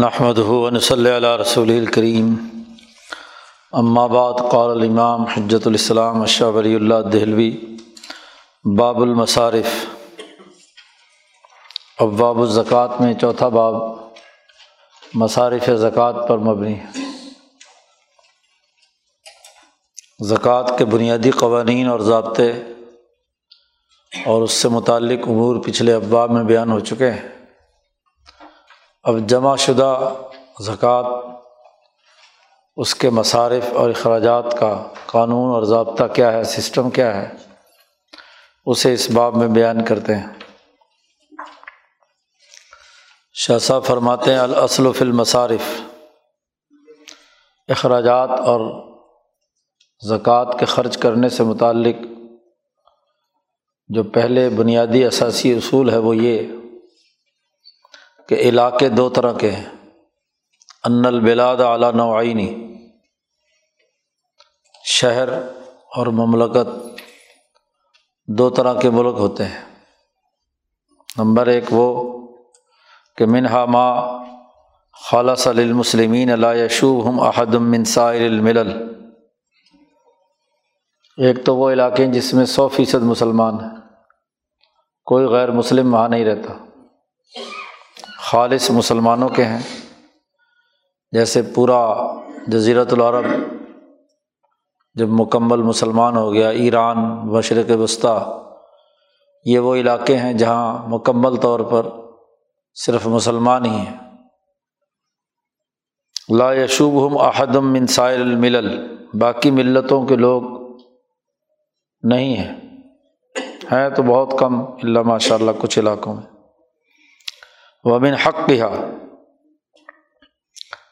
نحمد ہُون صلی اللہ رسول الکریم بعد، قال الامام حجت الاسلام اشہ ولی اللہ دہلوی باب المصارف. ابواب الزکوٰۃ میں چوتھا باب، مصارف زکوٰۃ پر مبنی زکوٰۃ کے بنیادی قوانین اور ضابطے اور اس سے متعلق امور پچھلے ابواب میں بیان ہو چکے ہیں۔ اب جمع شدہ زکوٰۃ، اس کے مصارف اور اخراجات کا قانون اور ضابطہ کیا ہے، سسٹم کیا ہے، اسے اس باب میں بیان کرتے ہیں۔ شاہ صاحب فرماتے ہیں الاصل فی المصارف، اخراجات اور زکوٰۃ کے خرچ کرنے سے متعلق جو پہلے بنیادی اثاثی اصول ہے وہ یہ کہ علاقے دو طرح کے ہیں۔ ان البلاد اعلیٰ نوعینی شہر اور مملکت، دو طرح کے ملک ہوتے ہیں۔ نمبر ایک وہ کہ منہا ما خالص المسلمین اللہ یشوب ہم احدم منصائر الملل۔ ایک تو وہ علاقے ہیں جس میں سو فیصد مسلمان ہیں۔ کوئی غیر مسلم وہاں نہیں رہتا۔ خالص مسلمانوں کے ہیں۔ جیسے پورا جزیرت العرب جب مکمل مسلمان ہو گیا، ایران، مشرق وسطیٰ، یہ وہ علاقے ہیں جہاں مکمل طور پر صرف مسلمان ہی ہیں۔ لا یشوب ہم احدم منصائر الملل، باقی ملتوں کے لوگ نہیں ہیں۔ ہیں تو بہت کم، اللہ ماشاء اللہ کچھ علاقوں میں۔ ومن حق بہا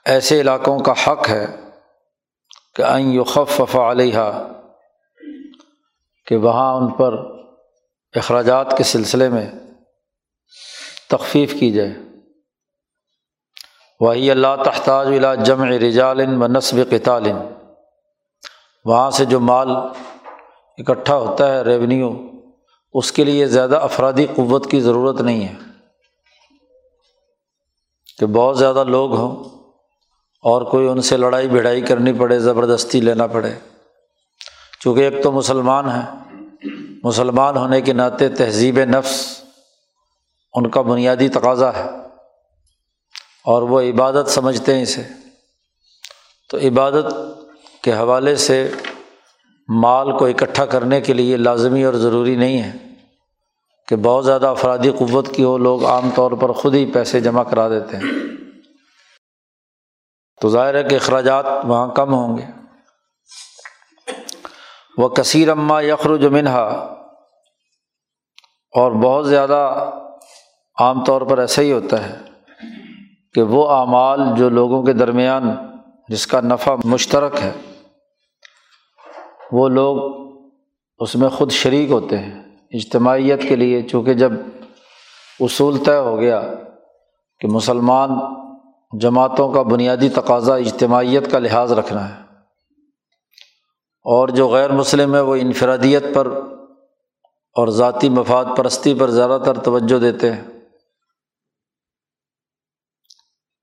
ایسے علاقوں کا حق ہے کہ این یخف علیہ کہ وہاں ان پر اخراجات کے سلسلے میں تخفیف کی جائے۔ وہی اللہ تحتاج الا جمع رجال و نصب قطال وہاں سے جو مال اکٹھا ہوتا ہے ریونیو اس کے لیے زیادہ افرادی قوت کی ضرورت نہیں ہے۔ کہ بہت زیادہ لوگ ہوں اور کوئی ان سے لڑائی بھڑائی کرنی پڑے، زبردستی لینا پڑے۔ چونکہ ایک تو مسلمان ہیں، مسلمان ہونے کے ناطے تہذیب نفس ان کا بنیادی تقاضا ہے اور وہ عبادت سمجھتے ہیں اسے۔ تو عبادت کے حوالے سے مال کو اکٹھا کرنے کے لیے لازمی اور ضروری نہیں ہے۔ کہ بہت زیادہ افرادی قوت کی ہو، لوگ عام طور پر خود ہی پیسے جمع کرا دیتے ہیں۔ تو ظاہر ہے کہ اخراجات وہاں کم ہوں گے۔ وہ کثیر اما یخر منہا۔ اور بہت زیادہ عام طور پر ایسا ہی ہوتا ہے کہ وہ اعمال جو لوگوں کے درمیان جس کا نفع مشترک ہے، وہ لوگ اس میں خود شریک ہوتے ہیں۔ اجتماعیت کے لیے، چونکہ جب اصول طے ہو گیا کہ مسلمان جماعتوں کا بنیادی تقاضا اجتماعیت کا لحاظ رکھنا ہے، اور جو غیر مسلم ہے وہ انفرادیت پر اور ذاتی مفاد پرستی پر زیادہ تر توجہ دیتے ہیں۔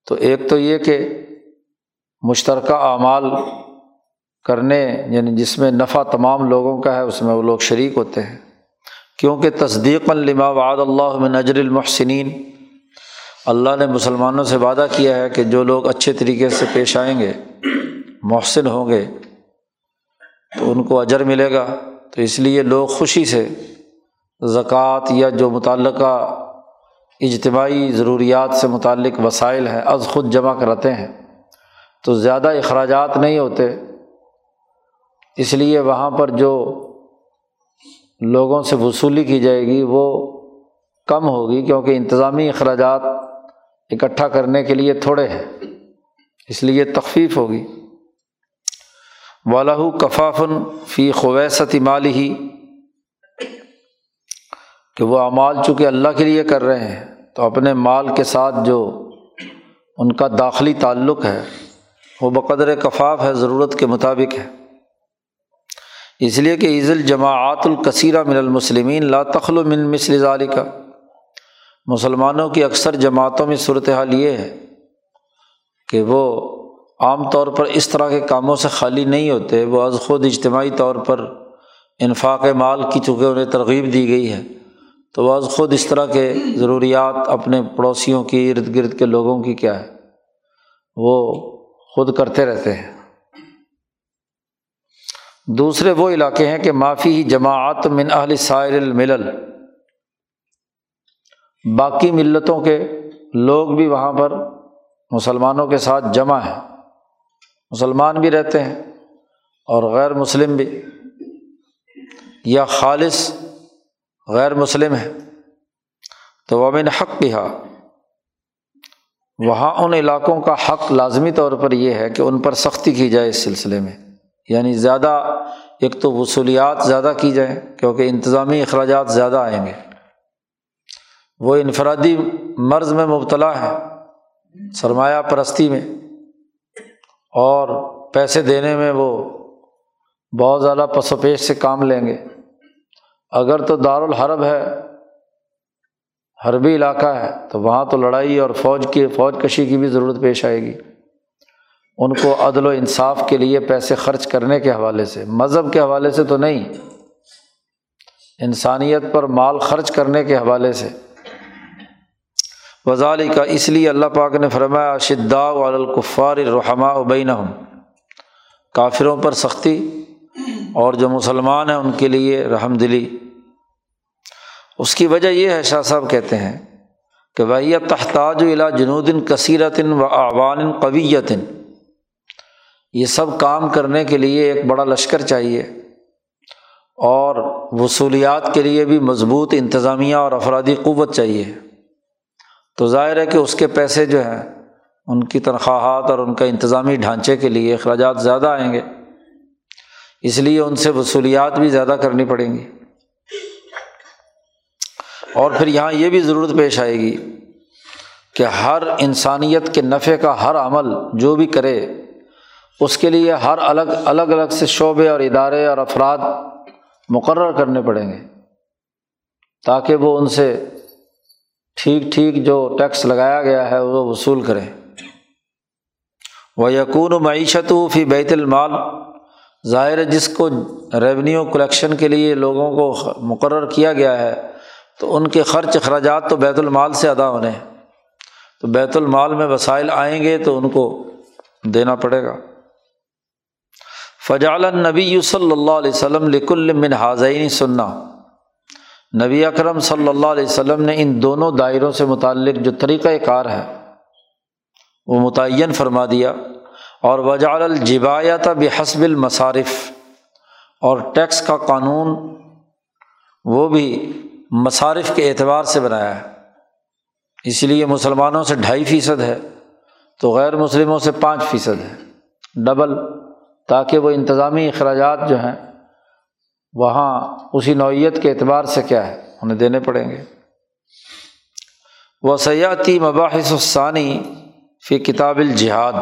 تو ایک تو یہ کہ مشترکہ اعمال کرنے یعنی جس میں نفع تمام لوگوں کا ہے، اس میں وہ لوگ شریک ہوتے ہیں۔ کیونکہ تصدیق لما وعد اللہ میں نجر المحسنین، اللہ نے مسلمانوں سے وعدہ کیا ہے کہ جو لوگ اچھے طریقے سے پیش آئیں گے، محسن ہوں گے، تو ان کو اجر ملے گا۔ تو اس لیے لوگ خوشی سے زکوٰۃ یا جو متعلقہ اجتماعی ضروریات سے متعلق وسائل ہیں، از خود جمع کراتے ہیں۔ تو زیادہ اخراجات نہیں ہوتے۔ اس لیے وہاں پر جو لوگوں سے وصولی کی جائے گی، وہ کم ہوگی کیونکہ انتظامی اخراجات اکٹھا کرنے کے لیے تھوڑے ہیں، اس لیے تخفیف ہوگی۔ والہ کفافن فی خویست مال ہی کہ وہ اعمال چونکہ اللہ کے لیے کر رہے ہیں، تو اپنے مال کے ساتھ جو ان کا داخلی تعلق ہے، وہ بقدر کفاف ہے، ضرورت کے مطابق ہے۔ اس لیے کہ عز الجماعت الکثیرہ من المسلمین لا تخل من مثل کا مسلمانوں کی اکثر جماعتوں میں صورت حال یہ ہے کہ وہ عام طور پر اس طرح کے کاموں سے خالی نہیں ہوتے، وہ از خود اجتماعی طور پر انفاق مال کی چونکہ انہیں ترغیب دی گئی ہے، تو وہ از خود اس طرح کے ضروریات اپنے پڑوسیوں کی، ارد گرد کے لوگوں کی کیا ہے، وہ خود کرتے رہتے ہیں۔ دوسرے وہ علاقے ہیں کہ معافی ہی جماعت من اہل سائر الملل۔ باقی ملتوں کے لوگ بھی وہاں پر مسلمانوں کے ساتھ جمع ہیں۔ مسلمان بھی رہتے ہیں اور غیر مسلم بھی۔ یا خالص غیر مسلم ہے تو ومن حق بھی ہا وہاں ان علاقوں کا حق لازمی طور پر یہ ہے کہ ان پر سختی کی جائے اس سلسلے میں۔ یعنی زیادہ، ایک تو وصولیات زیادہ کی جائیں، کیونکہ انتظامی اخراجات زیادہ آئیں گے۔ وہ انفرادی مرض میں مبتلا ہے سرمایہ پرستی میں، اور پیسے دینے میں وہ بہت زیادہ پس و پیش سے کام لیں گے۔ اگر تو دارالحرب ہے، حربی علاقہ ہے، تو وہاں تو لڑائی اور فوج کی، فوج کشی کی بھی ضرورت پیش آئے گی۔ ان کو عدل و انصاف کے لیے پیسے خرچ کرنے کے حوالے سے۔ مذہب کے حوالے سے تو نہیں، انسانیت پر مال خرچ کرنے کے حوالے سے۔ وزالی کا اس لیے اللہ پاک نے فرمایا شدا والکفار رحمٰ ابین کافروں پر سختی اور جو مسلمان ہیں ان کے لیے رحم دلی۔ اس کی وجہ یہ ہے، شاہ صاحب کہتے ہیں کہ وہی تحتاج الا جنودن کثیرتن و اعوان قویتن۔ یہ سب کام کرنے کے لیے ایک بڑا لشکر چاہیے اور وصولیات کے لیے بھی مضبوط انتظامیہ اور افرادی قوت چاہیے۔ تو ظاہر ہے کہ اس کے پیسے جو ہیں، ان کی تنخواہات اور ان کا انتظامی ڈھانچے کے لیے اخراجات زیادہ آئیں گے۔ اس لیے ان سے وصولیات بھی زیادہ کرنی پڑیں گی۔ اور پھر یہاں یہ بھی ضرورت پیش آئے گی کہ ہر انسانیت کے نفع کا ہر عمل جو بھی کرے اس کے لیے ہر الگ الگ الگ سے شعبے اور ادارے اور افراد مقرر کرنے پڑیں گے تاکہ وہ ان سے ٹھیک ٹھیک جو ٹیکس لگایا گیا ہے وہ وصول کریں۔ وہ یقون و معیشت فی بیت المال۔ ظاہر ہے جس کو ریونیو کلیکشن کے لیے لوگوں کو مقرر کیا گیا ہے، تو ان کے خرچ اخراجات تو بیت المال سے ادا ہونے ہیں۔ تو بیت المال میں وسائل آئیں گے تو ان کو دینا پڑے گا۔ فجال نبی صلی اللہ علیہ وسلم لکل من حاضین سننا۔ نبی اکرم صلی اللہ علیہ وسلم نے ان دونوں دائروں سے متعلق جو طریقۂ کار ہے، وہ متعین فرما دیا۔ اور وجال الجبایت بحسب المصارف۔ اور ٹیکس کا قانون وہ بھی مصارف کے اعتبار سے بنایا ہے۔ اس لیے مسلمانوں سے ڈھائی فیصد ہے تو غیر مسلموں سے پانچ فیصد ہے۔ ڈبل۔ تاکہ وہ انتظامی اخراجات جو ہیں وہاں اسی نوعیت کے اعتبار سے کیا ہے، انہیں دینے پڑیں گے۔ وہ سیاحتی مباحث الثانی فی کتاب الجہاد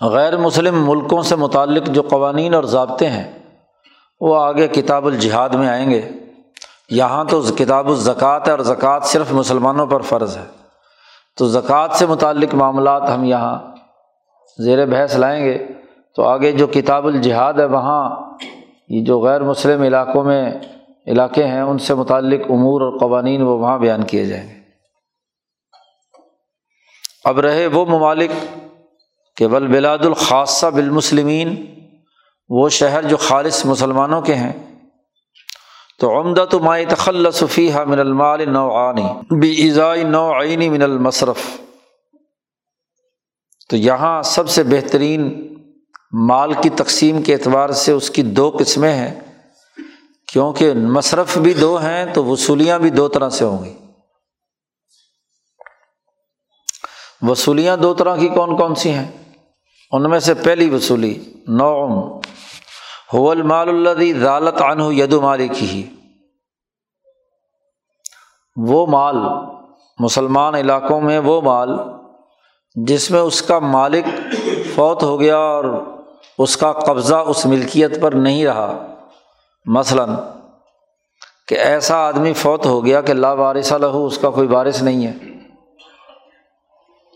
غیر مسلم ملکوں سے متعلق جو قوانین اور ضابطے ہیں، وہ آگے کتاب الجہاد میں آئیں گے۔ یہاں تو کتاب الزکوٰۃ ہے اور زکوٰۃ صرف مسلمانوں پر فرض ہے۔ تو زکوٰۃ سے متعلق معاملات ہم یہاں زیر بحث لائیں گے تو آگے جو کتاب الجہاد ہے وہاں یہ جو غیر مسلم علاقوں میں علاقے ہیں، ان سے متعلق امور اور قوانین وہ وہاں بیان کیے جائیں گے۔ اب رہے وہ ممالک کہ بلاد الخاصہ بالمسلمین، وہ شہر جو خالص مسلمانوں کے ہیں۔ تو عمدہ تو مائع تخلصفی من المال نوعانی بھی ایزائی من المصرف۔ تو یہاں سب سے بہترین مال کی تقسیم کے اعتبار سے اس کی دو قسمیں ہیں۔ کیونکہ مصرف بھی دو ہیں تو وصولیاں بھی دو طرح سے ہوں گی۔ وصولیاں دو طرح کی کون کون سی ہیں؟ ان میں سے پہلی وصولی نوعم۔ حول مال اللہ ضالت عنہ ید مالی کی ہی وہ مال مسلمان علاقوں میں وہ مال جس میں اس کا مالک فوت ہو گیا اور اس کا قبضہ اس ملکیت پر نہیں رہا۔ مثلاً کہ ایسا آدمی فوت ہو گیا کہ لا وارث لہو اس کا کوئی وارث نہیں ہے۔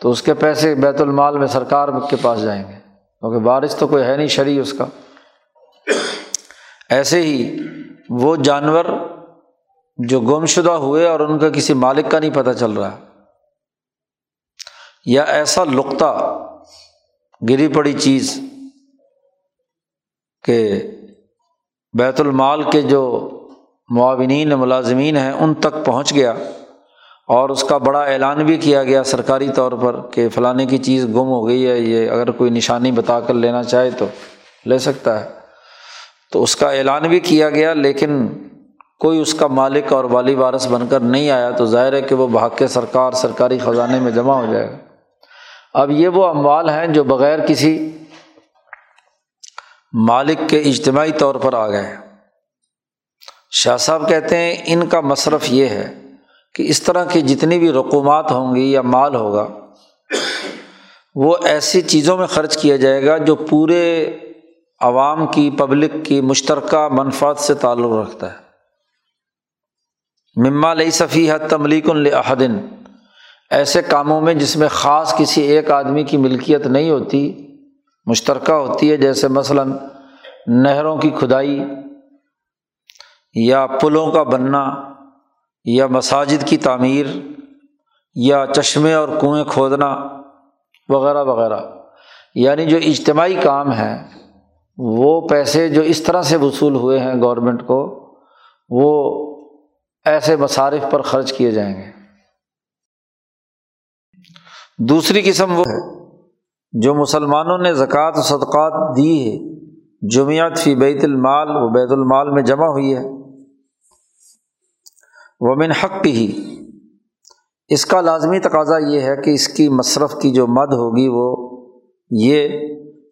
تو اس کے پیسے بیت المال میں سرکار کے پاس جائیں گے۔ کیونکہ وارث تو کوئی ہے نہیں شرع اس کا۔ ایسے ہی وہ جانور جو گم شدہ ہوئے اور ان کا کسی مالک کا نہیں پتہ چل رہا۔ یا ایسا لقطہ، گری پڑی چیز کہ بیت المال کے جو معاونین ملازمین ہیں، ان تک پہنچ گیا اور اس کا بڑا اعلان بھی کیا گیا سرکاری طور پر کہ فلانے کی چیز گم ہو گئی ہے، یہ اگر کوئی نشانی بتا کر لینا چاہے تو لے سکتا ہے۔ تو اس کا اعلان بھی کیا گیا، لیکن کوئی اس کا مالک اور والی وارث بن کر نہیں آیا، تو ظاہر ہے کہ وہ بھاگ کے سرکار، سرکاری خزانے میں جمع ہو جائے گا۔ اب یہ وہ اموال ہیں جو بغیر کسی مالک کے اجتماعی طور پر آ گئے شاہ صاحب کہتے ہیں ان کا مصرف یہ ہے کہ اس طرح کی جتنی بھی رقومات ہوں گی یا مال ہوگا، وہ ایسی چیزوں میں خرچ کیا جائے گا جو پورے عوام کی، پبلک کی، مشترکہ منفاد سے تعلق رکھتا ہے۔ مما لئی صفی حد تملیک الحدن ایسے کاموں میں جس میں خاص کسی ایک آدمی کی ملکیت نہیں ہوتی، مشترکہ ہوتی ہے، جیسے مثلاً نہروں کی کھدائی یا پلوں کا بننا یا مساجد کی تعمیر یا چشمے اور کنویں کھودنا وغیرہ وغیرہ۔ یعنی جو اجتماعی کام ہیں، وہ پیسے جو اس طرح سے وصول ہوئے ہیں گورنمنٹ کو، وہ ایسے مصارف پر خرچ کیے جائیں گے۔ دوسری قسم وہ ہے جو مسلمانوں نے زکوٰۃ و صدقات دی ہے، جمعیت فی بیت المال، وہ بیت المال میں جمع ہوئی ہے۔ ومن حق ہی اس کا لازمی تقاضا یہ ہے کہ اس کی مصرف کی جو مد ہوگی وہ یہ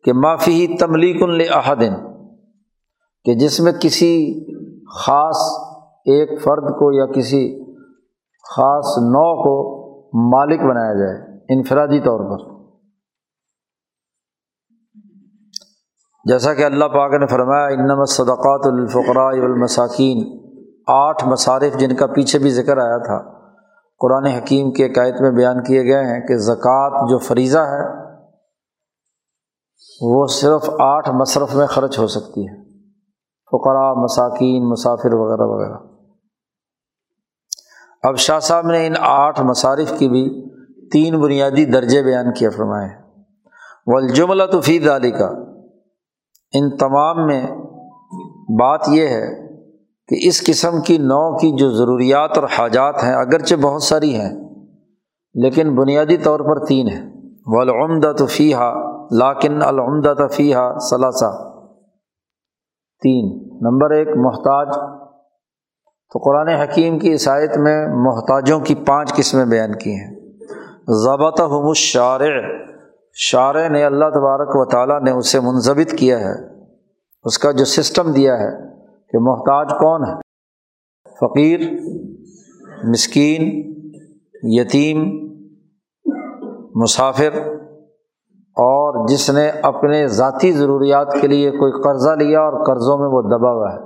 کہ معافی ہی تملیک الحدن کہ جس میں کسی خاص ایک فرد کو یا کسی خاص نو کو مالک بنایا جائے۔ انفرادی طور پر۔ جیسا کہ اللہ پاک نے فرمایا انم صدقات الفقراء المساکین آٹھ مصارف جن کا پیچھے بھی ذکر آیا تھا۔ قرآن حکیم کے عقائد میں بیان کیے گئے ہیں کہ زکوٰۃ جو فریضہ ہے، وہ صرف آٹھ مصرف میں خرچ ہو سکتی ہے۔ فقراء، مساکین، مسافر وغیرہ وغیرہ۔ اب شاہ صاحب نے ان آٹھ مصارف کی بھی تین بنیادی درجے بیان کیے فرمائے۔ والجملہ تو فی دالی کا ان تمام میں بات یہ ہے کہ اس قسم کی نو کی جو ضروریات اور حاجات ہیں، اگرچہ بہت ساری ہیں، لیکن بنیادی طور پر تین ہیں۔ والعمدہ تو فی ہا لاکن العمدہ فی ہا ثلاثہ تین۔ نمبر ایک، محتاج۔ تو قرآن حکیم کی عیسائیت میں محتاجوں کی پانچ قسمیں بیان کی ہیں۔ ضابطہ ہم شارع شارع نے اللہ تبارک و تعالیٰ نے اسے منظمت کیا ہے، اس کا جو سسٹم دیا ہے کہ محتاج کون ہے؟ فقیر، مسکین، یتیم، مسافر، اور جس نے اپنے ذاتی ضروریات کے لیے کوئی قرضہ لیا اور قرضوں میں وہ دبا ہوا ہے۔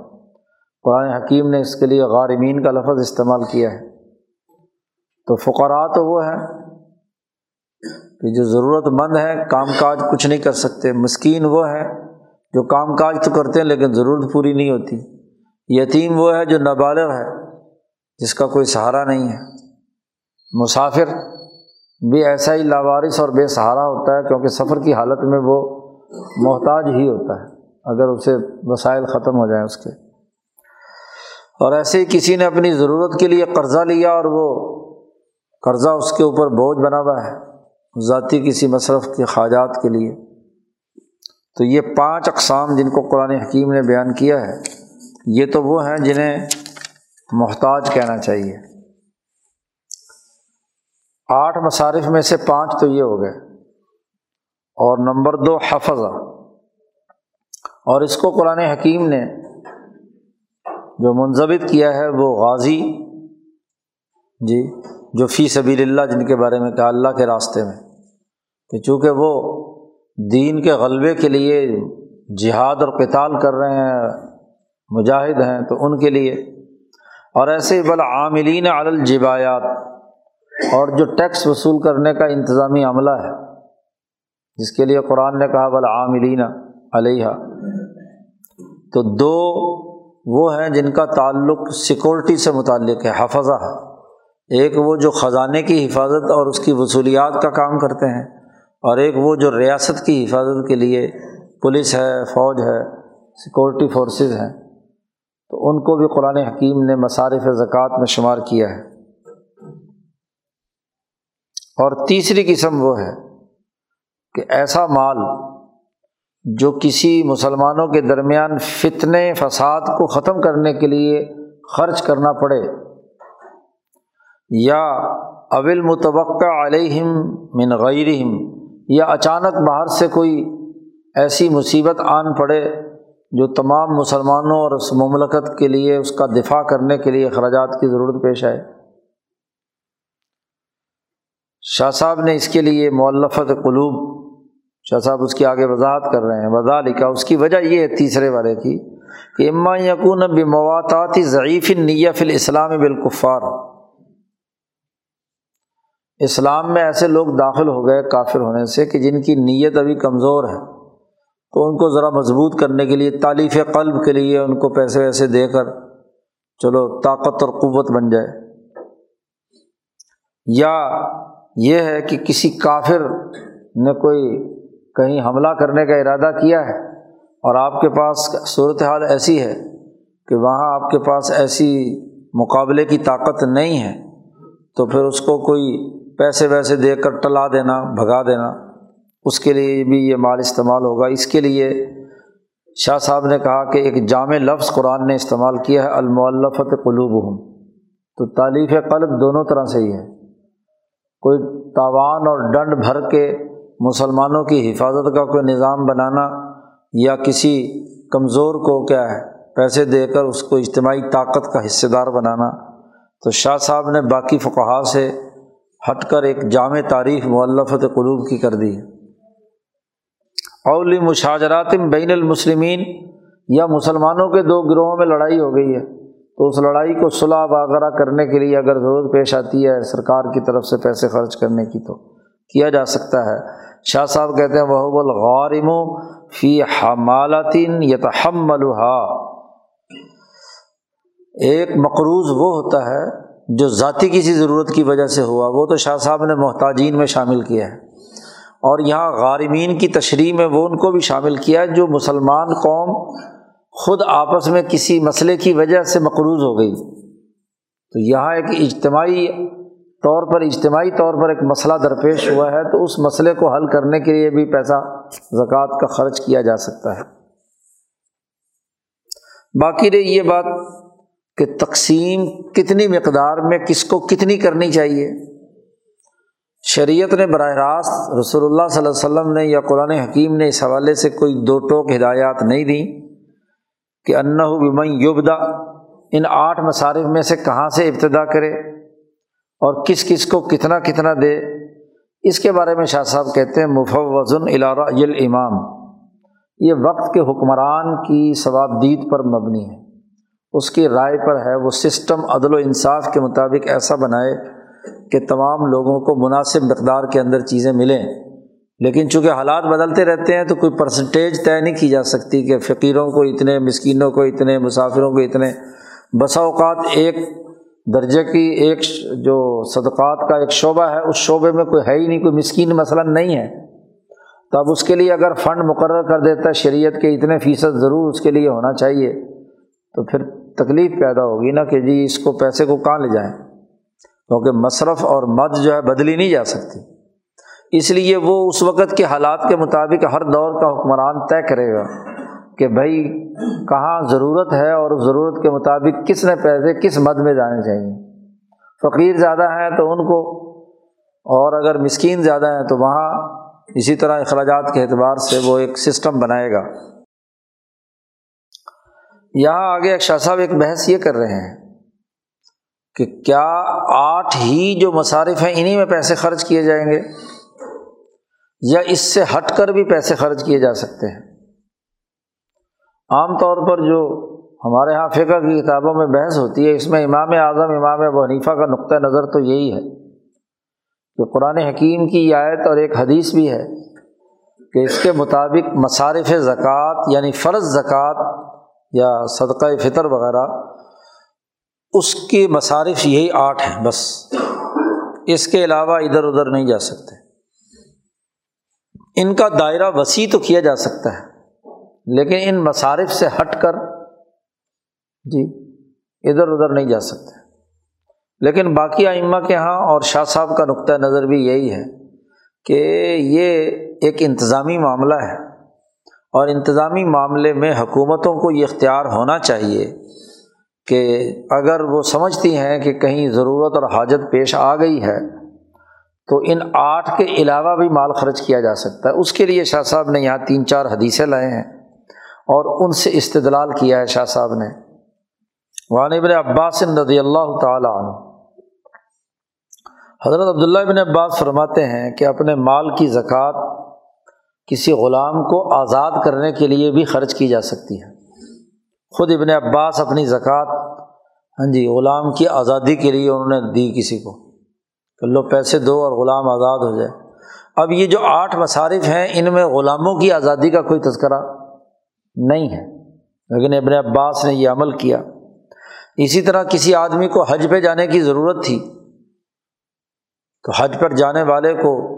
قرآن حکیم نے اس کے لیے غارمین کا لفظ استعمال کیا ہے۔ تو فقراء تو وہ ہیں کہ جو ضرورت مند ہیں کام کاج کچھ نہیں کر سکتے۔ مسکین وہ ہیں جو کام کاج تو کرتے ہیں لیکن ضرورت پوری نہیں ہوتی۔ یتیم وہ ہے جو نابالغ ہے، جس کا کوئی سہارا نہیں ہے۔ مسافر بھی ایسا ہی لاوارث اور بے سہارا ہوتا ہے کیونکہ سفر کی حالت میں وہ محتاج ہی ہوتا ہے، اگر اسے وسائل ختم ہو جائیں اس کے۔ اور ایسے ہی کسی نے اپنی ضرورت کے لیے قرضہ لیا اور وہ قرضہ اس کے اوپر بوجھ بنا ہوا ہے۔ ذاتی کسی مصرف کے خواجات کے لیے۔ تو یہ پانچ اقسام جن کو قرآن حکیم نے بیان کیا ہے، یہ تو وہ ہیں جنہیں محتاج کہنا چاہیے۔ آٹھ مصارف میں سے پانچ تو یہ ہو گئے۔ اور نمبر دو، حفظہ۔ اور اس کو قرآن حکیم نے جو منظمت کیا ہے، وہ غازی۔ جی جو فی سبیل اللہ، جن کے بارے میں کہا، اللہ کے راستے میں۔ کہ چونکہ وہ دین کے غلبے کے لیے جہاد اور قتال کر رہے ہیں، مجاہد ہیں، تو ان کے لیے۔ اور ایسے بل عاملین الجبایات، اور جو ٹیکس وصول کرنے کا انتظامی عملہ ہے، جس کے لیے قرآن نے کہا بلا عاملین علیہ تو دو وہ ہیں جن کا تعلق سیکورٹی سے متعلق ہے، حفظہ۔ ایک وہ جو خزانے کی حفاظت اور اس کی وصولیات کا کام کرتے ہیں۔ اور ایک وہ جو ریاست کی حفاظت کے لیے پولیس ہے، فوج ہے سیکورٹی فورسز ہیں، تو ان کو بھی قرآن حکیم نے مصارف زکوٰۃ میں شمار کیا ہے۔ اور تیسری قسم وہ ہے کہ ایسا مال جو کسی مسلمانوں کے درمیان فتنے، فساد کو ختم کرنے کے لیے خرچ کرنا پڑے یا اول متوقع علیہم من غیرہم یا اچانک باہر سے کوئی ایسی مصیبت آن پڑے جو تمام مسلمانوں اور اس مملکت کے لیے، اس کا دفاع کرنے کے لیے اخراجات کی ضرورت پیش آئے۔ شاہ صاحب نے اس کے لیے مولفت قلوب، شاہ صاحب اس کی آگے وضاحت کر رہے ہیں۔ وضاح لکھا اس کی وجہ یہ ہے تیسرے والے کی کہ اما یقون بمواتاتی ضعیف نیف الاسلام بالکفار۔ اسلام میں ایسے لوگ داخل ہو گئے کافر ہونے سے کہ جن کی نیت ابھی کمزور ہے، تو ان کو ذرا مضبوط کرنے کے لیے تعلیف قلب کے لیے ان کو پیسے ویسے دے کر چلو طاقت اور قوت بن جائے۔ یا یہ ہے کہ کسی کافر نے کوئی کہیں حملہ کرنے کا ارادہ کیا ہے اور آپ کے پاس صورت حال ایسی ہے کہ وہاں آپ کے پاس ایسی مقابلے کی طاقت نہیں ہے، تو پھر اس کو کوئی پیسے ویسے دے کر ٹلا دینا، بھگا دینا۔ اس کے لیے بھی یہ مال استعمال ہوگا۔ اس کے لیے شاہ صاحب نے کہا کہ ایک جامع لفظ قرآن نے استعمال کیا ہے المعلفت قلوب ہوں تو تعلیف قلب دونوں طرح سے ہی ہے کوئی تاوان اور ڈنڈ بھر کے مسلمانوں کی حفاظت کا کوئی نظام بنانا یا کسی کمزور کو کیا ہے، پیسے دے کر اس کو اجتماعی طاقت کا حصے دار بنانا۔ تو شاہ صاحب نے باقی فقہا سے ہٹ کر ایک جامع تعریف معلفت قلوب کی کر دی ہے۔ اولی مشاجرات بین المسلمین، یا مسلمانوں کے دو گروہوں میں لڑائی ہو گئی ہے۔ تو اس لڑائی کو صلاح وغیرہ کرنے کے لیے اگر ضرورت پیش آتی ہے سرکار کی طرف سے پیسے خرچ کرنے کی تو کیا جا سکتا ہے؟ شاہ صاحب کہتے ہیں وہ الغارم فی حمالتین یتحملها ایک مقروض وہ ہوتا ہے جو ذاتی کسی ضرورت کی وجہ سے ہوا، وہ تو شاہ صاحب نے محتاجین میں شامل کیا ہے۔ اور یہاں غارمین کی تشریح میں وہ ان کو بھی شامل کیا ہے جو مسلمان قوم خود آپس میں کسی مسئلے کی وجہ سے مقروض ہو گئی۔ تو یہاں ایک اجتماعی طور پر، اجتماعی طور پر ایک مسئلہ درپیش ہوا ہے، تو اس مسئلے کو حل کرنے کے لیے بھی پیسہ، زکوٰۃ کا خرچ کیا جا سکتا ہے۔ باقی رہی یہ بات کہ تقسیم کتنی مقدار میں کس کو کتنی کرنی چاہیے؟ شریعت نے براہ راست رسول اللہ صلی اللہ علیہ وسلم نے یا قرآن حکیم نے اس حوالے سے کوئی دو ٹوک ہدایات نہیں دیں کہ انّا بمن یوبدا ان آٹھ مصارف میں سے کہاں سے ابتدا کرے اور کس کس کو کتنا کتنا دے۔ اس کے بارے میں شاہ صاحب کہتے ہیں، مفوضن الارا امام یہ وقت کے حکمران کی ثوابدید پر مبنی ہے۔ اس کی رائے پر ہے، وہ سسٹم عدل و انصاف کے مطابق ایسا بنائے کہ تمام لوگوں کو مناسب مقدار کے اندر چیزیں ملیں۔ لیکن چونکہ حالات بدلتے رہتے ہیں تو کوئی پرسنٹیج طے نہیں کی جا سکتی کہ فقیروں کو اتنے، مسکینوں کو اتنے، مسافروں کو اتنے۔ بسا اوقات ایک درجے کی ایک جو صدقات کا ایک شعبہ ہے، اس شعبے میں کوئی ہے ہی نہیں، کوئی مسکین مثلاً نہیں ہے۔ تو اب اس کے لیے اگر فنڈ مقرر کر دیتا ہے، شریعت کے اتنے فیصد ضرور اس کے لیے ہونا چاہیے، تو پھر تکلیف پیدا ہوگی نا کہ جی اس کو پیسے کو کہاں لے جائیں؟ کیونکہ مصرف اور مد جو ہے بدلی نہیں جا سکتی۔ اس لیے وہ اس وقت کے حالات کے مطابق ہر دور کا حکمران طے کرے گا کہ بھائی کہاں ضرورت ہے اور ضرورت کے مطابق کس نے پیسے کس مد میں جانے چاہیے۔ فقیر زیادہ ہیں تو ان کو اور اگر مسکین زیادہ ہیں تو وہاں اسی طرح اخراجات کے اعتبار سے وہ ایک سسٹم بنائے گا۔ یہاں آگے ایک شاہ صاحب ایک بحث یہ کر رہے ہیں کہ کیا آٹھ ہی جو مصارف ہیں انہیں میں پیسے خرچ کیے جائیں گے یا اس سے ہٹ کر بھی پیسے خرچ کیے جا سکتے ہیں؟ عام طور پر جو ہمارے یہاں فقہ کی کتابوں میں بحث ہوتی ہے، اس میں امام اعظم، امام ابو حنیفہ کا نقطۂ نظر تو یہی ہے کہ قرآن حکیم کی آیت اور ایک حدیث بھی ہے کہ اس کے مطابق مصارف زکوٰۃ یعنی فرض زکوٰۃ یا صدقہ فطر وغیرہ، اس کے مصارف یہی آٹھ ہیں بس۔ اس کے علاوہ ادھر ادھر نہیں جا سکتے۔ ان کا دائرہ وسیع تو کیا جا سکتا ہے، لیکن ان مصارف سے ہٹ کر جی ادھر ادھر نہیں جا سکتے۔ لیکن باقی ائمہ کے یہاں اور شاہ صاحب کا نقطۂ نظر بھی یہی ہے کہ یہ ایک انتظامی معاملہ ہے۔ اور انتظامی معاملے میں حکومتوں کو یہ اختیار ہونا چاہیے کہ اگر وہ سمجھتی ہیں کہ کہیں ضرورت اور حاجت پیش آ گئی ہے، تو ان آٹھ کے علاوہ بھی مال خرچ کیا جا سکتا ہے۔ اس کے لیے شاہ صاحب نے یہاں تین چار حدیثیں لائے ہیں اور ان سے استدلال کیا ہے شاہ صاحب نے۔ ابن عباس رضی اللہ تعالیٰ عنہ۔ حضرت عبداللہ ابن عباس فرماتے ہیں کہ اپنے مال کی زکوٰۃ کسی غلام کو آزاد کرنے کے لیے بھی خرچ کی جا سکتی ہے۔ خود ابن عباس اپنی زکوٰۃ ہاں جی غلام کی آزادی کے لیے انہوں نے دی کسی کو۔ کہ لو پیسے دو اور غلام آزاد ہو جائے۔ اب یہ جو آٹھ مصارف ہیں، ان میں غلاموں کی آزادی کا کوئی تذکرہ نہیں ہے۔ لیکن ابن عباس نے یہ عمل کیا۔ اسی طرح کسی آدمی کو حج پہ جانے کی ضرورت تھی، تو حج پر جانے والے کو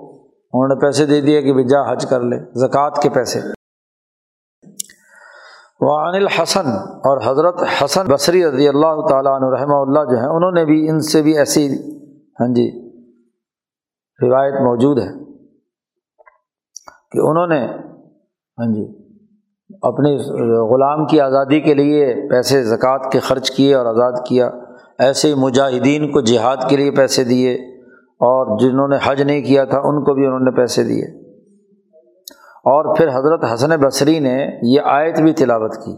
انہوں نے پیسے دے دیے کہ جا حج کر لے، زکوٰۃ کے پیسے۔ وعن الحسن اور حضرت حسن بصری رضی اللہ تعالیٰ عنہ رحمہ اللہ جو ہیں، انہوں نے بھی ان سے بھی ایسی ہاں جی روایت موجود ہے کہ انہوں نے ہاں جی اپنی غلام کی آزادی کے لیے پیسے، زکوٰۃ کے خرچ کیے اور آزاد کیا۔ ایسے ہی مجاہدین کو جہاد کے لیے پیسے دیے۔ اور جنہوں نے حج نہیں کیا تھا، ان کو بھی انہوں نے پیسے دیے۔ اور پھر حضرت حسن بصری نے یہ آیت بھی تلاوت کی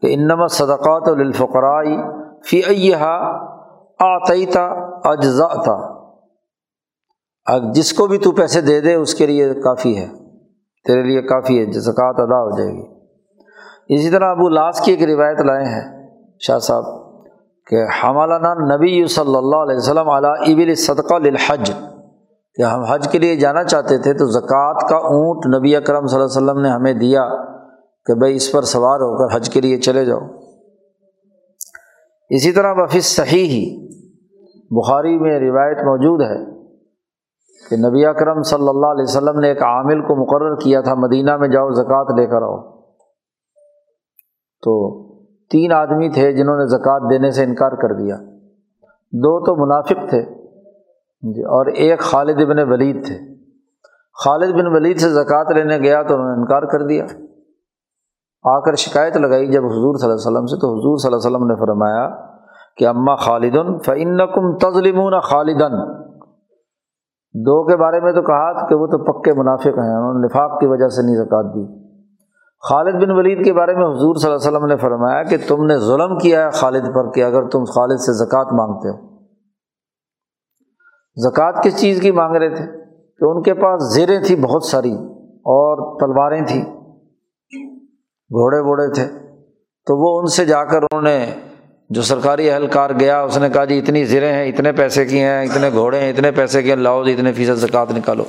کہ انما صدقات الفقرائی فی ایہا آتیتا اجزا تھا جس کو بھی تو پیسے دے دے، اس کے لیے کافی ہے، تیرے لیے کافی ہے، زکوٰۃ ادا ہو جائے گی۔ اسی طرح ابو لاس کی ایک روایت لائے ہیں، شاہ صاحب۔ کہ حمالانہ نبی صلی اللہ علیہ وسلم علیٰ ابل صدقہ للحج۔ کہ ہم حج کے لیے جانا چاہتے تھے تو زکوٰۃ کا اونٹ نبی اکرم صلی اللہ علیہ وسلم نے ہمیں دیا کہ بھائی اس پر سوار ہو کر حج کے لیے چلے جاؤ۔ اسی طرح بفظ صحیح ہی بخاری میں روایت موجود ہے کہ نبی اکرم صلی اللہ علیہ وسلم نے ایک عامل کو مقرر کیا تھا، مدینہ میں جاؤ زکوٰۃ لے کر آؤ۔ تو تین آدمی تھے جنہوں نے زکوٰۃ دینے سے انکار کر دیا۔ دو تو منافق تھے جی اور ایک خالد بن ولید تھے۔ خالد بن ولید سے زکوٰۃ لینے گیا تو انہوں نے انکار کر دیا۔ آ کر شکایت لگائی جب حضور صلی اللہ علیہ وسلم سے، تو حضور صلی اللہ علیہ وسلم نے فرمایا کہ اماں خالدن فعن کم تزلمون خالدن۔ دو کے بارے میں تو کہا کہ وہ تو پکے منافق ہیں، انہوں نے نفاق کی وجہ سے نہیں زکوٰۃ دی۔ خالد بن ولید کے بارے میں حضور صلی اللہ علیہ وسلم نے فرمایا کہ تم نے ظلم کیا ہے خالد پر کہ اگر تم خالد سے زکوٰۃ مانگتے ہو۔ زکوٰۃ کس چیز کی مانگ رہے تھے؟ کہ ان کے پاس زیریں تھیں بہت ساری اور تلواریں تھیں۔ گھوڑے ووڑے تھے۔ تو وہ ان سے جا کر انہوں نے جو سرکاری اہلکار گیا، اس نے کہا جی اتنی زریں ہیں، اتنے پیسے کی ہیں، اتنے گھوڑے ہیں، اتنے پیسے کے لاؤ جی اتنے فیصد زکوٰۃ نکالو۔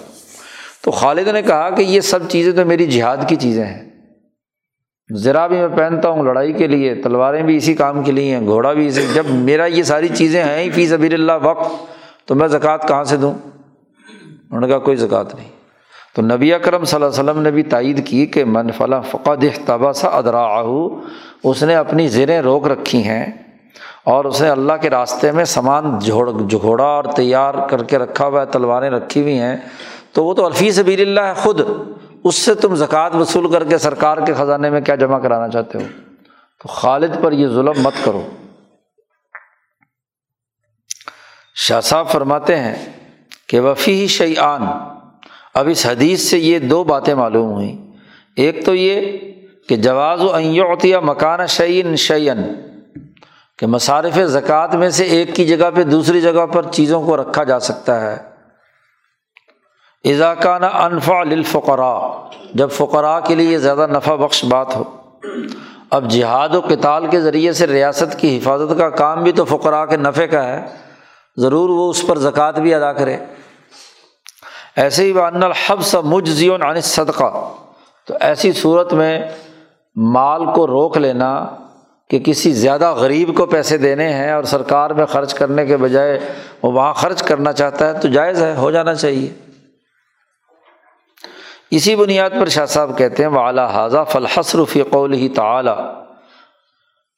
تو خالد نے کہا کہ یہ سب چیزیں تو میری جہاد کی چیزیں ہیں۔ ذرا بھی میں پہنتا ہوں، لڑائی کے لیے، تلواریں بھی اسی کام کے لیے ہیں، گھوڑا بھی اسی، جب میرا یہ ساری چیزیں ہیں ہی فی سبیل اللہ وقت، تو میں زکوٰۃ کہاں سے دوں؟ انہوں نے کہا کوئی زکوٰۃ نہیں۔ تو نبی اکرم صلی اللہ علیہ وسلم نے بھی تائید کی کہ من فلاں فقد تبا سا ادرا اس نے اپنی زیریں روک رکھی ہیں اور اس نے اللہ کے راستے میں سامان جھوڑ، جھوڑا اور تیار کر کے رکھا ہوا ہے، تلواریں رکھی ہوئی ہیں۔ تو وہ تو الفی سبیر اللہ ہے خود۔ اس سے تم زکوٰۃ وصول کر کے سرکار کے خزانے میں کیا جمع کرانا چاہتے ہو؟ تو خالد پر یہ ظلم مت کرو۔ شاہ صاحب فرماتے ہیں کہ وفی شعیان اب اس حدیث سے یہ دو باتیں معلوم ہوئیں۔ ایک تو یہ کہ جواز و عطیہ مکان شعین شعین کہ مصارف زکوٰۃ میں سے ایک کی جگہ پہ دوسری جگہ پر چیزوں کو رکھا جا سکتا ہے۔ اضاکہ نہ انفا للفقراء، جب فقراء کے لیے زیادہ نفع بخش بات ہو۔ اب جہاد و کتال کے ذریعے سے ریاست کی حفاظت کا کام بھی تو فقراء کے نفع کا ہے۔ ضرور وہ اس پر زکوٰۃ بھی ادا کرے۔ ایسے ہی وان الحبس مجزیون عن صدقہ تو ایسی صورت میں مال کو روک لینا کہ کسی زیادہ غریب کو پیسے دینے ہیں اور سرکار میں خرچ کرنے کے بجائے وہ وہاں خرچ کرنا چاہتا ہے تو جائز ہے، ہو جانا چاہیے۔ اسی بنیاد پر شاہ صاحب کہتے ہیں وہ اعلیٰ حاضہ فلحسر فی قول ہی تعلیٰ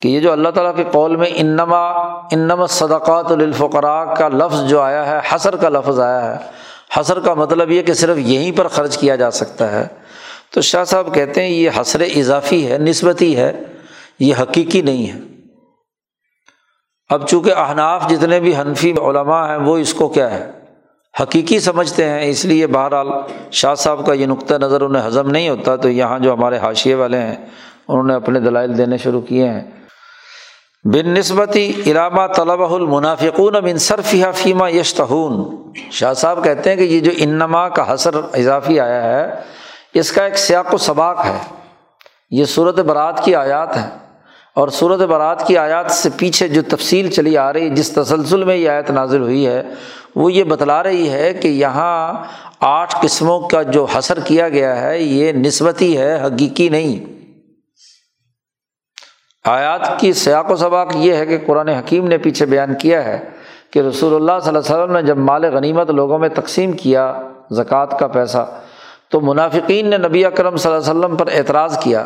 کہ یہ جو اللہ تعالیٰ کے قول میں انما انما صدقات الفقراء کا لفظ جو آیا ہے حسر کا لفظ آیا ہے۔ حسر کا مطلب یہ کہ صرف یہیں پر خرچ کیا جا سکتا ہے۔ تو شاہ صاحب کہتے ہیں، یہ حسر اضافی ہے، نسبتی ہے، یہ حقیقی نہیں ہے۔ اب چونکہ احناف جتنے بھی حنفی علماء ہیں، وہ اس کو کیا ہے؟ حقیقی سمجھتے ہیں، اس لیے بہرحال شاہ صاحب کا یہ نقطۂ نظر انہیں ہضم نہیں ہوتا۔ تو یہاں جو ہمارے حاشیے والے ہیں، انہوں نے اپنے دلائل دینے شروع کیے ہیں۔ بن نسبتی علامہ طلبہ المنافقون بن صرفیہ فیمہ یشتہون۔ شاہ صاحب کہتے ہیں کہ یہ جو انما کا حسر اضافی آیا ہے، اس کا ایک سیاق و سباق ہے۔ یہ صورت برات کی آیات ہے اور صورت برات کی آیات سے پیچھے جو تفصیل چلی آ رہی، جس تسلسل میں یہ آیت نازل ہوئی ہے وہ یہ بتلا رہی ہے کہ یہاں آٹھ قسموں کا جو حسر کیا گیا ہے، یہ نسبتی ہے، حقیقی نہیں۔ آیات کی سیاق و سباق یہ ہے کہ قرآن حکیم نے پیچھے بیان کیا ہے کہ رسول اللہ صلی اللہ علیہ وسلم نے جب مال غنیمت لوگوں میں تقسیم کیا زکوٰۃ کا پیسہ، تو منافقین نے نبی اکرم صلی اللہ علیہ وسلم پر اعتراض کیا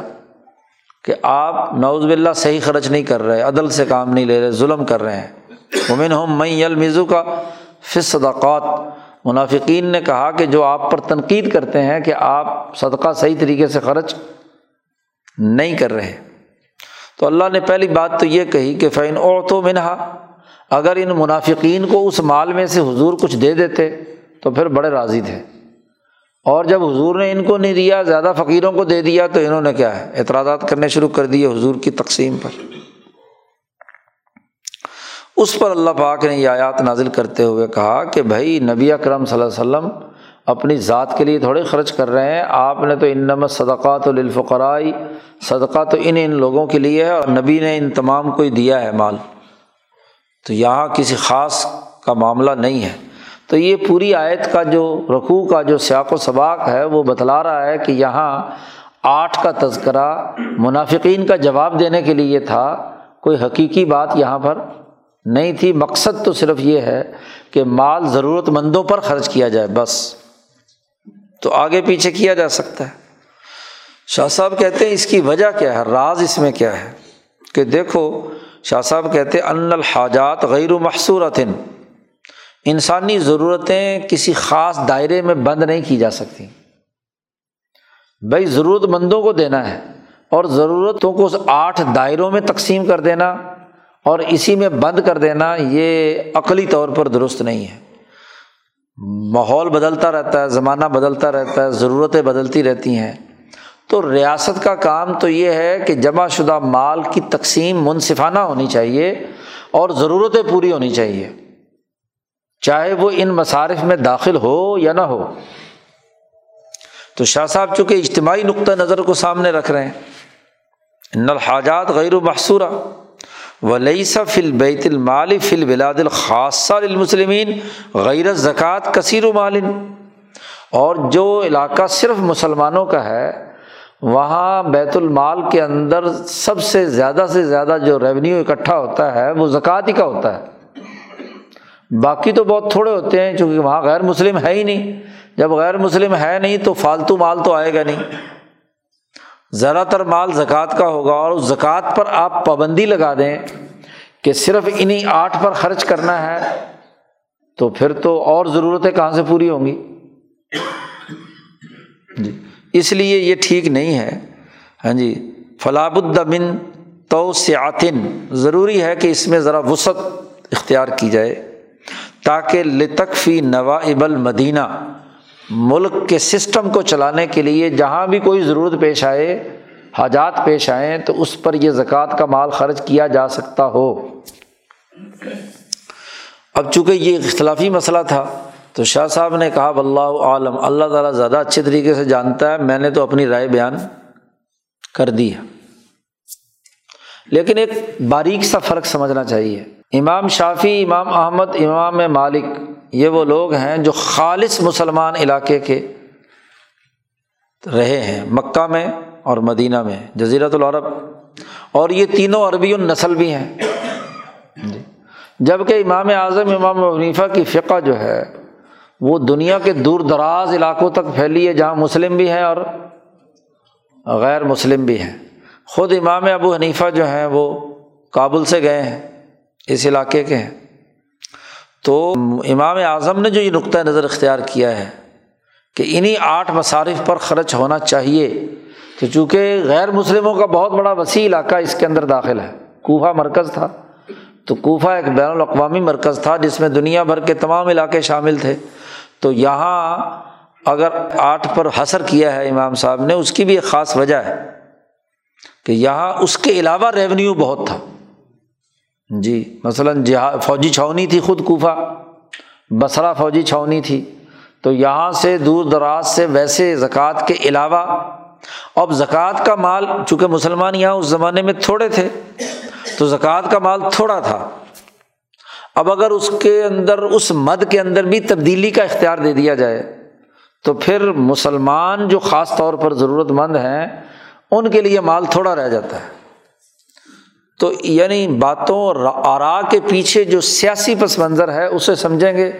کہ آپ نوز باللہ صحیح خرچ نہیں کر رہے، عدل سے کام نہیں لے رہے، ظلم کر رہے ہیں۔ مومن ہم میں المزو کا فص صدقات۔ منافقین نے کہا کہ جو آپ پر تنقید کرتے ہیں کہ آپ صدقہ صحیح طریقے سے خرچ نہیں کر رہے۔ تو اللہ نے پہلی بات تو یہ کہی کہ فعین اور تو منہا اگر ان منافقین کو اس مال میں سے حضور کچھ دے دیتے تو پھر بڑے راضی تھے۔ اور جب حضور نے ان کو نہیں دیا، زیادہ فقیروں کو دے دیا تو انہوں نے کیا ہے؟ اعتراضات کرنے شروع کر دیے حضور کی تقسیم پر۔ اس پر اللہ پاک نے یہ آیات نازل کرتے ہوئے کہا کہ بھائی نبی اکرم صلی اللہ علیہ وسلم اپنی ذات کے لیے تھوڑے خرچ کر رہے ہیں۔ آپ نے تو ان نمت صدقات الفقرائی صدقہ تو ان ان لوگوں کے لیے ہے اور نبی نے ان تمام کو ہی دیا ہے مال۔ تو یہاں کسی خاص کا معاملہ نہیں ہے۔ تو یہ پوری آیت کا جو رقوع کا جو سیاق و سباق ہے، وہ بتلا رہا ہے کہ یہاں آٹھ کا تذکرہ منافقین کا جواب دینے کے لیے تھا۔ کوئی حقیقی بات یہاں پر نہیں تھی، مقصد تو صرف یہ ہے کہ مال ضرورت مندوں پر خرچ کیا جائے، بس۔ تو آگے پیچھے کیا جا سکتا ہے؟ شاہ صاحب کہتے ہیں، اس کی وجہ کیا ہے؟ راز اس میں کیا ہے؟ کہ دیکھو، شاہ صاحب کہتے ان الحاجات غیر و محصورتن۔ انسانی ضرورتیں کسی خاص دائرے میں بند نہیں کی جا سکتی۔ بھائی ضرورت مندوں کو دینا ہے اور ضرورتوں کو اس آٹھ دائروں میں تقسیم کر دینا۔ اور اسی میں بند کر دینا یہ عقلی طور پر درست نہیں ہے۔ ماحول بدلتا رہتا ہے، زمانہ بدلتا رہتا ہے، ضرورتیں بدلتی رہتی ہیں۔ تو ریاست کا کام تو یہ ہے کہ جمع شدہ مال کی تقسیم منصفانہ ہونی چاہیے اور ضرورتیں پوری ہونی چاہیے۔ چاہے وہ ان مصارف میں داخل ہو یا نہ ہو۔ تو شاہ صاحب چونکہ اجتماعی نقطۂ نظر کو سامنے رکھ رہے ہیں، ان الحاجات غیر و محصورہ۔ ولیسہ فل بیت المال فل بلاد الخاصہ المسلمین غیر زکوٰۃ کثیر و مالن اور جو علاقہ صرف مسلمانوں کا ہے، وہاں بیت المال کے اندر سب سے زیادہ سے زیادہ جو ریونیو اکٹھا ہوتا ہے، وہ زکوٰۃ ہی کا ہوتا ہے۔ باقی تو بہت تھوڑے ہوتے ہیں، چونکہ وہاں غیر مسلم ہے ہی نہیں۔ جب غیر مسلم ہے نہیں تو فالتو مال تو آئے گا نہیں۔ زیادہ تر مال زکوٰۃ کا ہوگا اور اس زکوٰۃ پر آپ پابندی لگا دیں کہ صرف انہیں آٹھ پر خرچ کرنا ہے، تو پھر تو اور ضرورتیں کہاں سے پوری ہوں گی؟ جی اس لیے یہ ٹھیک نہیں ہے۔ ہاں جی فلاب الدمن تو سیاتن ضروری ہے کہ اس میں ذرا وسعت اختیار کی جائے تاکہ لطقفی نوائب المدینہ۔ ملک کے سسٹم کو چلانے کے لیے جہاں بھی کوئی ضرورت پیش آئے، حاجات پیش آئیں، تو اس پر یہ زکوٰۃ کا مال خرچ کیا جا سکتا ہو۔ اب چونکہ یہ اختلافی مسئلہ تھا، تو شاہ صاحب نے کہا بلّہ عالم، اللہ تعالیٰ زیادہ اچھے طریقے سے جانتا ہے، میں نے تو اپنی رائے بیان کر دی ہے۔ لیکن ایک باریک سا فرق سمجھنا چاہیے۔ امام شافی امام احمد، امام مالک، یہ وہ لوگ ہیں جو خالص مسلمان علاقے کے رہے ہیں، مکہ میں اور مدینہ میں جزیرت العرب۔ اور یہ تینوں عربی النسل بھی ہیں۔ جی۔ جبکہ امام اعظم، امام عنیفہ کی فقہ جو ہے، وہ دنیا کے دور دراز علاقوں تک پھیلی ہے، جہاں مسلم بھی ہیں اور غیر مسلم بھی ہیں۔ خود امام ابو حنیفہ جو ہیں، وہ کابل سے گئے ہیں۔ اس علاقے کے ہیں۔ تو امام اعظم نے جو یہ نقطۂ نظر اختیار کیا ہے کہ انہیں آٹھ مصارف پر خرچ ہونا چاہیے، تو چونکہ غیر مسلموں کا بہت بڑا وسیع علاقہ اس کے اندر داخل ہے۔ کوفہ مرکز تھا۔ تو کوفہ ایک بین الاقوامی مرکز تھا جس میں دنیا بھر کے تمام علاقے شامل تھے۔ تو یہاں اگر آٹھ پر حسر کیا ہے امام صاحب نے، اس کی بھی ایک خاص وجہ ہے کہ یہاں اس کے علاوہ ریونیو بہت تھا۔ جی مثلاً جہاں فوجی چھاونی تھی خود کوفہ بسرا فوجی چھاونی تھی۔ تو یہاں سے دور دراز سے ویسے زکوٰۃ کے علاوہ، اب زکوٰۃ کا مال، چونکہ مسلمان یہاں اس زمانے میں تھوڑے تھے، تو زکوٰۃ کا مال تھوڑا تھا۔ اب اگر اس کے اندر، اس مد کے اندر بھی تبدیلی کا اختیار دے دیا جائے، تو پھر مسلمان جو خاص طور پر ضرورت مند ہیں، ان کے لیے مال تھوڑا رہ جاتا ہے۔ تو یعنی باتوں آرا کے پیچھے جو سیاسی پس منظر ہے، اسے سمجھیں گے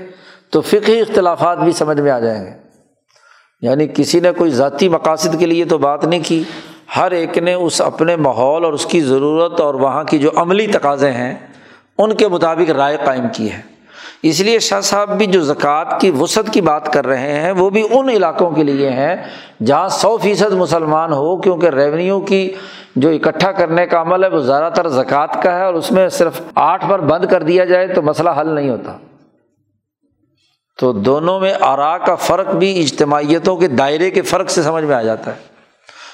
تو فقی اختلافات بھی سمجھ میں آ جائیں گے۔ یعنی کسی نے کوئی ذاتی مقاصد کے لیے تو بات نہیں کی، ہر ایک نے اس اپنے ماحول اور اس کی ضرورت اور وہاں کی جو عملی تقاضے ہیں، ان کے مطابق رائے قائم کی ہے۔ اس لیے شاہ صاحب بھی جو زکوٰۃ کی وسعت کی بات کر رہے ہیں، وہ بھی ان علاقوں کے لیے ہیں جہاں سو فیصد مسلمان ہو، کیونکہ ریونیو کی جو اکٹھا کرنے کا عمل ہے، وہ زیادہ تر زکوٰۃ کا ہے اور اس میں صرف آٹھ پر بند کر دیا جائے تو مسئلہ حل نہیں ہوتا۔ تو دونوں میں آرا کا فرق بھی اجتماعیتوں کے دائرے کے فرق سے سمجھ میں آ جاتا ہے۔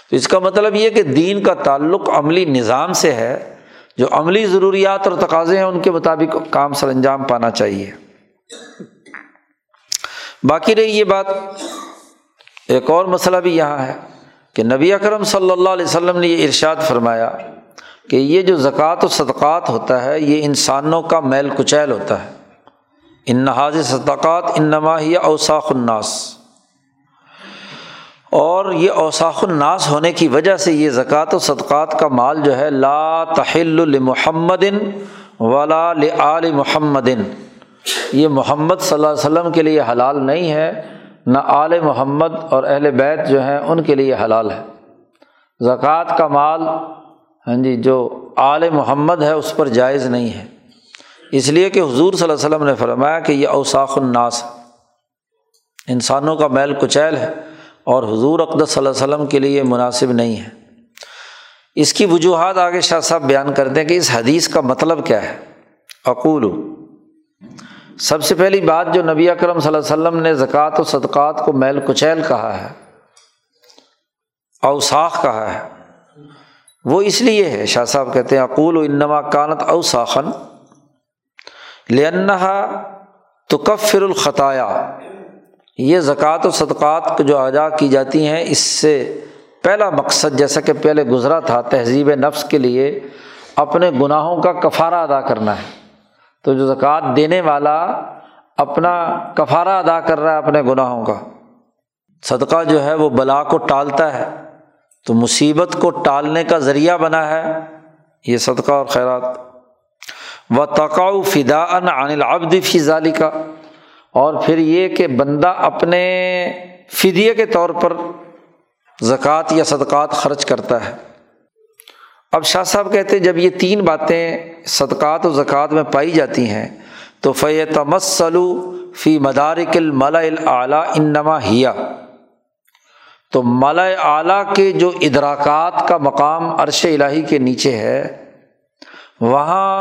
تو اس کا مطلب یہ کہ دین کا تعلق عملی نظام سے ہے۔ جو عملی ضروریات اور تقاضے ہیں، ان کے مطابق کام سر انجام پانا چاہیے۔ باقی رہی یہ بات، ایک اور مسئلہ بھی یہاں ہے کہ نبی اکرم صلی اللہ علیہ وسلم نے یہ ارشاد فرمایا کہ یہ جو زکوٰۃ و صدقات ہوتا ہے، یہ انسانوں کا میل کچیل ہوتا ہے۔ ان نہاز صدقات ان نماہیہ اوساخ الناس۔ اور یہ اوساخ الناس ہونے کی وجہ سے یہ زکوٰۃ و صدقات کا مال جو ہے لا تحل المحمد ولا لآل محمد یہ محمد صلی اللہ علیہ وسلم کے لیے حلال نہیں ہے، نہ آل محمد اور اہل بیت جو ہیں ان کے لیے حلال ہے۔ زکوٰۃ کا مال ہاں جی جو آل محمد ہے اس پر جائز نہیں ہے۔ اس لیے کہ حضور صلی اللہ علیہ وسلم نے فرمایا کہ یہ اوساخ الناس انسانوں کا میل کچیل ہے۔ اور حضور اقدس صلی اللہ علیہ وسلم کے لیے مناسب نہیں ہے۔ اس کی وجوہات آگے شاہ صاحب بیان کرتے ہیں کہ اس حدیث کا مطلب کیا ہے۔ اقول سب سے پہلی بات جو نبی اکرم صلی اللہ علیہ وسلم نے زکوٰۃ و صدقات کو میل کچیل کہا ہے، اوساخ کہا ہے، وہ اس لیے ہے، شاہ صاحب کہتے ہیں اقول و انما کانت اوساخن لنحا تو کفر الخطایا۔ یہ زکوٰۃ و صدقات جو ادا کی جاتی ہیں، اس سے پہلا مقصد جیسا کہ پہلے گزرا تھا، تہذیب نفس کے لیے اپنے گناہوں کا کفارہ ادا کرنا ہے۔ تو جو زکوٰۃ دینے والا اپنا کفارہ ادا کر رہا ہے اپنے گناہوں کا۔ صدقہ جو ہے، وہ بلا کو ٹالتا ہے۔ تو مصیبت کو ٹالنے کا ذریعہ بنا ہے۔ یہ صدقہ اور خیرات۔ و تقاؤ فدا ان عن العبد فی ذالی کا اور پھر یہ کہ بندہ اپنے فدیے کے طور پر زکوٰۃ یا صدقات خرچ کرتا ہے۔ اب شاہ صاحب کہتے ہیں، جب یہ تین باتیں صدقات و زکوٰۃ میں پائی جاتی ہیں، تو فی تمسلو فی مدارک الملا اعلیٰ انما ہیا تو ملا اعلیٰ کے جو ادراکات کا مقام عرش الٰہی کے نیچے ہے، وہاں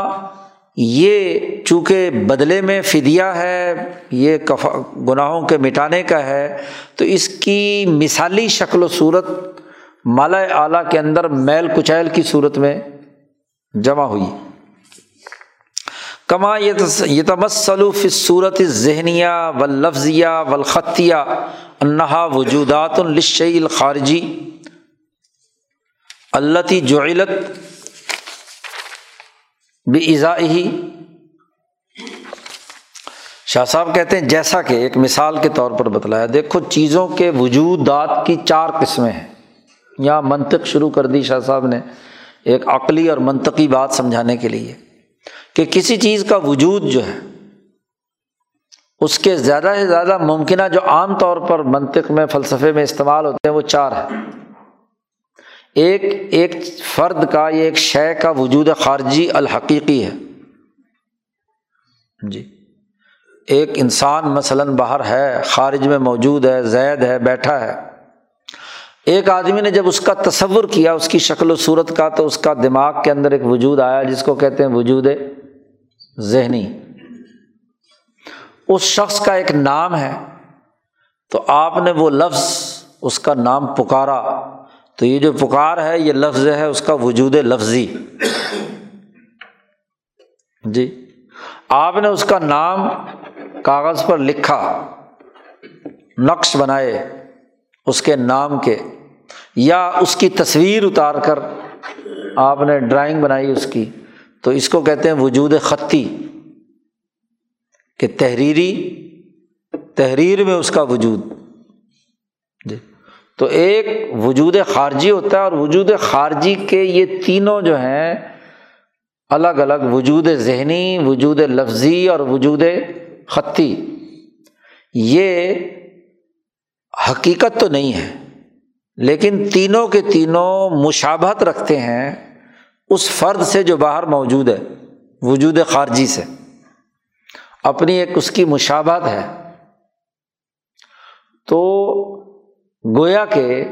یہ چونکہ بدلے میں فدیہ ہے، یہ کفا گناہوں کے مٹانے کا ہے، تو اس کی مثالی شکل و صورت مالا اعلیٰ کے اندر میل کچیل کی صورت میں جمع ہوئی۔ کما یہ تمسلوف صورت ذہنیہ و لفظیہ و الخطیہ انہا وجودات الشی الخارجی اللہ جعلت بھی ایزا ہی شاہ صاحب کہتے ہیں، جیسا کہ ایک مثال کے طور پر بتلایا، دیکھو چیزوں کے وجودات کی چار قسمیں ہیں۔ یہاں منطق شروع کر دی شاہ صاحب نے ایک عقلی اور منطقی بات سمجھانے کے لیے کہ کسی چیز کا وجود جو ہے، اس کے زیادہ سے زیادہ ممکنہ جو عام طور پر منطق میں، فلسفے میں استعمال ہوتے ہیں، وہ چار ہیں۔ ایک ایک فرد کا، یا ایک شے کا وجود خارجی الحقیقی ہے۔ جی۔ ایک انسان مثلاً باہر ہے، خارج میں موجود ہے، زید ہے، بیٹھا ہے۔ ایک آدمی نے جب اس کا تصور کیا، اس کی شکل و صورت کا، تو اس کا دماغ کے اندر ایک وجود آیا، جس کو کہتے ہیں وجود ذہنی۔ اس شخص کا ایک نام ہے، تو آپ نے وہ لفظ اس کا نام پکارا۔ تو یہ جو پکار ہے، یہ لفظ ہے، اس کا وجود لفظی۔ جی۔ آپ نے اس کا نام کاغذ پر لکھا، نقش بنائے اس کے نام کے، یا اس کی تصویر اتار کر آپ نے ڈرائنگ بنائی اس کی۔ تو اس کو کہتے ہیں وجود خطی، کہ تحریری، تحریر میں اس کا وجود۔ تو ایک وجود خارجی ہوتا ہے اور وجود خارجی کے یہ تینوں جو ہیں الگ الگ، وجود ذہنی، وجود لفظی اور وجود خطی۔ یہ حقیقت تو نہیں ہے، لیکن تینوں کے تینوں مشابہت رکھتے ہیں اس فرد سے جو باہر موجود ہے، وجود خارجی سے۔ اپنی ایک اس کی مشابت ہے۔ تو گویا کہ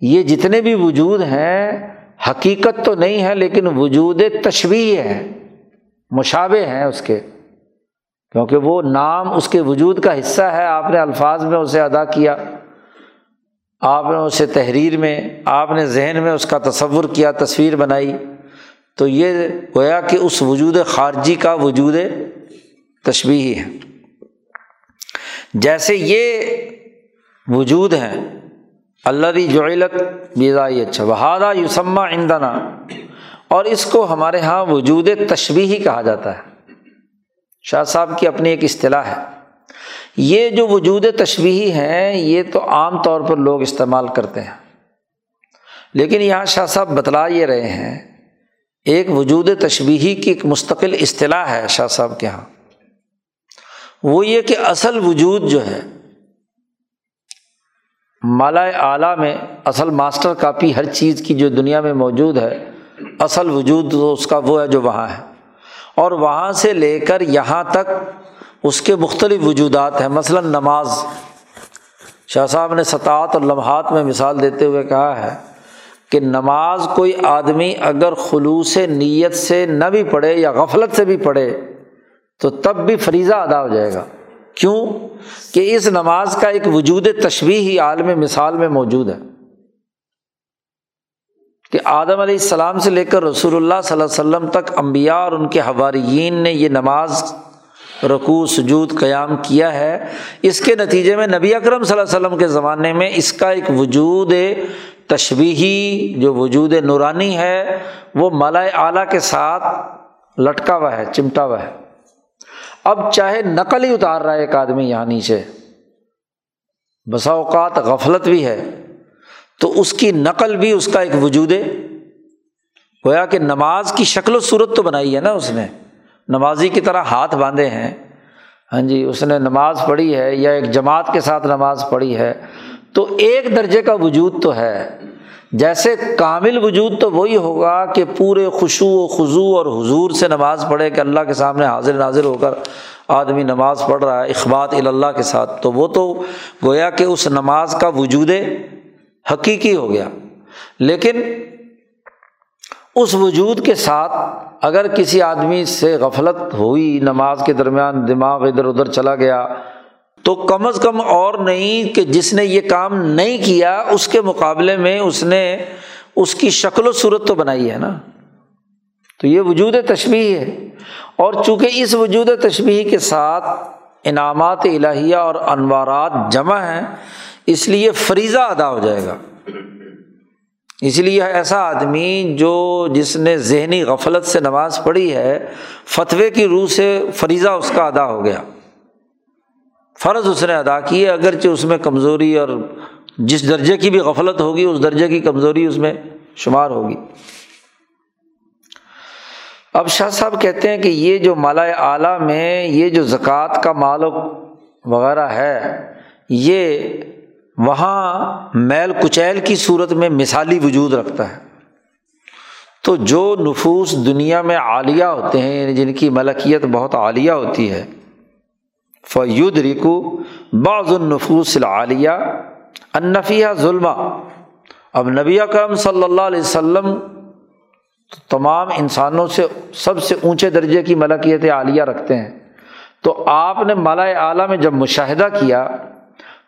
یہ جتنے بھی وجود ہیں، حقیقت تو نہیں ہے، لیکن وجود تشویح ہے مشابے ہیں اس کے۔ کیونکہ وہ نام اس کے وجود کا حصہ ہے، آپ نے الفاظ میں اسے ادا کیا، آپ نے اسے تحریر میں، آپ نے ذہن میں اس کا تصور کیا، تصویر بنائی۔ تو یہ گویا کہ اس وجود خارجی کا وجود تشبیہی ہے۔ جیسے یہ وجود ہیں اللہ جعلت بیزائی اچھا بہادہ یوسما ایندنا اور اس کو ہمارے یہاں وجود تشبیہی کہا جاتا ہے۔ شاہ صاحب کی اپنی ایک اصطلاح ہے۔ یہ جو وجود تشبیہی ہیں، یہ تو عام طور پر لوگ استعمال کرتے ہیں۔ لیکن یہاں شاہ صاحب بتلا یہ رہے ہیں، ایک وجود تشبیہی کی ایک مستقل اصطلاح ہے شاہ صاحب کے یہاں وہ یہ کہ اصل وجود جو ہے مالا اعلیٰ میں اصل ماسٹر کاپی ہر چیز کی جو دنیا میں موجود ہے، اصل وجود اس کا وہ ہے جو وہاں ہے۔ اور وہاں سے لے کر یہاں تک اس کے مختلف وجودات ہیں۔ مثلاً نماز۔ شاہ صاحب نے سطاعت اور لمحات میں مثال دیتے ہوئے کہا ہے کہ نماز کوئی آدمی اگر خلوص نیت سے نہ بھی پڑھے یا غفلت سے بھی پڑھے تو تب بھی فریضہ ادا ہو جائے گا۔ کیوں کہ اس نماز کا ایک وجود تشویح ہی عالم مثال میں موجود ہے کہ آدم علیہ السلام سے لے کر رسول اللہ صلی اللہ علیہ وسلم تک امبیا اور ان کے حواریین نے یہ نماز رقو سجود، قیام کیا ہے، اس کے نتیجے میں نبی اکرم صلی اللہ علیہ وسلم کے زمانے میں اس کا ایک وجود تشبیہی جو وجود نورانی ہے، وہ ملائے اعلیٰ کے ساتھ لٹکا ہوا ہے، چمٹا ہوا ہے۔ اب چاہے نقل ہی اتار رہا ہے ایک آدمی یہاں نیچے، بسا اوقات غفلت بھی ہے، تو اس کی نقل بھی اس کا ایک وجود ہے۔ گویا کہ نماز کی شکل و صورت تو بنائی ہے نا اس نے۔ نمازی کی طرح ہاتھ باندھے ہیں۔ ہاں جی اس نے نماز پڑھی ہے یا ایک جماعت کے ساتھ نماز پڑھی ہے۔ تو ایک درجے کا وجود تو ہے۔ جیسے کامل وجود تو وہی ہوگا کہ پورے خوشو و خضو اور حضور سے نماز پڑھے کہ اللہ کے سامنے حاضر ناظر ہو کر آدمی نماز پڑھ رہا ہے، اخبات اللہ کے ساتھ۔ تو وہ تو گویا کہ اس نماز کا وجود حقیقی ہو گیا۔ لیکن اس وجود کے ساتھ اگر کسی آدمی سے غفلت ہوئی نماز کے درمیان دماغ ادھر ادھر چلا گیا تو کم از کم اور نہیں کہ جس نے یہ کام نہیں کیا، اس کے مقابلے میں اس نے اس کی شکل و صورت تو بنائی ہے نا۔ تو یہ وجود تشبیح ہے۔ اور چونکہ اس وجود تشبیح کے ساتھ انعامات الہیہ اور انوارات جمع ہیں، اس لیے فریضہ ادا ہو جائے گا۔ اس لیے ایسا آدمی جو جس نے ذہنی غفلت سے نماز پڑھی ہے، فتوے کی روح سے فریضہ اس کا ادا ہو گیا۔ فرض اس نے ادا کی ہے، اگرچہ اس میں کمزوری اور جس درجے کی بھی غفلت ہوگی، اس درجے کی کمزوری اس میں شمار ہوگی۔ اب شاہ صاحب کہتے ہیں کہ یہ جو مالا اعلیٰ میں یہ جو زکوٰۃ کا مال وغیرہ ہے، یہ وہاں میل کچیل کی صورت میں مثالی وجود رکھتا ہے۔ تو جو نفوس دنیا میں عالیہ ہوتے ہیں یعنی جن کی ملکیت بہت عالیہ ہوتی ہے فید رکو بعض النفوس العالیہ انفیہ ظلم اب نبی کرم صلی اللہ علیہ وسلم تمام انسانوں سے سب سے اونچے درجے کی ملکیت عالیہ رکھتے ہیں۔ تو آپ نے مالا اعلیٰ میں جب مشاہدہ کیا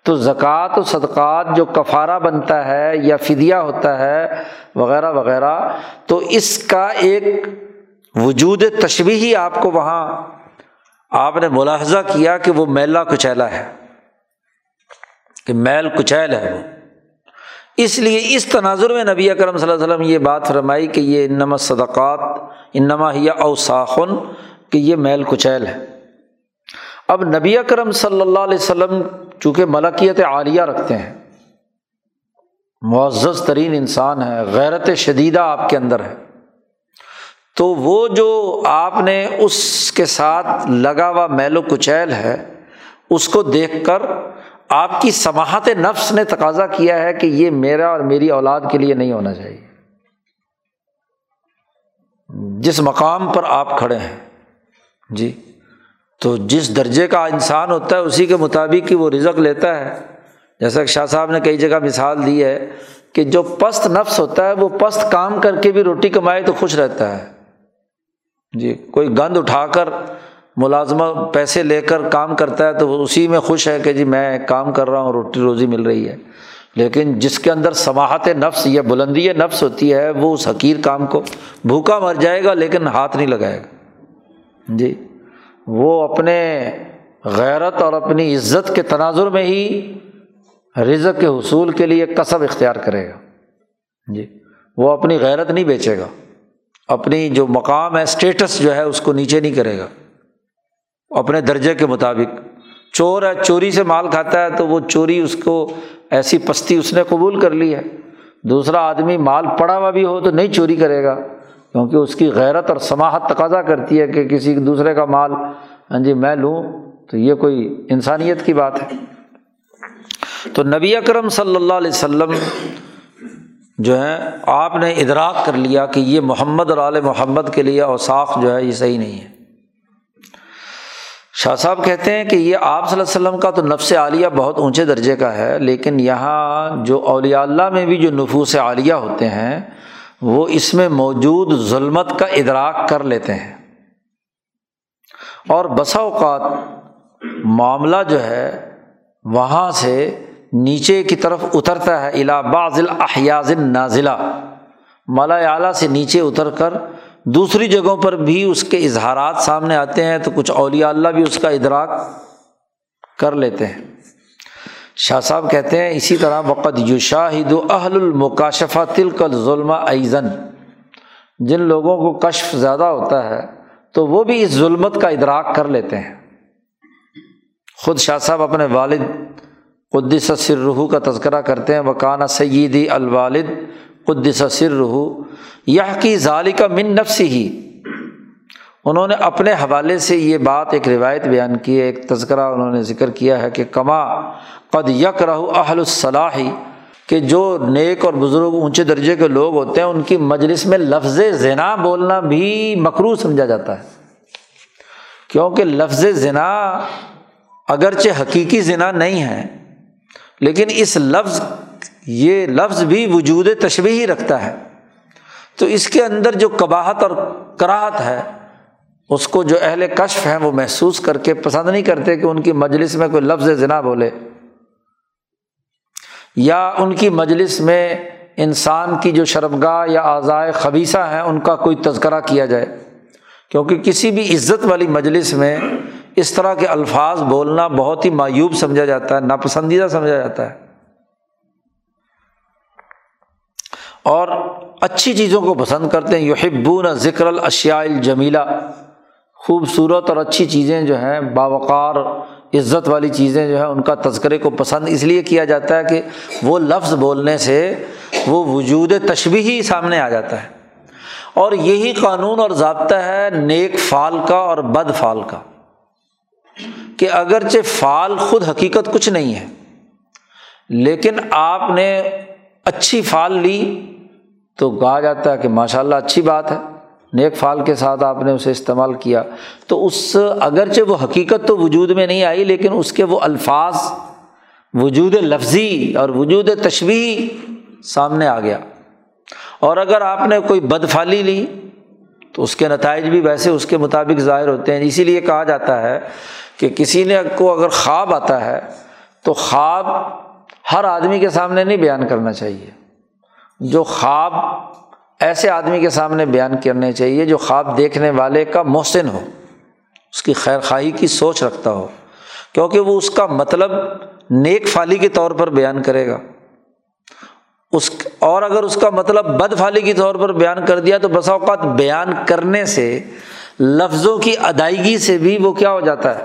تو زکوٰۃ و صدقات جو کفارہ بنتا ہے یا فدیہ ہوتا ہے وغیرہ وغیرہ تو اس کا ایک وجود تشبیہی آپ کو وہاں آپ نے ملاحظہ کیا کہ وہ میلا کچیلا ہے کہ میل کچیل ہے وہ۔ اس لیے اس تناظر میں نبی اکرم صلی اللہ علیہ وسلم یہ بات فرمائی کہ یہ انما صدقات، انما ہی اوساخن، کہ یہ میل کچیل ہے۔ اب نبی اکرم صلی اللہ علیہ وسلم چونکہ ملکیت عالیہ رکھتے ہیں، معزز ترین انسان ہے، غیرت شدیدہ آپ کے اندر ہے۔ تو وہ جو آپ نے اس کے ساتھ لگا ہوا میل و کچیل ہے، اس کو دیکھ کر آپ کی سماہت نفس نے تقاضا کیا ہے کہ یہ میرا اور میری اولاد کے لیے نہیں ہونا چاہیے۔ جس مقام پر آپ کھڑے ہیں جی تو جس درجے کا انسان ہوتا ہے، اسی کے مطابق ہی وہ رزق لیتا ہے۔ جیسا کہ شاہ صاحب نے کئی جگہ مثال دی ہے کہ جو پست نفس ہوتا ہے، وہ پست کام کر کے بھی روٹی کمائے تو خوش رہتا ہے۔ جی کوئی گند اٹھا کر ملازمہ پیسے لے کر کام کرتا ہے تو وہ اسی میں خوش ہے کہ جی میں کام کر رہا ہوں، روٹی روزی مل رہی ہے۔ لیکن جس کے اندر سماہت نفس یا بلندی نفس ہوتی ہے، وہ اس حقیر کام کو بھوکا مر جائے گا لیکن ہاتھ نہیں لگائے گا۔ جی وہ اپنے غیرت اور اپنی عزت کے تناظر میں ہی رزق کے حصول کے لیے کسب اختیار کرے گا۔ جی وہ اپنی غیرت نہیں بیچے گا۔ اپنی جو مقام ہے اسٹیٹس جو ہے، اس کو نیچے نہیں کرے گا۔ اپنے درجے کے مطابق۔ چور ہے، چوری سے مال کھاتا ہے، تو وہ چوری اس کو ایسی پستی اس نے قبول کر لی ہے۔ دوسرا آدمی مال پڑا ہوا بھی ہو تو نہیں چوری کرے گا، کیونکہ اس کی غیرت اور سماہت تقاضا کرتی ہے کہ کسی دوسرے کا مال ہاں جی میں لوں۔ تو یہ کوئی انسانیت کی بات ہے۔ تو نبی اکرم صلی اللہ علیہ وسلم جو ہے، آپ نے ادراک کر لیا کہ یہ محمد اور علیہ محمد کے لیے اوساخ جو ہے، یہ صحیح نہیں ہے۔ شاہ صاحب کہتے ہیں کہ یہ آپ صلی اللہ علیہ وسلم کا تو نفس عالیہ بہت اونچے درجے کا ہے، لیکن یہاں جو اولیاء اللہ میں بھی جو نفوس عالیہ ہوتے ہیں، وہ اس میں موجود ظلمت کا ادراک کر لیتے ہیں۔ اور بسا اوقات معاملہ جو ہے، وہاں سے نیچے کی طرف اترتا ہے الا بازل احیاز نازلہ مالا اعلیٰ سے نیچے اتر کر دوسری جگہوں پر بھی اس کے اظہارات سامنے آتے ہیں، تو کچھ اولیاء اللہ بھی اس کا ادراک کر لیتے ہیں۔ شاہ صاحب کہتے ہیں، اسی طرح وقت یو شاہد اہل المکاشفہ تلک ظلم ایزن جن لوگوں کو کشف زیادہ ہوتا ہے، تو وہ بھی اس ظلمت کا ادراک کر لیتے ہیں۔ خود شاہ صاحب اپنے والد قدس سر رحو کا تذکرہ کرتے ہیں وکانہ سیدی الوالد قدس سر رحو یہ کی ظالی کا من نفس ہی انہوں نے اپنے حوالے سے یہ بات ایک روایت بیان کی ہے، ایک تذکرہ انہوں نے ذکر کیا ہے کہ کما قد یک رہو اہل الصلاحی کہ جو نیک اور بزرگ اونچے درجے کے لوگ ہوتے ہیں، ان کی مجلس میں لفظ زنا بولنا بھی مکرو سمجھا جاتا ہے۔ کیونکہ لفظ زنا اگرچہ حقیقی زنا نہیں ہے لیکن اس لفظ، یہ لفظ بھی وجود تشبیہی رکھتا ہے۔ تو اس کے اندر جو کباہت اور کراہت ہے، اس کو جو اہل کشف ہیں وہ محسوس کر کے پسند نہیں کرتے کہ ان کی مجلس میں کوئی لفظ ذنا بولے۔ یا ان کی مجلس میں انسان کی جو شرمگاہ یا اعضائے خبیصہ ہیں، ان کا کوئی تذکرہ کیا جائے۔ کیونکہ کسی بھی عزت والی مجلس میں اس طرح کے الفاظ بولنا بہت ہی معیوب سمجھا جاتا ہے، ناپسندیدہ سمجھا جاتا ہے۔ اور اچھی چیزوں کو پسند کرتے ہیں۔ یحبون ذکر الاشیاء الجمیلا خوبصورت اور اچھی چیزیں جو ہیں، باوقار، عزت والی چیزیں جو ہے ان کا تذکرے کو پسند اس لیے کیا جاتا ہے کہ وہ لفظ بولنے سے وہ وجود تشبی ہی سامنے آ جاتا ہے۔ اور یہی قانون اور ضابطہ ہے نیک فال کا اور بد فال کا۔ کہ اگرچہ فال خود حقیقت کچھ نہیں ہے، لیکن آپ نے اچھی فال لی تو کہا جاتا ہے کہ ماشاء اللہ اچھی بات ہے، نیک فال کے ساتھ آپ نے اسے استعمال کیا۔ تو اس اگرچہ وہ حقیقت تو وجود میں نہیں آئی، لیکن اس کے وہ الفاظ، وجود لفظی اور وجود تشویح سامنے آ گیا۔ اور اگر آپ نے کوئی بد فالی لی تو اس کے نتائج بھی ویسے اس کے مطابق ظاہر ہوتے ہیں۔ اسی لیے کہا جاتا ہے کہ کسی نے کو اگر خواب آتا ہے تو خواب ہر آدمی کے سامنے نہیں بیان کرنا چاہیے۔ جو خواب ایسے آدمی کے سامنے بیان کرنے چاہیے جو خواب دیکھنے والے کا محسن ہو، اس کی خیر خواہی کی سوچ رکھتا ہو۔ کیونکہ وہ اس کا مطلب نیک فالی کے طور پر بیان کرے گا۔ اس اور اگر اس کا مطلب بد فالی کے طور پر بیان کر دیا تو بسا اوقات بیان کرنے سے، لفظوں کی ادائیگی سے بھی وہ کیا ہو جاتا ہے؟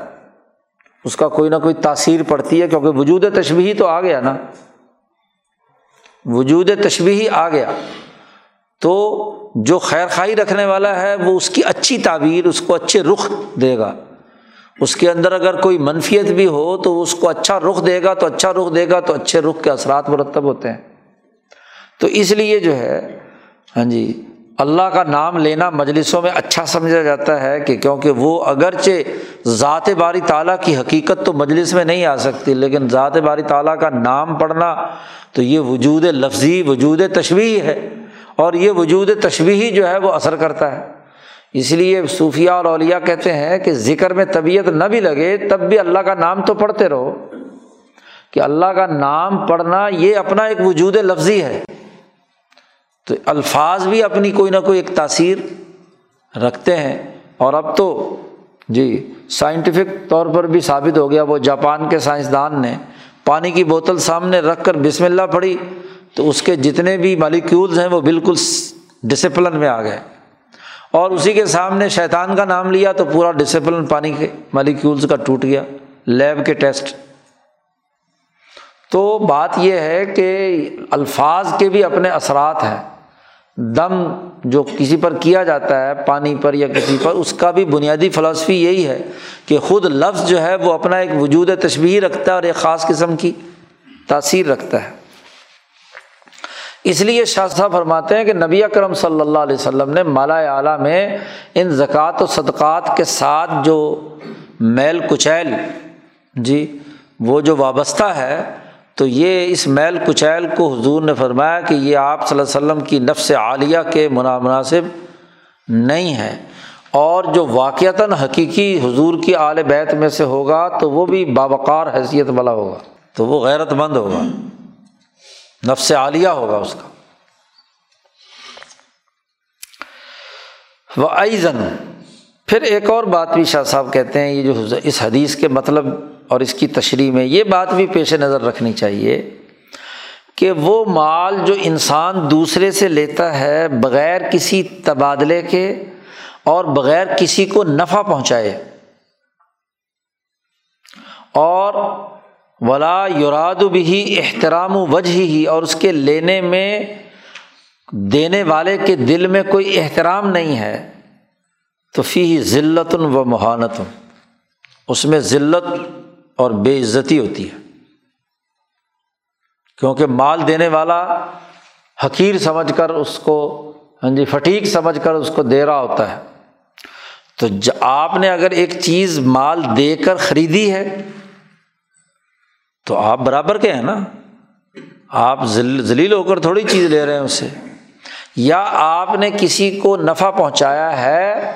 اس کا کوئی نہ کوئی تاثیر پڑتی ہے کیونکہ وجود تشبیہی تو آ گیا نا۔ وجود تشبیہی آ گیا۔ تو جو خیر خائی رکھنے والا ہے، وہ اس کی اچھی تعبیر، اس کو اچھے رخ دے گا۔ اس کے اندر اگر کوئی منفیت بھی ہو تو اس کو اچھا رخ دے گا، تو اچھا رخ دے گا، تو اچھے رخ کے اثرات مرتب ہوتے ہیں۔ تو اس لیے جو ہے ہاں جی اللہ کا نام لینا مجلسوں میں اچھا سمجھا جاتا ہے کہ کیونکہ وہ اگرچہ ذات باری تعالیٰ کی حقیقت تو مجلس میں نہیں آ سکتی، لیکن ذات باری تعالیٰ کا نام پڑھنا تو یہ وجود لفظی، وجود تشویح ہے۔ اور یہ وجود تشویحی جو ہے وہ اثر کرتا ہے۔ اس لیے صوفیہ اور اولیا کہتے ہیں کہ ذکر میں طبیعت نہ بھی لگے تب بھی اللہ کا نام تو پڑھتے رہو۔ کہ اللہ کا نام پڑھنا یہ اپنا ایک وجود لفظی ہے۔ تو الفاظ بھی اپنی کوئی نہ کوئی ایک تاثیر رکھتے ہیں۔ اور اب تو جی سائنٹیفک طور پر بھی ثابت ہو گیا، وہ جاپان کے سائنسدان نے پانی کی بوتل سامنے رکھ کر بسم اللہ پڑھی، تو اس کے جتنے بھی مالیکیولز ہیں وہ بالکل ڈسپلن میں آ گئے۔ اور اسی کے سامنے شیطان کا نام لیا تو پورا ڈسپلن پانی کے مالیکیولز کا ٹوٹ گیا لیب کے ٹیسٹ تو بات یہ ہے کہ الفاظ کے بھی اپنے اثرات ہیں۔ دم جو کسی پر کیا جاتا ہے، پانی پر یا کسی پر، اس کا بھی بنیادی فلاسفی یہی ہے کہ خود لفظ جو ہے وہ اپنا ایک وجود تشبیہ رکھتا ہے اور ایک خاص قسم کی تاثیر رکھتا ہے۔ اس لیے شاہ صاحب فرماتے ہیں کہ نبی اکرم صلی اللہ علیہ وسلم نے مالا اعلیٰ میں ان زکوٰۃ و صدقات کے ساتھ جو میل کچیل جی وہ جو وابستہ ہے تو یہ اس میل کچیل کو حضور نے فرمایا کہ یہ آپ صلی اللہ علیہ وسلم کی نفس عالیہ کے مناسب نہیں ہے۔ اور جو واقعتاً حقیقی حضور کی اعلی بیت میں سے ہوگا تو وہ بھی بابقار حیثیت والا ہوگا۔ تو وہ غیرت مند ہوگا۔ نفس عالیہ ہوگا اس کا۔ وہ ایزن پھر ایک اور بات بھی شاہ صاحب کہتے ہیں، یہ جو اس حدیث کے مطلب اور اس کی تشریح میں یہ بات بھی پیش نظر رکھنی چاہیے کہ وہ مال جو انسان دوسرے سے لیتا ہے بغیر کسی تبادلے کے اور بغیر کسی کو نفع پہنچائے اور ولا یوراد بھی احترام وجہ ہی اور اس کے لینے میں دینے والے کے دل میں کوئی احترام نہیں ہے تو فی ذلت و مہانت اس میں ذلت اور بے عزتی ہوتی ہے۔ کیونکہ مال دینے والا حقیر سمجھ کر اس کو ہاں جی فٹیک سمجھ کر اس کو دے رہا ہوتا ہے۔ تو آپ نے اگر ایک چیز مال دے کر خریدی ہے، تو آپ برابر کے ہیں نا۔ آپ ذلیل ہو کر تھوڑی چیز لے رہے ہیں اس سے یا آپ نے کسی کو نفع پہنچایا ہے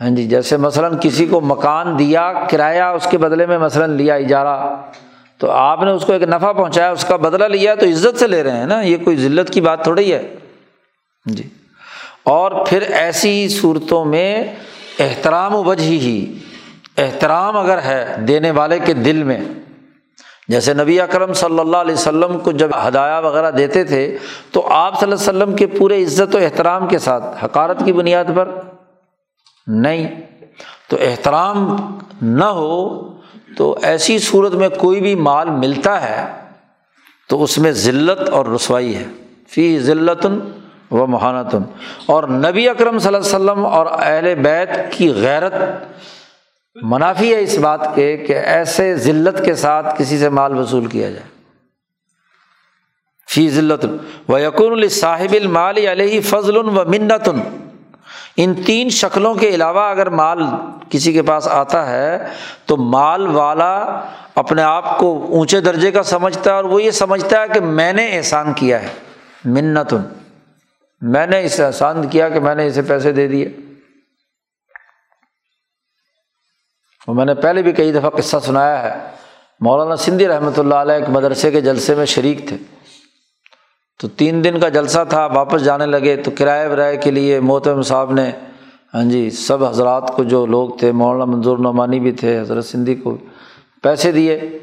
ہاں جی جیسے مثلاً کسی کو مکان دیا، کرایہ اس کے بدلے میں مثلاً لیا اجارہ، تو آپ نے اس کو ایک نفع پہنچایا، اس کا بدلہ لیا تو عزت سے لے رہے ہیں نا؟ یہ کوئی ذلت کی بات تھوڑی ہے۔ جی۔ اور پھر ایسی صورتوں میں احترام و وجہ ہی، احترام اگر ہے دینے والے کے دل میں، جیسے نبی اکرم صلی اللہ علیہ وسلم کو جب ہدایہ وغیرہ دیتے تھے، تو آپ صلی اللہ علیہ وسلم کے پورے عزت و احترام کے ساتھ حکارت کی بنیاد پر نہیں۔ تو احترام نہ ہو تو ایسی صورت میں کوئی بھی مال ملتا ہے تو اس میں ذلت اور رسوائی ہے۔ فی ذلت و مہانتن۔ اور نبی اکرم صلی اللہ علیہ وسلم اور اہل بیت کی غیرت منافی ہے اس بات کے کہ ایسے ذلت کے ساتھ کسی سے مال وصول کیا جائے۔ فی ذلت و یقن الصاحب المال علیہ فضل و منتن ان تین شکلوں کے علاوہ اگر مال کسی کے پاس آتا ہے، تو مال والا اپنے آپ کو اونچے درجے کا سمجھتا ہے اور وہ یہ سمجھتا ہے کہ میں نے احسان کیا ہے، منتن۔ میں نے اسے احسان کیا کہ میں نے اسے پیسے دے دیے۔ اور میں نے پہلے بھی کئی دفعہ قصہ سنایا ہے، مولانا سندھی رحمۃ اللہ علیہ ایک مدرسے کے جلسے میں شریک تھے۔ تو تین دن کا جلسہ تھا، واپس جانے لگے تو کرائے ورائے کے لیے محتم صاحب نے ہاں جی سب حضرات کو جو لوگ تھے، مولانا منظور نعمانی بھی تھے، حضرت سندھی کو پیسے دیے۔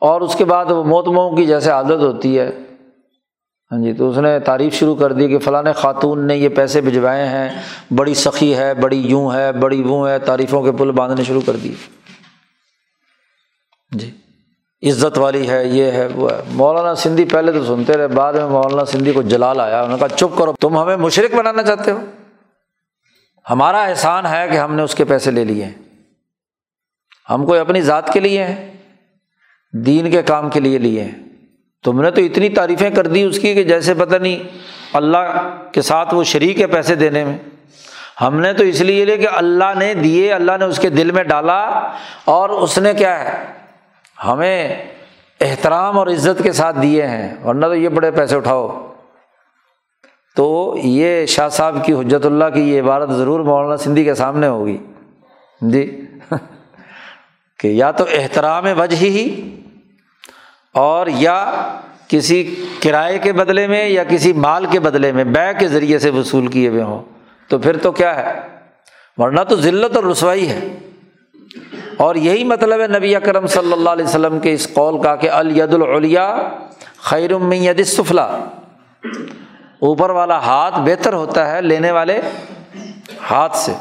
اور اس کے بعد وہ محتموں کی جیسے عادت ہوتی ہے ہاں جی تو اس نے تعریف شروع کر دی کہ فلاں خاتون نے یہ پیسے بھجوائے ہیں، بڑی سخی ہے، بڑی یوں ہے، بڑی وہ ہے، تعریفوں کے پل باندھنے شروع کر دیے۔ جی۔ عزت والی ہے، یہ ہے، وہ ہے۔ مولانا سندھی پہلے تو سنتے رہے، بعد میں مولانا سندھی کو جلال آیا، انہوں نے کہا، چپ کرو، تم ہمیں مشرق بنانا چاہتے ہو؟ ہمارا احسان ہے کہ ہم نے اس کے پیسے لے لیے ہیں۔ ہم کوئی اپنی ذات کے لیے ہیں؟ دین کے کام کے لیے لیے ہیں۔ تم نے تو اتنی تعریفیں کر دی اس کی کہ جیسے پتہ نہیں اللہ کے ساتھ وہ شریک ہے پیسے دینے میں۔ ہم نے تو اس لیے لے کہ اللہ نے دیے، اللہ نے اس کے دل میں ڈالا اور اس نے کیا ہے؟ ہمیں احترام اور عزت کے ساتھ دیے ہیں، ورنہ تو یہ بڑے پیسے اٹھاؤ۔ تو یہ شاہ صاحب کی حجرت اللہ کی یہ عبارت ضرور مولانا سندھی کے سامنے ہوگی۔ جی۔ کہ یا تو احترام وجہ ہی اور یا کسی کرائے کے بدلے میں یا کسی مال کے بدلے میں بے کے ذریعے سے وصول کیے ہوئے ہوں۔ تو پھر تو کیا ہے؟ ورنہ تو ذلت اور رسوائی ہے۔ اور یہی مطلب ہے نبی اکرم صلی اللہ علیہ وسلم کے اس قول کا کہ الید العلیا خیر ید سفلا اوپر والا ہاتھ بہتر ہوتا ہے لینے والے ہاتھ سے۔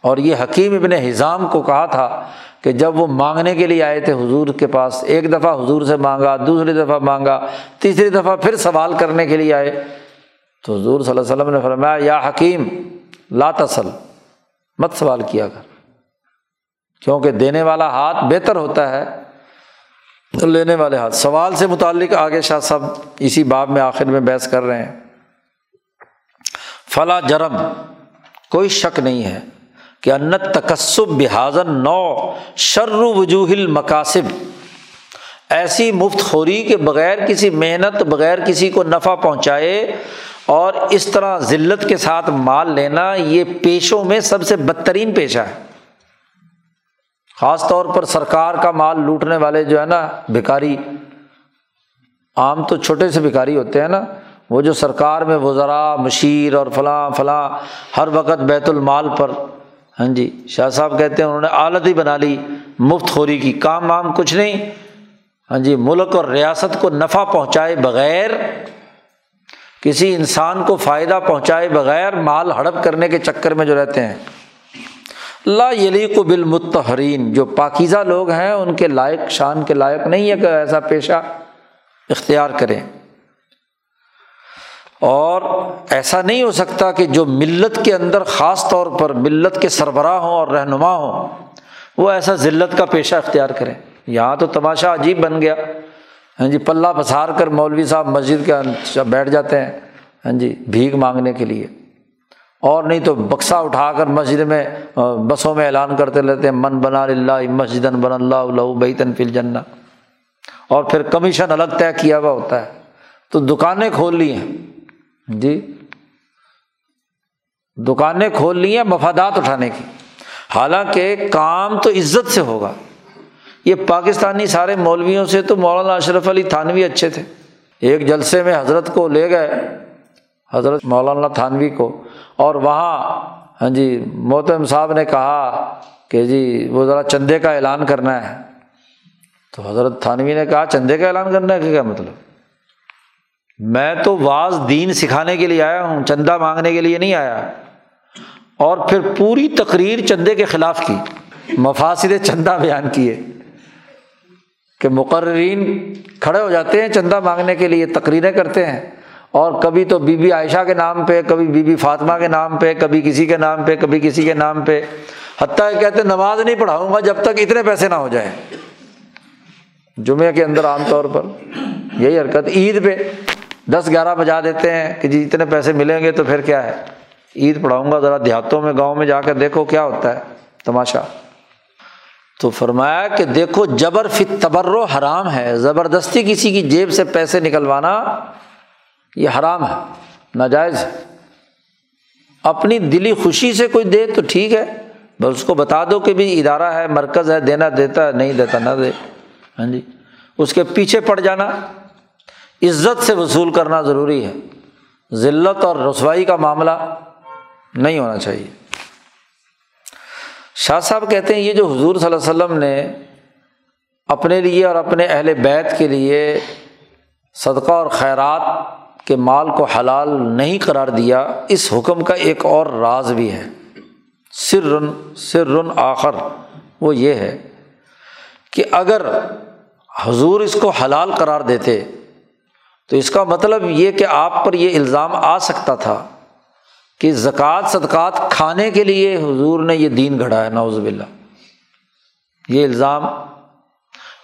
اور یہ حکیم ابن حضام کو کہا تھا کہ جب وہ مانگنے کے لیے آئے تھے حضور کے پاس، ایک دفعہ حضور سے مانگا، دوسری دفعہ مانگا، تیسری دفعہ پھر سوال کرنے کے لیے آئے۔ تو حضور صلی اللہ علیہ وسلم نے فرمایا، یا حکیم، لا تسل، مت سوال کیا کر۔ کیونکہ دینے والا ہاتھ بہتر ہوتا ہے تو لینے والے ہاتھ۔ سوال سے متعلق آگے شاہ صاحب اسی باب میں آخر میں بحث کر رہے ہیں۔ فلاں جرم، کوئی شک نہیں ہے کہ انت تکسب بحاظن نو شر وجوہ مقاصب ایسی مفت خوری کے بغیر کسی محنت، بغیر کسی کو نفع پہنچائے اور اس طرح ذلت کے ساتھ مال لینا، یہ پیشوں میں سب سے بدترین پیشہ ہے۔ خاص طور پر سرکار کا مال لوٹنے والے جو ہے نا، بھکاری۔ عام تو چھوٹے سے بھکاری ہوتے ہیں نا، وہ جو سرکار میں وزرا، مشیر اور فلاں فلاں، ہر وقت بیت المال پر۔ ہاں جی شاہ صاحب کہتے ہیں انہوں نے عالت ہی بنا لی، مفت خوری کی۔ کام وام کچھ نہیں۔ ہاں جی ملک اور ریاست کو نفع پہنچائے بغیر، کسی انسان کو فائدہ پہنچائے بغیر مال ہڑپ کرنے کے چکر میں جو رہتے ہیں۔ لا یلی کو بالمتحرین جو پاکیزہ لوگ ہیں، ان کے لائق، شان کے لائق نہیں ہے کہ ایسا پیشہ اختیار کریں۔ اور ایسا نہیں ہو سکتا کہ جو ملت کے اندر خاص طور پر ملت کے سربراہ ہوں اور رہنما ہوں، وہ ایسا ذلت کا پیشہ اختیار کریں۔ یہاں تو تماشا عجیب بن گیا۔ ہاں جی پلہ پسار کر مولوی صاحب مسجد کے بیٹھ جاتے ہیں۔ ہاں جی بھیک مانگنے کے لیے۔ اور نہیں تو بکسا اٹھا کر مسجد میں بسوں میں اعلان کرتے رہتے ہیں، من بنا اللہ مسجد بن اللہ بیتن فل جنا اور پھر کمیشن الگ طے کیا ہوا ہوتا ہے۔ تو دکانیں کھول لی ہیں۔ جی؟ دکانیں کھول لی ہیں مفادات اٹھانے کی۔ حالانکہ کام تو عزت سے ہوگا۔ یہ پاکستانی سارے مولویوں سے تو مولانا اشرف علی تھانوی اچھے تھے۔ ایک جلسے میں حضرت کو لے گئے۔ حضرت مولانا تھانوی کو۔ اور وہاں ہاں جی محتم صاحب نے کہا کہ جی وہ ذرا چندے کا اعلان کرنا ہے۔ تو حضرت تھانوی نے کہا، چندے کا اعلان کرنا ہے کہ کیا مطلب؟ میں تو واز دین سکھانے کے لیے آیا ہوں، چندہ مانگنے کے لیے نہیں آیا۔ اور پھر پوری تقریر چندے کے خلاف کی مفاصد چندہ بیان کیے۔ کہ مقررین کھڑے ہو جاتے ہیں چندہ مانگنے کے لیے، تقریریں کرتے ہیں۔ اور کبھی تو بی بی عائشہ کے نام پہ، کبھی بی بی فاطمہ کے نام پہ، کبھی کسی کے نام پہ، کبھی کسی کے نام پہ۔ حتیٰ کہتے نماز نہیں پڑھاؤں گا جب تک اتنے پیسے نہ ہو جائیں۔ جمعے کے اندر عام طور پر یہی حرکت۔ عید پہ دس گیارہ بجا دیتے ہیں کہ جی اتنے پیسے ملیں گے تو پھر کیا ہے؟ عید پڑھاؤں گا ذرا دیہاتوں میں، گاؤں میں جا کر دیکھو کیا ہوتا ہے۔ تماشا۔ تو فرمایا کہ دیکھو جبر فت تبر حرام ہے۔ زبردستی کسی کی جیب سے پیسے نکلوانا یہ حرام ہے، ناجائز ہے۔ اپنی دلی خوشی سے کوئی دے تو ٹھیک ہے، بس اس کو بتا دو کہ بھی ادارہ ہے، مرکز ہے، دینا دیتا ہے، نہیں دیتا نہ دے۔ ہاں جی اس کے پیچھے پڑ جانا۔ عزت سے وصول کرنا ضروری ہے۔ ذلت اور رسوائی کا معاملہ نہیں ہونا چاہیے۔ شاہ صاحب کہتے ہیں، یہ جو حضور صلی اللہ علیہ وسلم نے اپنے لیے اور اپنے اہل بیت کے لیے صدقہ اور خیرات کے مال کو حلال نہیں قرار دیا، اس حکم کا ایک اور راز بھی ہے۔ سر رن سر رن آخر، وہ یہ ہے کہ اگر حضور اس کو حلال قرار دیتے، تو اس کا مطلب یہ کہ آپ پر یہ الزام آ سکتا تھا کہ زکوٰۃ، صدقات کھانے کے لیے حضور نے یہ دین گھڑا ہے نوز باللہ۔ یہ الزام،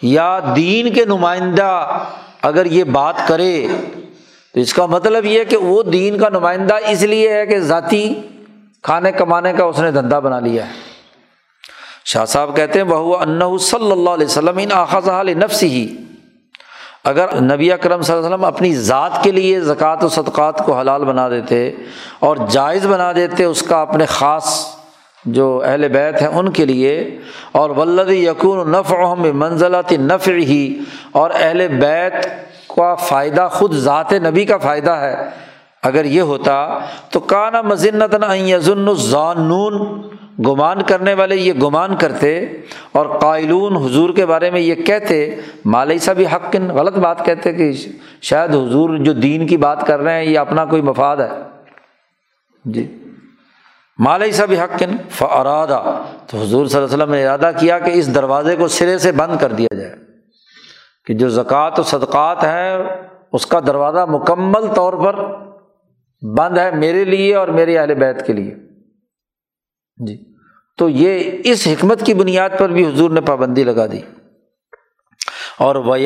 یا دین کے نمائندہ اگر یہ بات کرے تو اس کا مطلب یہ کہ وہ دین کا نمائندہ اس لیے ہے کہ ذاتی کھانے کمانے کا اس نے دھندا بنا لیا ہے۔ شاہ صاحب کہتے ہیں بہو ان کا فائدہ خود ذات نبی کا فائدہ ہے۔ اگر یہ ہوتا تو کانا مزنت ظن گمان کرنے والے یہ گمان کرتے اور قائلون حضور کے بارے میں یہ کہتے مالئی سا بھی حق، غلط بات کہتے کہ شاید حضور جو دین کی بات کر رہے ہیں یہ اپنا کوئی مفاد ہے۔ جی۔ مالئی سا بھی حق ارادہ تو حضور صلی اللہ علیہ وسلم نے ارادہ کیا کہ اس دروازے کو سرے سے بند کر دیا جائے۔ کہ جو زکوٰۃ و صدقات ہیں اس کا دروازہ مکمل طور پر بند ہے میرے لیے اور میرے اہل بیت کے لیے۔ جی۔ تو یہ اس حکمت کی بنیاد پر بھی حضور نے پابندی لگا دی۔ اور وہ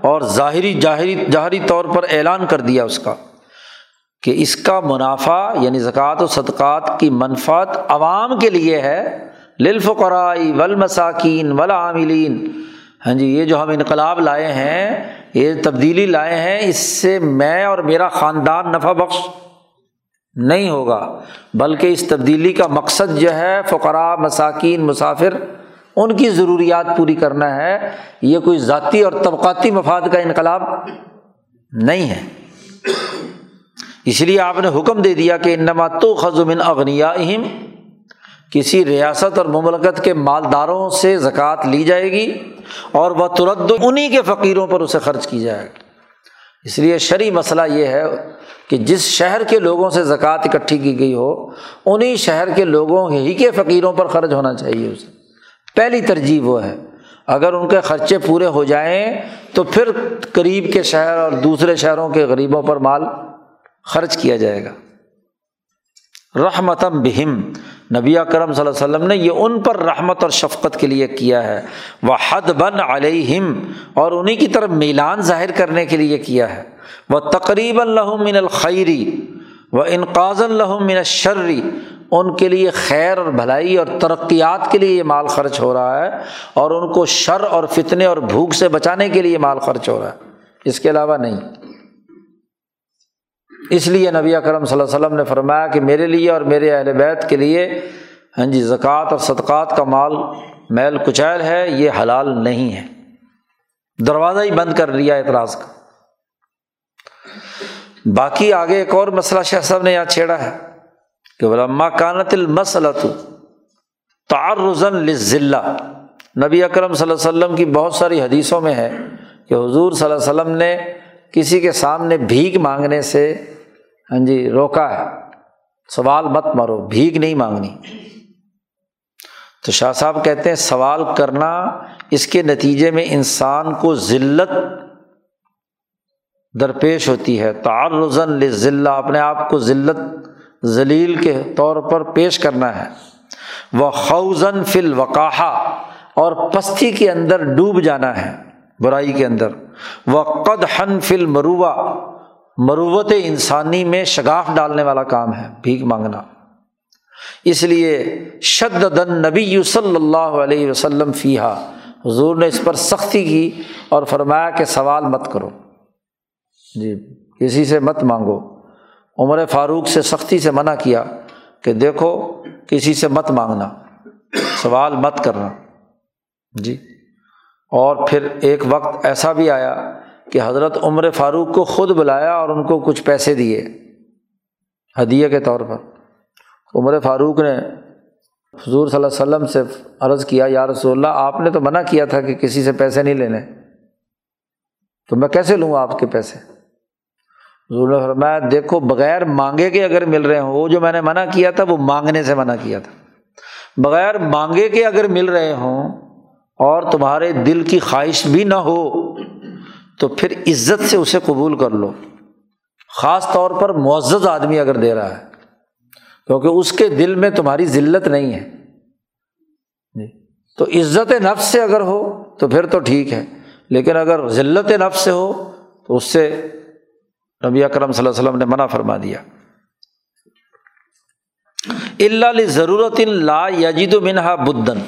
اور ظاہری ظاہری ظاہری طور پر اعلان کر دیا اس کا کہ اس کا منافع یعنی زکوٰۃ و صدقات کی منفعت عوام کے لیے ہے۔ للف قرائی ول ولا عاملین ہاں جی یہ جو ہم انقلاب لائے ہیں، یہ تبدیلی لائے ہیں، اس سے میں اور میرا خاندان نفع بخش نہیں ہوگا، بلکہ اس تبدیلی کا مقصد جو ہے، فقراء، مساکین، مسافر، ان کی ضروریات پوری کرنا ہے۔ یہ کوئی ذاتی اور طبقاتی مفاد کا انقلاب نہیں ہے۔ اس لیے آپ نے حکم دے دیا کہ انما تو خزمن اغنیا اہم کسی ریاست اور مملکت کے مالداروں سے زکوٰۃ لی جائے گی اور وہ ترد انہیں کے فقیروں پر اسے خرچ کی جائے گا اس لیے شرعی مسئلہ یہ ہے کہ جس شہر کے لوگوں سے زکوٰۃ اکٹھی کی گئی ہو انہیں شہر کے لوگوں ہی کے فقیروں پر خرچ ہونا چاہیے اسے۔ پہلی ترجیح وہ ہے، اگر ان کے خرچے پورے ہو جائیں تو پھر قریب کے شہر اور دوسرے شہروں کے غریبوں پر مال خرچ کیا جائے گا۔ رحمتم بہم۔ نبی کرم صلی اللہ علیہ وسلم نے یہ ان پر رحمت اور شفقت کے لیے کیا ہے۔ وہ حد بن علیہم، اور انہیں کی طرف میلان ظاہر کرنے کے لیے کیا ہے۔ وہ تقریب من الخیری و انقاض من الشرری ان کے لیے خیر اور بھلائی اور ترقیات کے لیے یہ مال خرچ ہو رہا ہے، اور ان کو شر اور فتنے اور بھوک سے بچانے کے لیے مال خرچ ہو رہا ہے۔ اس کے علاوہ نہیں۔ اس لیے نبی اکرم صلی اللہ علیہ وسلم نے فرمایا کہ میرے لیے اور میرے اہل بیت کے لیے ہاں جی زکوٰۃ اور صدقات کا مال، میل کچیل ہے، یہ حلال نہیں ہے۔ دروازہ ہی بند کر لیا اعتراض کا۔ باقی آگے ایک اور مسئلہ شاہ صاحب نے یہاں چھیڑا ہے کہ علما کانت المسلط تعرزن لذلہ نبی اکرم صلی اللہ علیہ وسلم کی بہت ساری حدیثوں میں ہے کہ حضور صلی اللہ علیہ وسلم نے کسی کے سامنے بھیک مانگنے سے ہاں جی روکا ہے۔ سوال مت مارو بھیک نہیں مانگنی۔ تو شاہ صاحب کہتے ہیں، سوال کرنا اس کے نتیجے میں انسان کو ذلت درپیش ہوتی ہے۔ تعرضن ذلہ اپنے آپ کو ذلت ذلیل کے طور پر پیش کرنا ہے۔ وہ خوزن فل وقاحہ اور پستی کے اندر ڈوب جانا ہے، برائی کے اندر۔ وہ قد حن فل مروبہ مروت انسانی میں شگاف ڈالنے والا کام ہے، بھیک مانگنا۔ اس لیے شد دن نبی صلی اللہ علیہ وسلم فیحا حضور نے اس پر سختی کی اور فرمایا کہ سوال مت کرو۔ جی کسی سے مت مانگو۔ عمر فاروق سے سختی سے منع کیا کہ دیکھو کسی سے مت مانگنا، سوال مت کرنا۔ جی اور پھر ایک وقت ایسا بھی آیا کہ حضرت عمر فاروق کو خود بلایا اور ان کو کچھ پیسے دیے ہدیے کے طور پر۔ عمر فاروق نے حضور صلی اللہ علیہ وسلم سے عرض کیا، یا رسول اللہ، آپ نے تو منع کیا تھا کہ کسی سے پیسے نہیں لینے۔ تو میں کیسے لوں آپ کے پیسے؟ حضور نے فرمایا، دیکھو، بغیر مانگے کے اگر مل رہے ہوں، وہ جو میں نے منع کیا تھا، وہ مانگنے سے منع کیا تھا۔ بغیر مانگے کے اگر مل رہے ہوں اور تمہارے دل کی خواہش بھی نہ ہو تو پھر عزت سے اسے قبول کر لو۔ خاص طور پر معزز آدمی اگر دے رہا ہے، کیونکہ اس کے دل میں تمہاری ذلت نہیں ہے۔ جی۔ تو عزت نفس سے اگر ہو تو پھر تو ٹھیک ہے، لیکن اگر ذلت نفس سے ہو تو اس سے نبی اکرم صلی اللہ علیہ وسلم نے منع فرما دیا۔ اللہ ضرورت لا یجید منہا بدن۔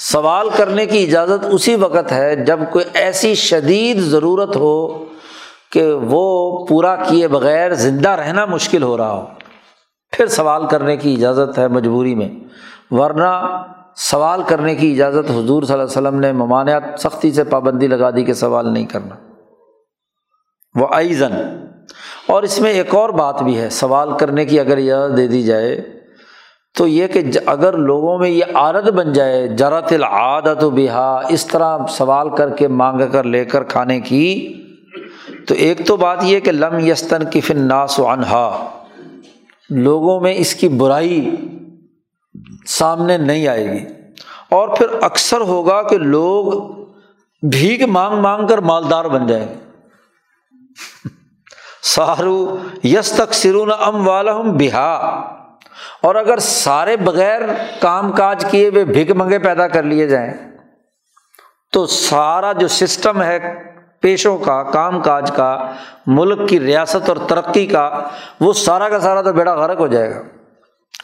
سوال کرنے کی اجازت اسی وقت ہے جب کوئی ایسی شدید ضرورت ہو کہ وہ پورا کیے بغیر زندہ رہنا مشکل ہو رہا ہو۔ پھر سوال کرنے کی اجازت ہے مجبوری میں۔ ورنہ سوال کرنے کی اجازت حضور صلی اللہ علیہ وسلم نے ممانعت سختی سے پابندی لگا دی کہ سوال نہیں کرنا۔ وہ ایزن اور اس میں ایک اور بات بھی ہے۔ سوال کرنے کی اگر اجازت دے دی جائے تو یہ کہ اگر لوگوں میں یہ عادت بن جائے، جرت العادت و بہا، اس طرح سوال کر کے، مانگ کر، لے کر کھانے کی، تو ایک تو بات یہ کہ لم یستن کفن ناس و انہا لوگوں میں اس کی برائی سامنے نہیں آئے گی۔ اور پھر اکثر ہوگا کہ لوگ بھیک مانگ مانگ کر مالدار بن جائیں گے۔ سارو یس تک سرون ام والم بہا۔ اور اگر سارے بغیر کام کاج کیے ہوئے بھگ منگے پیدا کر لیے جائیں، تو سارا جو سسٹم ہے پیشوں کا، کام کاج کا، ملک کی ریاست اور ترقی کا، وہ سارا کا سارا تو بیڑا غرق ہو جائے گا۔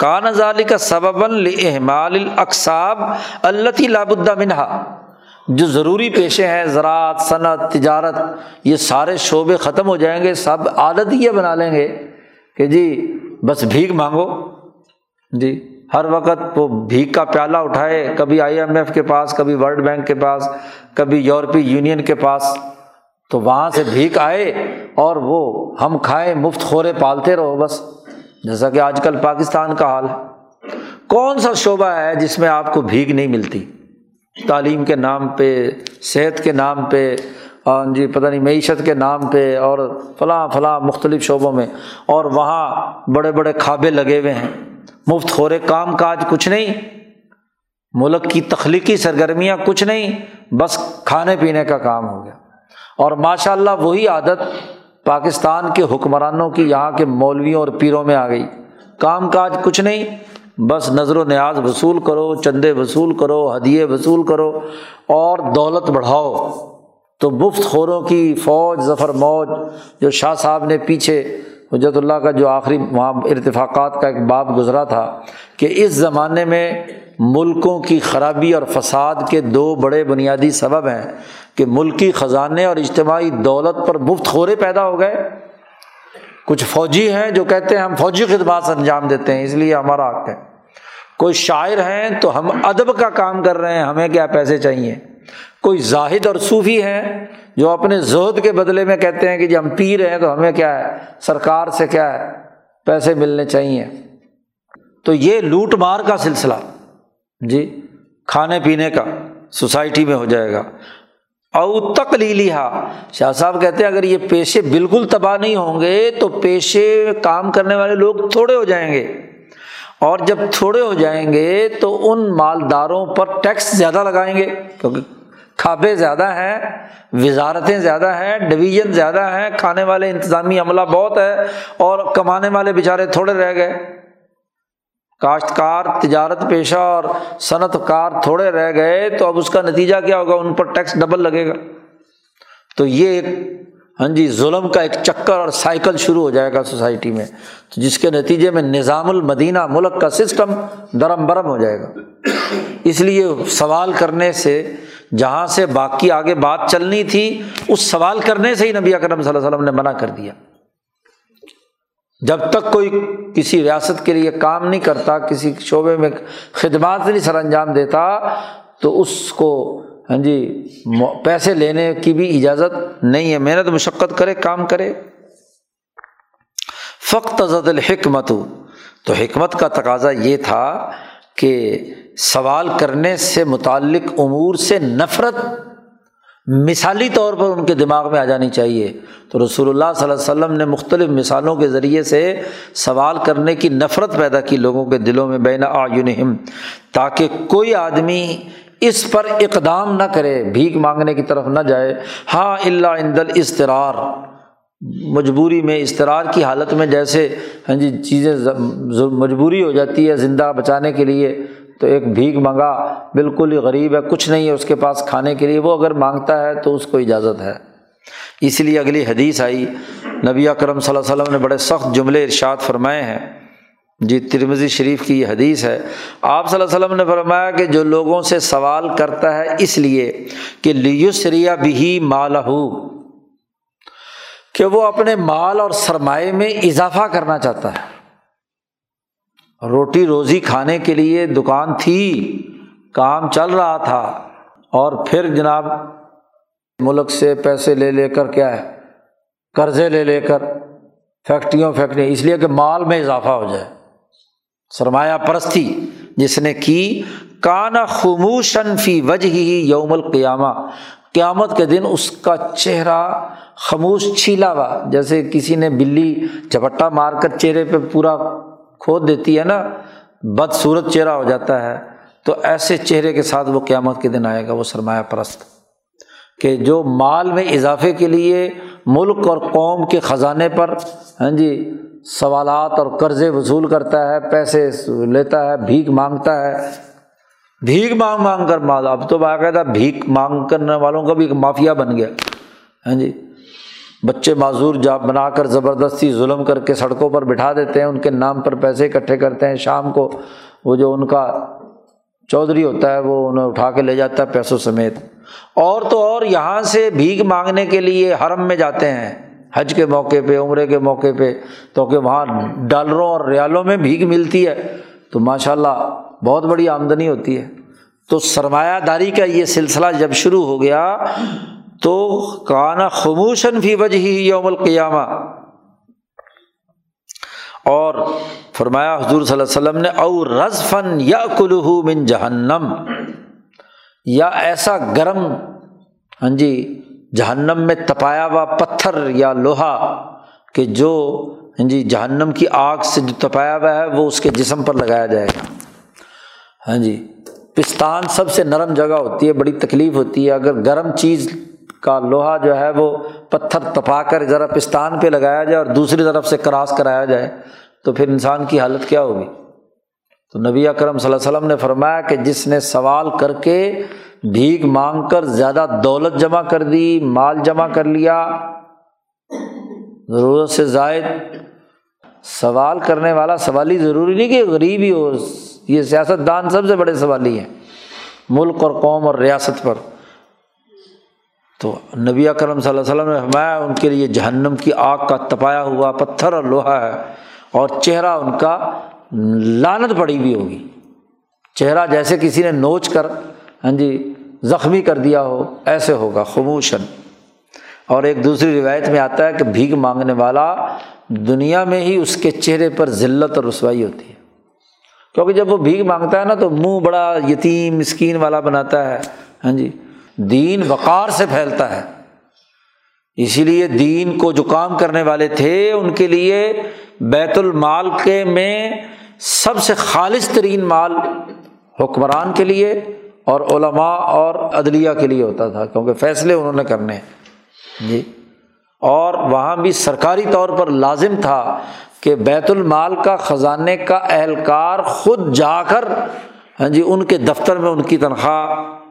کان ظالی کا سبب احمال الاقصاب اللہ لابدہ منہا جو ضروری پیشے ہیں، زراعت، صنعت، تجارت، یہ سارے شعبے ختم ہو جائیں گے، سب عادت یہ بنا لیں گے کہ جی بس بھیک مانگو۔ جی ہر وقت وہ بھیک کا پیالہ اٹھائے، کبھی آئی ایم ایف کے پاس، کبھی ورلڈ بینک کے پاس، کبھی یورپی یونین کے پاس، تو وہاں سے بھیک آئے اور وہ ہم کھائیں مفت خورے پالتے رہو بس۔ جیسا کہ آج کل پاکستان کا حال ہے۔ کون سا شعبہ ہے جس میں آپ کو بھیک نہیں ملتی؟ تعلیم کے نام پہ، صحت کے نام پہ ہاں جی پتہ نہیں، معیشت کے نام پہ اور فلاں فلاں مختلف شعبوں میں۔ اور وہاں بڑے بڑے کھابے لگے ہوئے ہیں۔ مفت خورے کام کاج کچھ نہیں، ملک کی تخلیقی سرگرمیاں کچھ نہیں، بس کھانے پینے کا کام ہو گیا۔ اور ماشاء اللہ وہی عادت پاکستان کے حکمرانوں کی یہاں کے مولویوں اور پیروں میں آ گئی۔ کام کاج کچھ نہیں، بس نظر و نیاز وصول کرو، چندے وصول کرو، ہدیے وصول کرو، اور دولت بڑھاؤ۔ تو مفت خوروں کی فوج ظفر موج، جو شاہ صاحب نے پیچھے حجرت اللہ کا جو آخری وہاں ارتفاقات کا ایک باب گزرا تھا کہ اس زمانے میں ملکوں کی خرابی اور فساد کے دو بڑے بنیادی سبب ہیں کہ ملکی خزانے اور اجتماعی دولت پر مفت خورے پیدا ہو گئے۔ کچھ فوجی ہیں جو کہتے ہیں ہم فوجی خدمات انجام دیتے ہیں، اس لیے ہمارا حق ہے۔ کوئی شاعر ہیں تو ہم ادب کا کام کر رہے ہیں، ہمیں کیا پیسے چاہیے۔ کوئی زاہد اور صوفی ہیں جو اپنے زہد کے بدلے میں کہتے ہیں کہ جی ہم پی رہے ہیں تو ہمیں کیا ہے؟ سرکار سے کیا ہے؟ پیسے ملنے چاہیے۔ تو یہ لوٹ مار کا سلسلہ جی کھانے پینے کا سوسائٹی میں ہو جائے گا۔ او تک لی شاہ صاحب کہتے ہیں اگر یہ پیشے بالکل تباہ نہیں ہوں گے تو پیشے کام کرنے والے لوگ تھوڑے ہو جائیں گے۔ اور جب تھوڑے ہو جائیں گے تو ان مالداروں پر ٹیکس زیادہ لگائیں گے، کیونکہ کھابے زیادہ ہیں، وزارتیں زیادہ ہیں ڈویژن زیادہ ہیں، کھانے والے انتظامی عملہ بہت ہے اور کمانے والے بیچارے تھوڑے رہ گئے۔ کاشتکار، تجارت پیشہ اور صنعت کار تھوڑے رہ گئے تو اب اس کا نتیجہ کیا ہوگا؟ ان پر ٹیکس ڈبل لگے گا۔ تو یہ ایک ہاں جی ظلم کا ایک چکر اور سائیکل شروع ہو جائے گا سوسائٹی میں۔ تو جس کے نتیجے میں نظام المدینہ ملک کا سسٹم درم برم ہو جائے گا۔ اس لیے سوال کرنے سے جہاں سے باقی آگے بات چلنی تھی، اس سوال کرنے سے ہی نبی اکرم صلی اللہ علیہ وسلم نے منع کر دیا۔ جب تک کوئی کسی ریاست کے لیے کام نہیں کرتا، کسی شعبے میں خدمات نہیں سر انجام دیتا، تو اس کو ہاں جی پیسے لینے کی بھی اجازت نہیں ہے۔ محنت، مشقت کرے، کام کرے۔ فخت زد الحکمت تو حکمت کا تقاضا یہ تھا کہ سوال کرنے سے متعلق امور سے نفرت مثالی طور پر ان کے دماغ میں آ جانی چاہیے۔ تو رسول اللہ صلی اللہ علیہ وسلم نے مختلف مثالوں کے ذریعے سے سوال کرنے کی نفرت پیدا کی لوگوں کے دلوں میں بین آیونہم تاکہ کوئی آدمی اس پر اقدام نہ کرے، بھیک مانگنے کی طرف نہ جائے۔ ہاں اللہ اندل استرار مجبوری میں استرار کی حالت میں جیسے ہاں جی چیزیں مجبوری ہو جاتی ہے زندہ بچانے کے لیے۔ تو ایک بھیک منگا بالکل ہی غریب ہے، کچھ نہیں ہے اس کے پاس کھانے کے لیے، وہ اگر مانگتا ہے تو اس کو اجازت ہے۔ اس لیے اگلی حدیث آئی، نبی اکرم صلی اللہ علیہ وسلم نے بڑے سخت جملے ارشاد فرمائے ہیں۔ جی ترمزی شریف کی یہ حدیث ہے۔ آپ صلی اللہ علیہ وسلم نے فرمایا کہ جو لوگوں سے سوال کرتا ہے اس لیے کہ لیوسریا بھی مالہ، کہ وہ اپنے مال اور سرمایہ میں اضافہ کرنا چاہتا ہے۔ روٹی روزی کھانے کے لیے دکان تھی، کام چل رہا تھا۔ اور پھر جناب، ملک سے پیسے لے لے کر کیا ہے؟ قرضے لے لے کر فیکٹریوں فیکٹری اس لیے کہ مال میں اضافہ ہو جائے۔ سرمایہ پرستی جس نے کی کانا خموشن فی وجہ ہی یوم القیامہ۔ قیامت کے دن اس کا چہرہ خاموش چھیلا ہوا، جیسے کسی نے بلی جھپٹا مار کر چہرے پہ پورا کھود دیتی ہے نا بد صورت چہرہ ہو جاتا ہے۔ تو ایسے چہرے کے ساتھ وہ قیامت کے دن آئے گا، وہ سرمایہ پرست۔ کہ جو مال میں اضافے کے لیے ملک اور قوم کے خزانے پر ہاں جی سوالات اور قرضے وصول کرتا ہے، پیسے لیتا ہے، بھیک مانگتا ہے۔ بھیک مانگ مانگ کر مال، اب تو باقاعدہ بھیک مانگ کرنے والوں کا بھی ایک مافیا بن گیا۔ ہاں جی بچے معذور جا بنا کر زبردستی ظلم کر کے سڑکوں پر بٹھا دیتے ہیں، ان کے نام پر پیسے اکٹھے کرتے ہیں۔ شام کو وہ جو ان کا چودھری ہوتا ہے، وہ انہیں اٹھا کے لے جاتا ہے پیسوں سمیت۔ اور تو اور یہاں سے بھیک مانگنے کے لیے حرم میں جاتے ہیں، حج کے موقع پہ، عمرے کے موقع پہ۔ تو کہ وہاں ڈالروں اور ریالوں میں بھیک ملتی ہے، تو ماشاء اللہ بہت بڑی آمدنی ہوتی ہے۔ تو سرمایہ داری کا یہ سلسلہ جب شروع ہو گیا تو کانا خموشن فی وجہ ہی یوم القیامہ۔ اور فرمایا حضور صلی اللہ علیہ وسلم نے، او رز فن یا کلو من جہنم۔ یا ایسا گرم ہاں جی جہنم میں تپایا ہوا پتھر یا لوہا کہ جو ہاں جی جہنم کی آگ سے جو تپایا ہوا ہے، وہ اس کے جسم پر لگایا جائے گا۔ ہاں جی پستان سب سے نرم جگہ ہوتی ہے، بڑی تکلیف ہوتی ہے۔ اگر گرم چیز کا لوہا جو ہے وہ پتھر تپا کر ذرا پستان پہ لگایا جائے اور دوسری طرف سے کراس کرایا جائے، تو پھر انسان کی حالت کیا ہوگی؟ تو نبی اکرم صلی اللہ علیہ وسلم نے فرمایا کہ جس نے سوال کر کے بھیک مانگ کر زیادہ دولت جمع کر دی، مال جمع کر لیا، ضرورت سے زائد سوال کرنے والا سوالی ضروری نہیں کہ غریب ہی ہو، یہ سیاست دان سب سے بڑے سوالی ہیں، ملک اور قوم اور ریاست پر۔ تو نبی کرم صلی اللہ علیہ وسلم نے فرمایا، ان کے لیے جہنم کی آگ کا تپایا ہوا پتھر اور لوہا ہے اور چہرہ ان کا لانت پڑی ہوئی ہوگی۔ چہرہ جیسے کسی نے نوچ کر ہاں جی زخمی کر دیا ہو، ایسے ہوگا خموشن اور ایک دوسری روایت میں آتا ہے کہ بھیک مانگنے والا دنیا میں ہی اس کے چہرے پر ذلت اور رسوائی ہوتی ہے۔ کیونکہ جب وہ بھیک مانگتا ہے نا، تو منہ بڑا یتیم اسکین والا بناتا ہے ہاں جی۔ دین وقار سے پھیلتا ہے۔ اسی لیے دین کو جو کام کرنے والے تھے، ان کے لیے بیت المال کے میں سب سے خالص ترین مال حکمران کے لیے اور علماء اور عدلیہ کے لیے ہوتا تھا، کیونکہ فیصلے انہوں نے کرنے۔ جی۔ اور وہاں بھی سرکاری طور پر لازم تھا کہ بیت المال کا خزانے کا اہلکار خود جا کر ہاں جی ان کے دفتر میں ان کی تنخواہ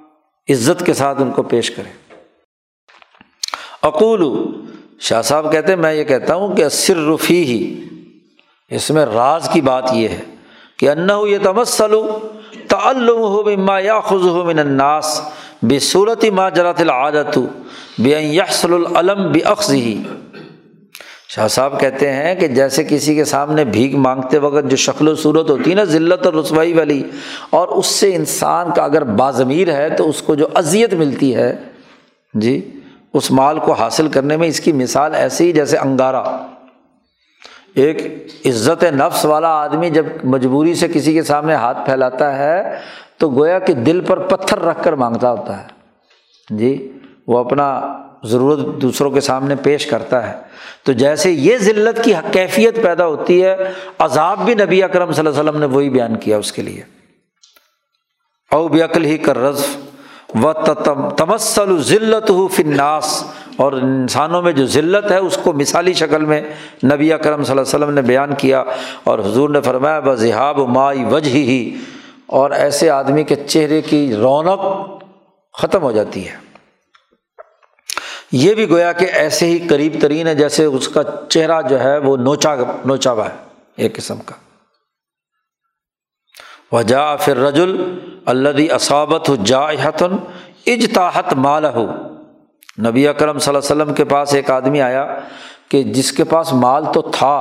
عزت کے ساتھ ان کو پیش کرے اقول شاہ صاحب کہتے میں یہ کہتا ہوں کہ رفی ہی اس میں راز کی بات یہ ہے کہ انّا یہ تمسلو تعلم ہو بما یا خز ہو من الناس بے صورت ما جرات العادت بے یحسل العلم بے اخذ ہی شاہ صاحب کہتے ہیں کہ جیسے کسی کے سامنے بھیک مانگتے وقت جو شکل و صورت ہوتی ہے نا، ذلت اور رسوائی والی، اور اس سے انسان کا اگر باضمیر ہے تو اس کو جو اذیت ملتی ہے جی اس مال کو حاصل کرنے میں اس کی مثال ایسی ہی جیسے انگارہ ایک عزت نفس والا آدمی جب مجبوری سے کسی کے سامنے ہاتھ پھیلاتا ہے، تو گویا کہ دل پر پتھر رکھ کر مانگتا ہوتا ہے۔ جی وہ اپنا ضرورت دوسروں کے سامنے پیش کرتا ہے۔ تو جیسے یہ ذلت کی کیفیت پیدا ہوتی ہے، عذاب بھی نبی اکرم صلی اللہ علیہ وسلم نے وہی بیان کیا اس کے لیے۔ او بیکل ہی کر رضف و تمسل ذلت ہو فناس اور انسانوں میں جو ذلت ہے، اس کو مثالی شکل میں نبی اکرم صلی اللہ علیہ وسلم نے بیان کیا۔ اور حضور نے فرمایا بذہاب مائی وجہ ہی اور ایسے آدمی کے چہرے کی رونق ختم ہو جاتی ہے۔ یہ بھی گویا کہ ایسے ہی قریب ترین ہے جیسے اس کا چہرہ جو ہے وہ نوچا نوچا ہوا ہے ایک قسم کا۔ وجا پھر رجل اللہ اصابت جا حتن اجتاحت مال ہو نبی اکرم صلی اللہ علیہ وسلم کے پاس ایک آدمی آیا کہ جس کے پاس مال تو تھا،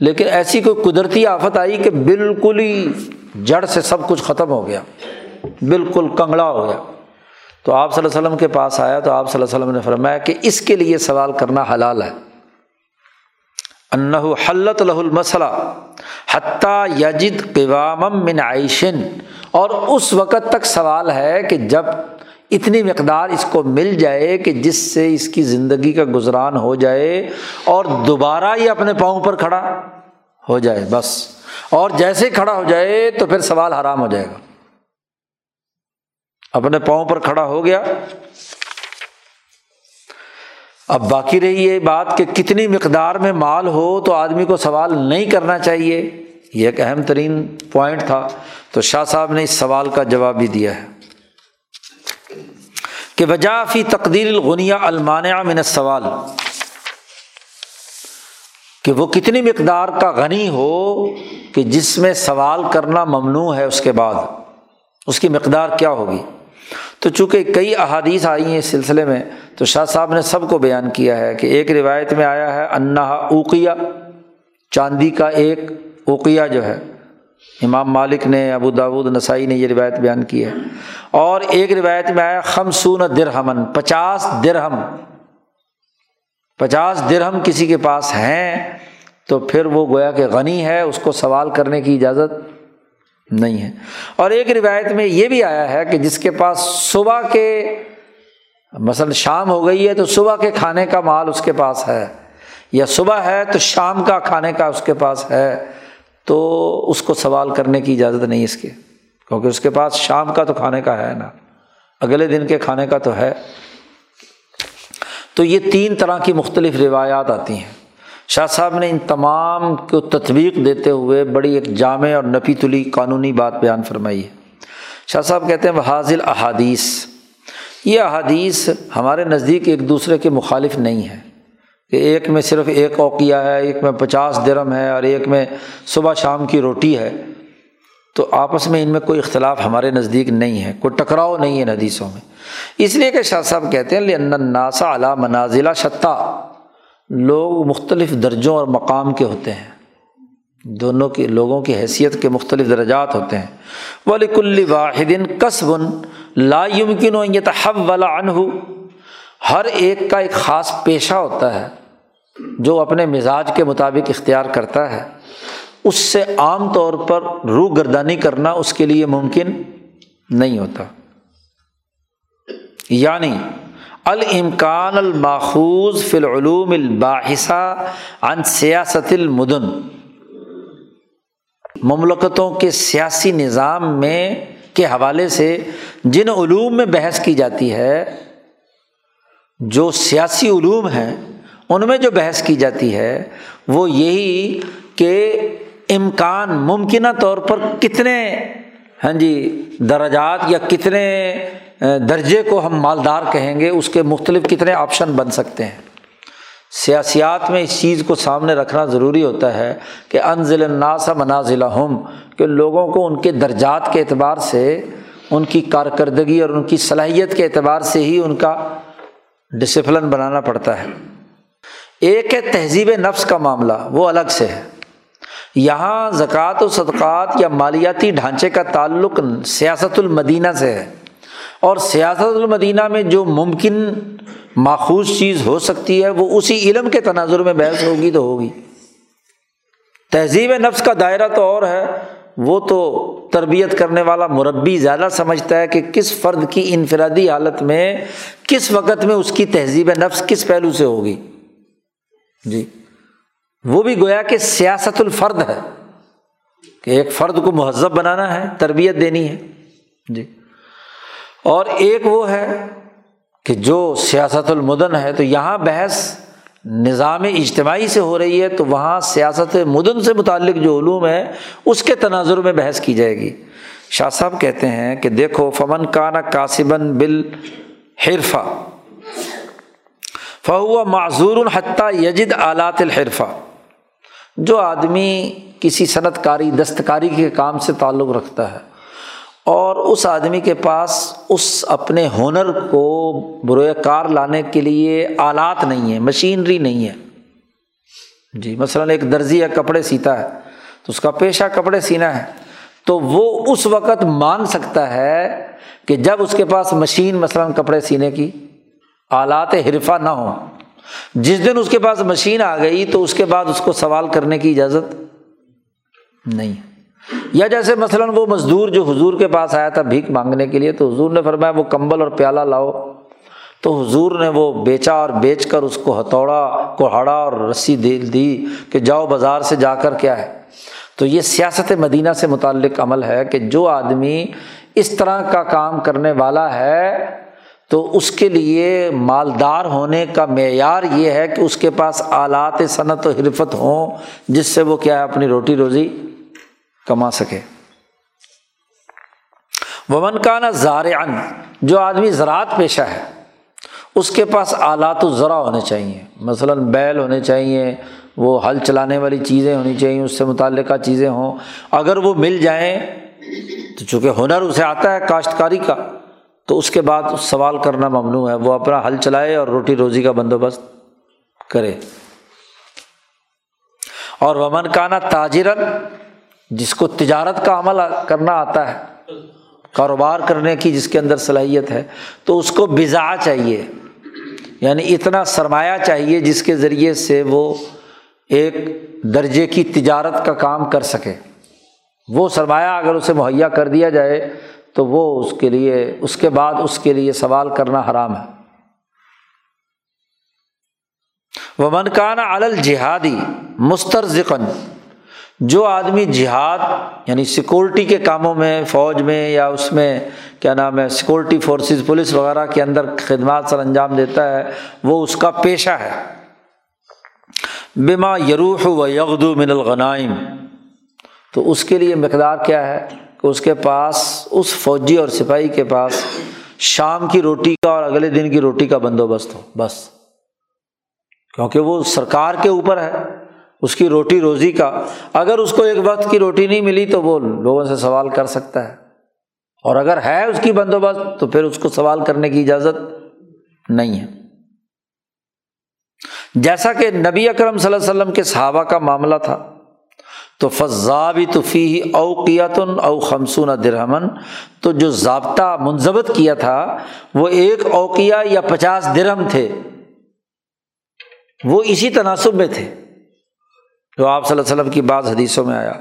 لیکن ایسی کوئی قدرتی آفت آئی کہ بالکل ہی جڑ سے سب کچھ ختم ہو گیا، بالکل کنگڑا ہو گیا۔ تو آپ صلی اللہ علیہ وسلم کے پاس آیا تو آپ صلی اللہ علیہ وسلم نے فرمایا کہ اس کے لیے سوال کرنا حلال ہے۔ انہ اپنے پاؤں پر کھڑا ہو گیا۔ اب باقی رہی یہ بات کہ کتنی مقدار میں مال ہو تو آدمی کو سوال نہیں کرنا چاہیے۔ یہ ایک اہم ترین پوائنٹ تھا۔ تو شاہ صاحب نے اس سوال کا جواب بھی دیا ہے۔ کہ وجہ فی تقدیر الغنیا المانع من سوال کہ وہ کتنی مقدار کا غنی ہو کہ جس میں سوال کرنا ممنوع ہے اس کے بعد۔ اس کی مقدار کیا ہوگی؟ تو چونکہ کئی احادیث آئی ہیں اس سلسلے میں، تو شاہ صاحب نے سب کو بیان کیا ہے کہ ایک روایت میں آیا ہے انا اوقیہ، چاندی کا ایک اوقیہ جو ہے۔ امام مالک نے، ابو داود، نسائی نے یہ روایت بیان کی ہے۔ اور ایک روایت میں آیا، خمسون درہمن، پچاس درہم۔ پچاس درہم کسی کے پاس ہیں، تو پھر وہ گویا کہ غنی ہے، اس کو سوال کرنے کی اجازت نہیں ہے۔ اور ایک روایت میں یہ بھی آیا ہے کہ جس کے پاس صبح کے مثلاً شام ہو گئی ہے تو صبح کے کھانے کا مال اس کے پاس ہے۔ یا صبح ہے تو شام کا کھانے کا اس کے پاس ہے۔ تو اس کو سوال کرنے کی اجازت نہیں اس کے۔ کیونکہ اس کے پاس شام کا تو کھانے کا ہے نا۔ اگلے دن کے کھانے کا تو ہے۔ تو یہ تین طرح کی مختلف روایات آتی ہیں۔ شاہ صاحب نے ان تمام کو تطبیق دیتے ہوئے بڑی ایک جامع اور نپی تلی قانونی بات بیان فرمائی ہے۔ شاہ صاحب کہتے ہیں وہ حاضل احادیث۔ یہ احادیث ہمارے نزدیک ایک دوسرے کے مخالف نہیں ہے کہ ایک میں صرف ایک اوقیہ ہے، ایک میں پچاس درم ہے اور ایک میں صبح شام کی روٹی ہے۔ تو آپس میں ان میں کوئی اختلاف ہمارے نزدیک نہیں ہے، کوئی ٹکراؤ نہیں ہے حدیثوں میں۔ اس لیے کہ شاہ صاحب کہتے ہیں ناسا علا منازلہ شتہ لوگ مختلف درجوں اور مقام کے ہوتے ہیں۔ دونوں کی، لوگوں کی حیثیت کے مختلف درجات ہوتے ہیں۔ ولی کل واحد قصب لا يمكن ان يتحول عنه۔ ہر ایک کا ایک خاص پیشہ ہوتا ہے جو اپنے مزاج کے مطابق اختیار کرتا ہے۔ اس سے عام طور پر روح گردانی کرنا اس کے لیے ممکن نہیں ہوتا۔ یعنی الامکان الماخوذ فی العلوم الباحثہ عن سیاست المدن۔ مملکتوں کے سیاسی نظام میں کے حوالے سے جن علوم میں بحث کی جاتی ہے، جو سیاسی علوم ہیں، ان میں جو بحث کی جاتی ہے، وہ یہی کہ امکان ممکنہ طور پر کتنے ہاں جی درجات یا کتنے درجے کو ہم مالدار کہیں گے، اس کے مختلف کتنے آپشن بن سکتے ہیں۔ سیاسیات میں اس چیز کو سامنے رکھنا ضروری ہوتا ہے کہ انزل الناس منازل ہم کہ لوگوں کو ان کے درجات کے اعتبار سے، ان کی کارکردگی اور ان کی صلاحیت کے اعتبار سے ہی ان کا ڈسپلن بنانا پڑتا ہے۔ ایک ہے تہذیب نفس کا معاملہ، وہ الگ سے ہے۔ یہاں زکوٰۃ و صدقات یا مالیاتی ڈھانچے کا تعلق سیاست المدینہ سے ہے۔ اور سیاست المدینہ میں جو ممکن ماخوذ چیز ہو سکتی ہے، وہ اسی علم کے تناظر میں بحث ہوگی تو ہوگی۔ تہذیب نفس کا دائرہ تو اور ہے، وہ تو تربیت کرنے والا مربی زیادہ سمجھتا ہے کہ کس فرد کی انفرادی حالت میں، کس وقت میں اس کی تہذیب نفس کس پہلو سے ہوگی۔ جی۔ وہ بھی گویا کہ سیاست الفرد ہے، کہ ایک فرد کو مہذب بنانا ہے، تربیت دینی ہے۔ جی۔ اور ایک وہ ہے کہ جو سیاست المدن ہے، تو یہاں بحث نظام اجتماعی سے ہو رہی ہے، تو وہاں سیاست مدن سے متعلق جو علوم ہے اس کے تناظر میں بحث کی جائے گی۔ شاہ صاحب کہتے ہیں کہ دیکھو، فمن کانا کاسبن بل حرفہ فہو معذور الحتیٰ یجد آلات الحرفہ۔ جو آدمی کسی صنعت کاری، دستکاری کے کام سے تعلق رکھتا ہے اور اس آدمی کے پاس اس اپنے ہنر کو بروئے کار لانے کے لیے آلات نہیں ہے مشینری نہیں ہے جی مثلاً ایک درزی یا کپڑے سیتا ہے، تو اس کا پیشہ کپڑے سینا ہے، تو وہ اس وقت مان سکتا ہے کہ جب اس کے پاس مشین مثلاً کپڑے سینے کی آلات حرفہ نہ ہو جس دن اس کے پاس مشین آ گئی تو اس کے بعد اس کو سوال کرنے کی اجازت نہیں۔ یا جیسے مثلاً وہ مزدور جو حضور کے پاس آیا تھا بھیک مانگنے کے لیے، تو حضور نے فرمایا وہ کمبل اور پیالہ لاؤ۔ تو حضور نے وہ بیچا اور بیچ کر اس کو ہتھوڑا، کوہاڑا اور رسی دے دی کہ جاؤ بازار سے جا کر کیا ہے۔ تو یہ سیاست مدینہ سے متعلق عمل ہے کہ جو آدمی اس طرح کا کام کرنے والا ہے، تو اس کے لیے مالدار ہونے کا معیار یہ ہے کہ اس کے پاس آلات صنعت و حرفت ہوں، جس سے وہ کیا ہے، اپنی روٹی روزی کما سکے۔ ومن کا نا زار ان جو آدمی زراعت پیشہ ہے، اس کے پاس آلات و ذرا ہونے چاہیے مثلاً بیل ہونے چاہیے وہ ہل چلانے والی چیزیں ہونی چاہیے اس سے متعلقہ چیزیں ہوں۔ اگر وہ مل جائیں، تو چونکہ ہنر اسے آتا ہے کاشتکاری کا، تو اس کے بعد سوال کرنا ممنوع ہے۔ وہ اپنا حل چلائے اور روٹی روزی کا بندوبست کرے۔ اور ومن کانا تاجرن جس کو تجارت کا عمل کرنا آتا ہے، کاروبار کرنے کی جس کے اندر صلاحیت ہے، تو اس کو بزا چاہیے۔ یعنی اتنا سرمایہ چاہیے جس کے ذریعے سے وہ ایک درجے کی تجارت کا کام کر سکے۔ وہ سرمایہ اگر اسے مہیا کر دیا جائے، تو وہ اس کے لیے، اس کے بعد اس کے لیے سوال کرنا حرام ہے۔ وہ منکانہ علل جہادی مسترزقن جو آدمی جہاد یعنی سیکورٹی کے کاموں میں، فوج میں یا اس میں، کیا نام ہے سیکورٹی فورسز پولیس وغیرہ کے اندر خدمات سر انجام دیتا ہے، وہ اس کا پیشہ ہے۔ بما یروح و یغدو من الغنائم۔ تو اس کے لیے مقدار کیا ہے؟ کہ اس کے پاس، اس فوجی اور سپاہی کے پاس شام کی روٹی کا اور اگلے دن کی روٹی کا بندوبست ہو، بس۔ کیونکہ وہ سرکار کے اوپر ہے۔ اس کی روٹی روزی کا۔ اگر اس کو ایک وقت کی روٹی نہیں ملی تو وہ لوگوں سے سوال کر سکتا ہے۔ اور اگر ہے اس کی بندوبست تو پھر اس کو سوال کرنے کی اجازت نہیں ہے۔ جیسا کہ نبی اکرم صلی اللہ علیہ وسلم کے صحابہ کا معاملہ تھا، تو فضابی تو فی اوقیتن او خمسون درہمن، تو جو ضابطہ منظمت کیا تھا، وہ ایک اوقیہ یا پچاس درہم تھے۔ وہ اسی تناسب میں تھے۔ جو آپ صلی اللہ علیہ وسلم کی بعض حدیثوں میں آیا۔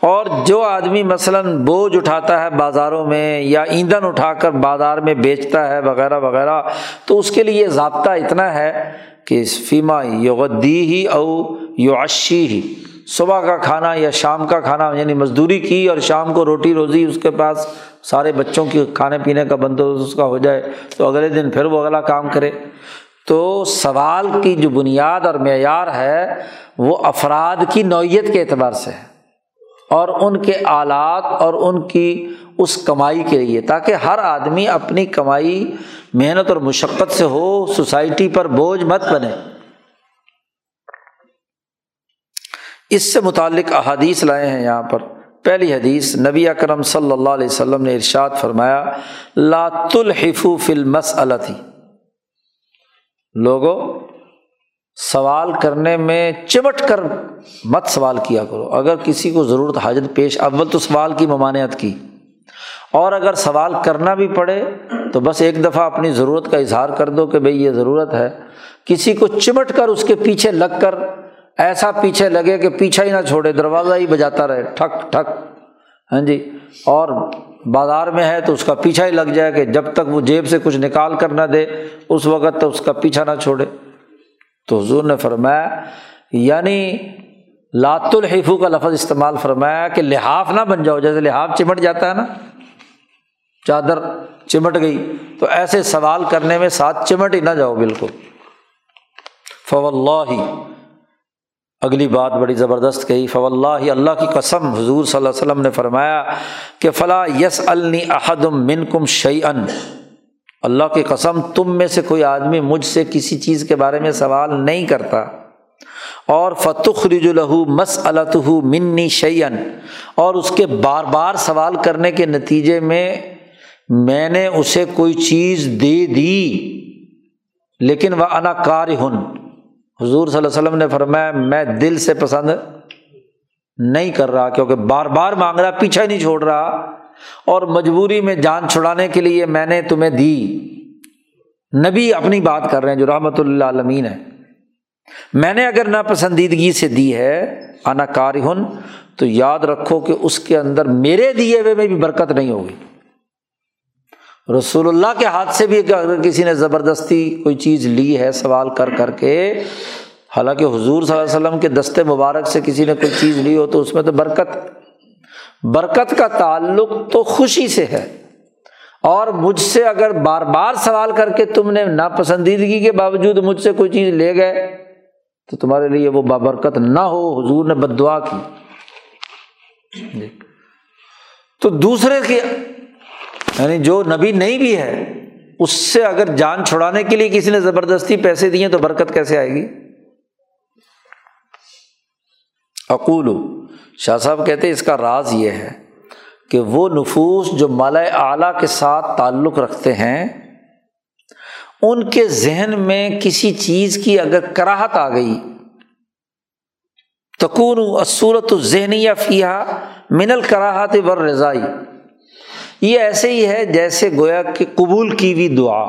اور جو آدمی مثلاً بوجھ اٹھاتا ہے بازاروں میں یا ایندھن اٹھا کر بازار میں بیچتا ہے وغیرہ وغیرہ، تو اس کے لیے ضابطہ اتنا ہے کہ فیما یغدی ہی او یو عشی ہی صبح کا کھانا یا شام کا کھانا یعنی مزدوری کی اور شام کو روٹی روزی اس کے پاس سارے بچوں کی کھانے پینے کا بندوبست اس کا ہو جائے تو اگلے دن پھر وہ اگلا کام کرے۔ تو سوال کی جو بنیاد اور معیار ہے، وہ افراد کی نوعیت کے اعتبار سے ہے اور ان کے آلات اور ان کی اس کمائی کے لیے، تاکہ ہر آدمی اپنی کمائی محنت اور مشقت سے ہو، سوسائٹی پر بوجھ مت بنے۔ اس سے متعلق احادیث لائے ہیں یہاں پر۔ پہلی حدیث، نبی اکرم صلی اللہ علیہ وسلم نے ارشاد فرمایا لات الحف فلمس التی لوگو سوال کرنے میں چمٹ کر مت سوال کیا کرو۔ اگر کسی کو ضرورت حاجت پیش، اول تو سوال کی ممانعت کی۔ اور اگر سوال کرنا بھی پڑے، تو بس ایک دفعہ اپنی ضرورت کا اظہار کر دو کہ بھائی یہ ضرورت ہے۔ کسی کو چمٹ کر اس کے پیچھے لگ کر، ایسا پیچھے لگے کہ پیچھا ہی نہ چھوڑے، دروازہ ہی بجاتا رہے، ٹھک ٹھک۔ ہاں جی۔ اور بازار میں ہے تو اس کا پیچھا ہی لگ جائے کہ جب تک وہ جیب سے کچھ نکال کر نہ دے، اس وقت تو اس کا پیچھا نہ چھوڑے۔ تو حضور نے فرمایا یعنی لات الحفو کا لفظ استعمال فرمایا کہ لحاف نہ بن جاؤ، جیسے لحاف چمٹ جاتا ہے نا، چادر چمٹ گئی، تو ایسے سوال کرنے میں ساتھ چمٹ ہی نہ جاؤ بالکل۔ فو اللہ ہی اگلی بات بڑی زبردست کہی فو اللہ اللہ کی قسم حضور صلی اللہ علیہ وسلم نے فرمایا کہ فلاں یس الحدم من کم شعی ان اللہ کی قسم تم میں سے کوئی آدمی مجھ سے کسی چیز کے بارے میں سوال نہیں کرتا اور فتح رج الہو مس التح منی شعین اور اس کے بار بار سوال کرنے کے نتیجے میں میں نے اسے کوئی چیز دے دی، لیکن وہ انا کار ہن حضور صلی اللہ علیہ وسلم نے فرمایا، میں دل سے پسند نہیں کر رہا، کیونکہ بار بار مانگ رہا پیچھا نہیں چھوڑ رہا، اور مجبوری میں جان چھڑانے کے لیے میں نے تمہیں دی۔ نبی اپنی بات کر رہے ہیں جو رحمۃ اللہ عالمین ہے۔ میں نے اگر ناپسندیدگی سے دی ہے، انا کار ہن تو یاد رکھو کہ اس کے اندر میرے دیے ہوئے میں بھی برکت نہیں ہوگی۔ رسول اللہ کے ہاتھ سے بھی اگر کسی نے زبردستی کوئی چیز لی ہے سوال کر کر کے، حالانکہ حضور صلی اللہ علیہ وسلم کے دستے مبارک سے کسی نے کوئی چیز لی ہو تو اس میں تو برکت برکت کا تعلق تو خوشی سے ہے۔ اور مجھ سے اگر بار بار سوال کر کے تم نے ناپسندیدگی کے باوجود مجھ سے کوئی چیز لے گئے، تو تمہارے لیے وہ بابرکت نہ ہو۔ حضور نے بد دعا کی۔ تو دوسرے کی یعنی جو نبی نہیں بھی ہے، اس سے اگر جان چھڑانے کے لیے کسی نے زبردستی پیسے دیے تو برکت کیسے آئے گی؟ اقول شاہ صاحب کہتے اس کا راز یہ ہے کہ وہ نفوس جو مالا اعلیٰ کے ساتھ تعلق رکھتے ہیں، ان کے ذہن میں کسی چیز کی اگر کراہت آ گئی تکون اصورت ذہنی یا فیا من الکراہت ور رضائی یہ ایسے ہی ہے جیسے گویا کہ قبول کی ہوئی دعا۔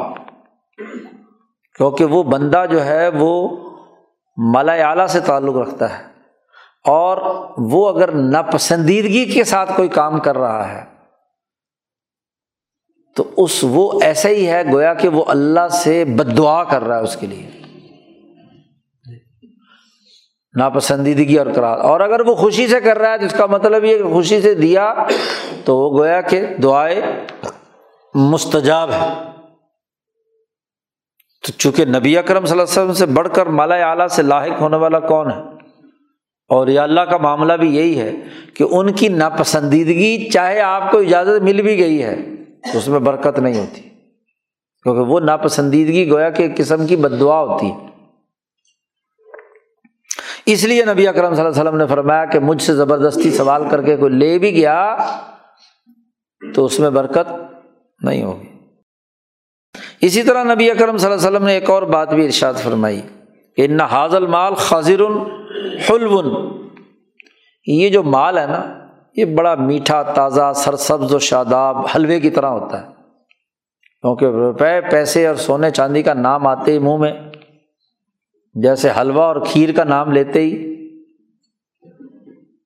کیونکہ وہ بندہ جو ہے وہ مالا اعلیٰ سے تعلق رکھتا ہے اور وہ اگر ناپسندیدگی کے ساتھ کوئی کام کر رہا ہے، تو اس وہ ایسا ہی ہے گویا کہ وہ اللہ سے بد دعا کر رہا ہے اس کے لیے۔ ناپسندیدگی اور کرا اور اگر وہ خوشی سے کر رہا ہے تو اس کا مطلب یہ کہ خوشی سے دیا تو وہ گویا کہ دعائیں مستجاب ہے تو چونکہ نبی اکرم صلی اللہ علیہ وسلم سے بڑھ کر مالا اعلیٰ سے لاحق ہونے والا کون ہے؟ اور یہ اللہ کا معاملہ بھی یہی ہے کہ ان کی ناپسندیدگی چاہے آپ کو اجازت مل بھی گئی ہے، تو اس میں برکت نہیں ہوتی۔ کیونکہ وہ ناپسندیدگی گویا کہ قسم کی بد دعا ہوتی ہے۔ اس لیے نبی اکرم صلی اللہ علیہ وسلم نے فرمایا کہ مجھ سے زبردستی سوال کر کے کوئی لے بھی گیا تو اس میں برکت نہیں ہوگی۔ اسی طرح نبی اکرم صلی اللہ علیہ وسلم نے ایک اور بات بھی ارشاد فرمائی کہ ان حاضل مال خاضر حلون۔ یہ جو مال ہے نا، یہ بڑا میٹھا، تازہ، سرسبز و شاداب حلوے کی طرح ہوتا ہے۔ کیونکہ روپے، پیسے اور سونے چاندی کا نام آتے ہی منہ میں، جیسے حلوہ اور کھیر کا نام لیتے ہی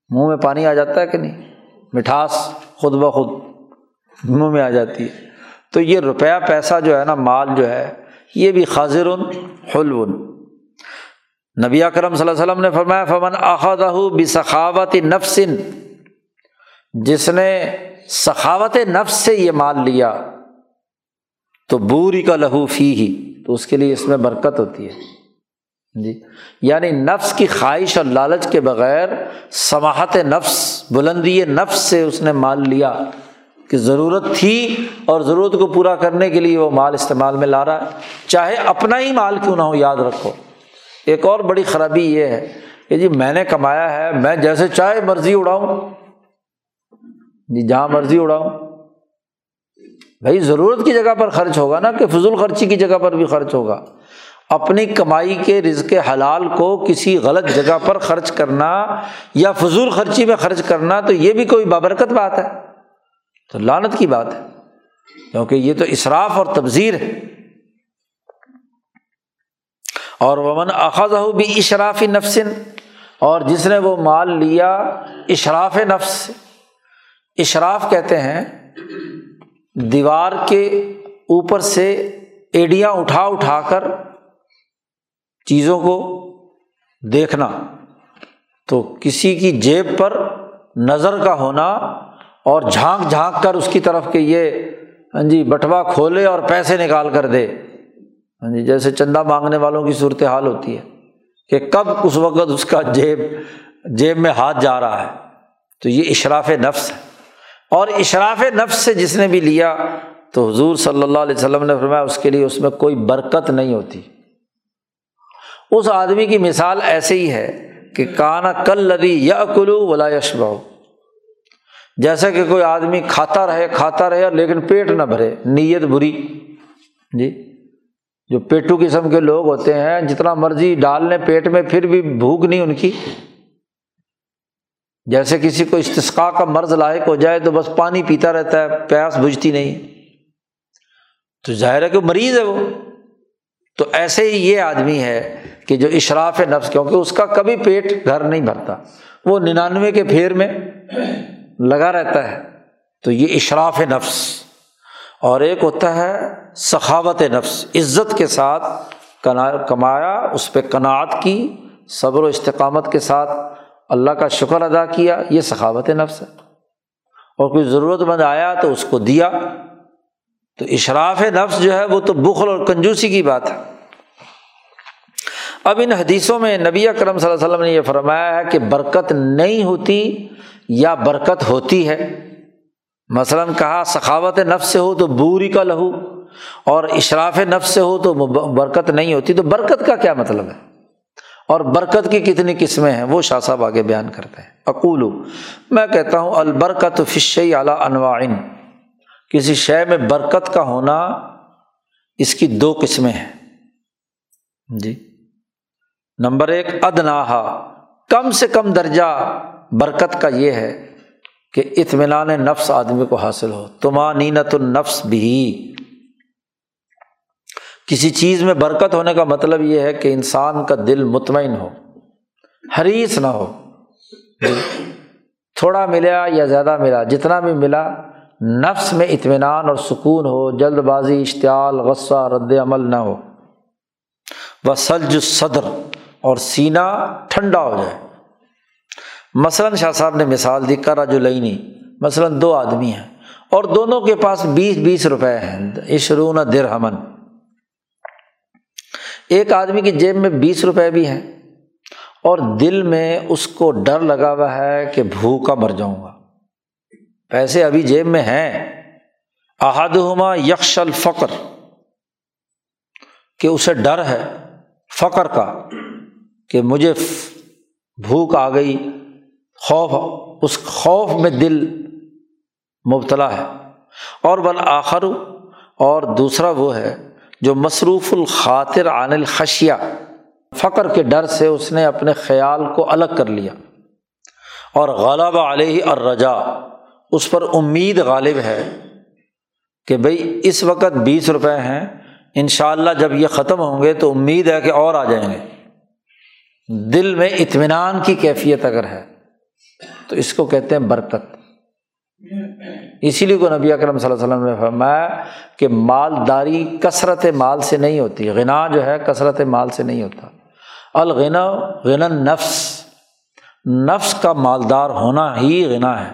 منہ میں پانی آ جاتا ہے کہ نہیں؟ مٹھاس، خود بخود۔ منہ میں آ جاتی ہے۔ تو یہ روپیہ پیسہ جو ہے نا، مال جو ہے، یہ بھی حاضر حلون نبی اکرم صلی اللہ علیہ وسلم نے فرمایا، فمن احدہ بسخاوت نفسن جس نے سخاوت نفس سے یہ مال لیا، تو بوری کا لہو فی ہی تو اس کے لیے اس میں برکت ہوتی ہے۔ جی۔ یعنی نفس کی خواہش اور لالچ کے بغیر سماحت نفس، بلندی نفس سے اس نے مال لیا۔ کہ ضرورت تھی اور ضرورت کو پورا کرنے کے لیے وہ مال استعمال میں لا رہا ہے۔ چاہے اپنا ہی مال کیوں نہ ہو، یاد رکھو۔ ایک اور بڑی خرابی یہ ہے کہ جی میں نے کمایا ہے، میں جیسے چاہے مرضی اڑاؤں۔ جی جہاں مرضی اڑاؤں۔ بھائی ضرورت کی جگہ پر خرچ ہوگا نا، کہ فضول خرچی کی جگہ پر بھی خرچ ہوگا۔ اپنی کمائی کے رزق حلال کو کسی غلط جگہ پر خرچ کرنا یا فضول خرچی میں خرچ کرنا تو یہ بھی کوئی بابرکت بات ہے۔ تو لانت کی بات ہے، کیونکہ یہ تو اصراف اور تبذیر ہے۔ اور ومن اخذ بھی اشرافی نفسن اور جس نے وہ مال لیا اشراف نفس، اشراف کہتے ہیں، دیوار کے اوپر سے ایڈیاں اٹھا اٹھا کر چیزوں کو دیکھنا۔ تو کسی کی جیب پر نظر کا ہونا اور جھانک جھانک کر اس کی طرف کہ یہ ہاں جی بٹوا کھولے اور پیسے نکال کر دے۔ ہاں جی جیسے چندہ مانگنے والوں کی صورت حال ہوتی ہے کہ کب اس وقت اس کا جیب جیب میں ہاتھ جا رہا ہے۔ تو یہ اشراف نفس ہے۔ اور اشراف نفس سے جس نے بھی لیا تو حضور صلی اللہ علیہ وسلم نے فرمایا اس کے لیے اس میں کوئی برکت نہیں ہوتی۔ اس آدمی کی مثال ایسے ہی ہے کہ کانا کل لدی یا کلو ولا یشبہ جیسا کہ کوئی آدمی کھاتا رہے کھاتا رہے لیکن پیٹ نہ بھرے، نیت بری۔ جی جو پیٹو قسم کے لوگ ہوتے ہیں، جتنا مرضی ڈال لیں پیٹ میں، پھر بھی بھوک نہیں ان کی۔ جیسے کسی کو استسقا کا مرض لاحق ہو جائے تو بس پانی پیتا رہتا ہے، پیاس بجھتی نہیں۔ تو ظاہر ہے کہ مریض ہے وہ۔ تو ایسے ہی یہ آدمی ہے کہ جو اشراف نفس، کیونکہ اس کا کبھی پیٹ گھر نہیں بھرتا۔ وہ ننانوے کے پھیر میں لگا رہتا ہے تو یہ اشراف نفس اور ایک ہوتا ہے سخاوت نفس، عزت کے ساتھ کمایا، اس پہ کناعت کی، صبر و استقامت کے ساتھ اللہ کا شکر ادا کیا، یہ سخاوت نفس ہے۔ اور کوئی ضرورت مند آیا تو اس کو دیا۔ تو اشراف نفس جو ہے وہ تو بخل اور کنجوسی کی بات ہے۔ اب ان حدیثوں میں نبی اکرم صلی اللہ علیہ وسلم نے یہ فرمایا ہے کہ برکت نہیں ہوتی یا برکت ہوتی ہے۔ مثلاً کہا، سخاوت نفس سے ہو تو بوری کا لہو، اور اشراف نفس سے ہو تو برکت نہیں ہوتی۔ تو برکت کا کیا مطلب ہے؟ اور برکت کی کتنی قسمیں ہیں؟ وہ شاہ صاحب آگے بیان کرتے ہیں۔ اقول میں کہتا ہوں، البرکت فش اعلیٰ انواعن۔ کسی شے میں برکت کا ہونا اس کی دو قسمیں ہیں۔ جی نمبر ایک، ادناہا۔ کم سے کم درجہ۔ برکت کا یہ ہے کہ اطمینان نفس آدمی کو حاصل ہو۔ تما نینت النفس بھی کسی چیز میں برکت ہونے کا مطلب یہ ہے کہ انسان کا دل مطمئن ہو حریث نہ ہو۔ تھوڑا ملا یا زیادہ ملا، جتنا بھی ملا، نفس میں اطمینان اور سکون ہو، جلد بازی، اشتعال، غصہ، رد عمل نہ ہو۔ وہ سلج صدر اور سینہ ٹھنڈا ہو جائے۔ مثلاً شاہ صاحب نے مثال دی کرا جو لئی مثلاً دو آدمی ہیں، اور دونوں کے پاس بیس بیس روپے ہیں اشرون در ہمن ایک آدمی کی جیب میں بیس روپے بھی ہیں، اور دل میں اس کو ڈر لگا ہوا ہے کہ بھوکا مر جاؤں گا۔ پیسے ابھی جیب میں ہیں۔ احدہما یکش الفقر، کہ اسے ڈر ہے، فقر کا، کہ مجھے بھوک آ گئی۔ خوف اس خوف میں دل مبتلا ہے۔ اور بل آخر اور دوسرا وہ ہے جو مصروف الخاطر عن الخشیہ، فقر کے ڈر سے اس نے اپنے خیال کو الگ کر لیا۔ اور غالب علیہ اور رجا اس پر امید غالب ہے کہ بھائی اس وقت بیس روپے ہیں ان شاء اللہ جب یہ ختم ہوں گے تو امید ہے کہ اور آ جائیں گے۔ دل میں اطمینان کی کیفیت اگر ہے۔ تو اس کو کہتے ہیں برکت۔ اسی لیے کو نبی اکرم صلی اللہ علیہ وسلم نے فرمایا کہ مالداری کثرت مال سے نہیں ہوتی، غنا جو ہے کثرت مال سے نہیں ہوتا۔ الغنا، غنا نفس۔ نفس کا مالدار ہونا ہی غنا ہے۔